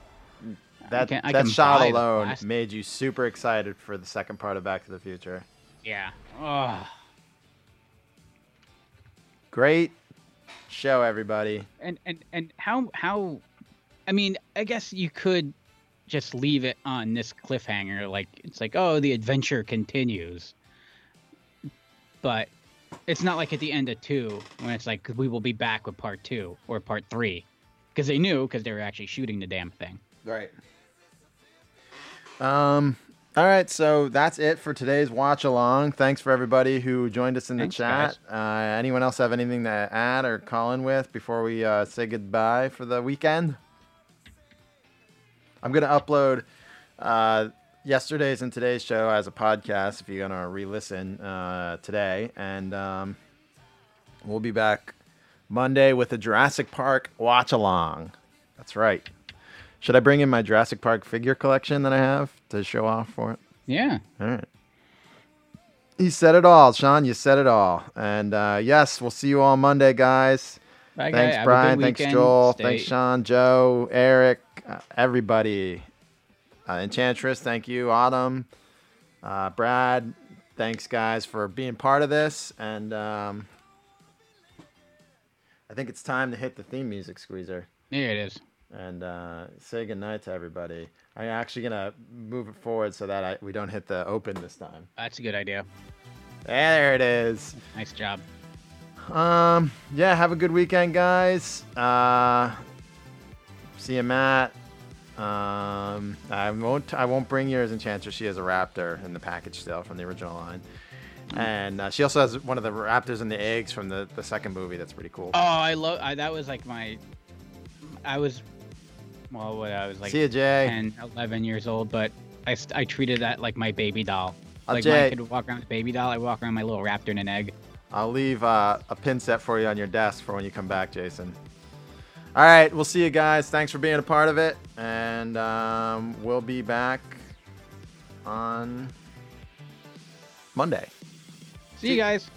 That can- I that shot alone plastic. made you super excited for the second part of Back to the Future. Yeah. Oh. Great show, everybody. And and and how how? I mean, I guess you could just leave it on this cliffhanger. Like it's like, oh, the adventure continues. But it's not like at the end of two when it's like we will be back with part two or part three, because they knew because they were actually shooting the damn thing. Right. Um. All right, so that's it for today's watch along. Thanks for everybody who joined us in the Thanks, chat. Uh, anyone else have anything to add or call in with before we uh, say goodbye for the weekend? I'm gonna upload uh, yesterday's and today's show as a podcast if you're gonna re-listen uh, today, and um, we'll be back Monday with a Jurassic Park watch along. That's right. Should I bring in my Jurassic Park figure collection that I have to show off for it? Yeah. All right. You said it all, Sean. You said it all. And uh, yes, we'll see you all Monday, guys. Bye. Thanks, good Brian. Thanks. Joel. Stay- Thanks, Sean, Joe, Eric, uh, everybody. Uh, Enchantress, thank you. Autumn, uh, Brad, thanks, guys, for being part of this. And um, I think it's time to hit the theme music squeezer There it is. And uh, say goodnight to everybody. I'm actually gonna move it forward so that I, we don't hit the open this time. That's a good idea. There it is. Nice job. Um, yeah, have a good weekend, guys. Uh, see you, Matt. Um, I won't. I won't bring yours, Enchantress. She has a raptor in the package still from the original line, and uh, she also has one of the raptors and the eggs from the, the second movie. That's pretty cool. Oh, I love. I, that was like my. I was, well, what I was like See ya, Jay. 10, 11 years old, but I, I treated that like my baby doll. Uh, like Jay. my kid would walk around with a baby doll. I walk around my little raptor and an egg. I'll leave uh, a pin set for you on your desk for when you come back, Jason. All right, we'll see you guys. Thanks for being a part of it, and um, we'll be back on Monday. See you guys.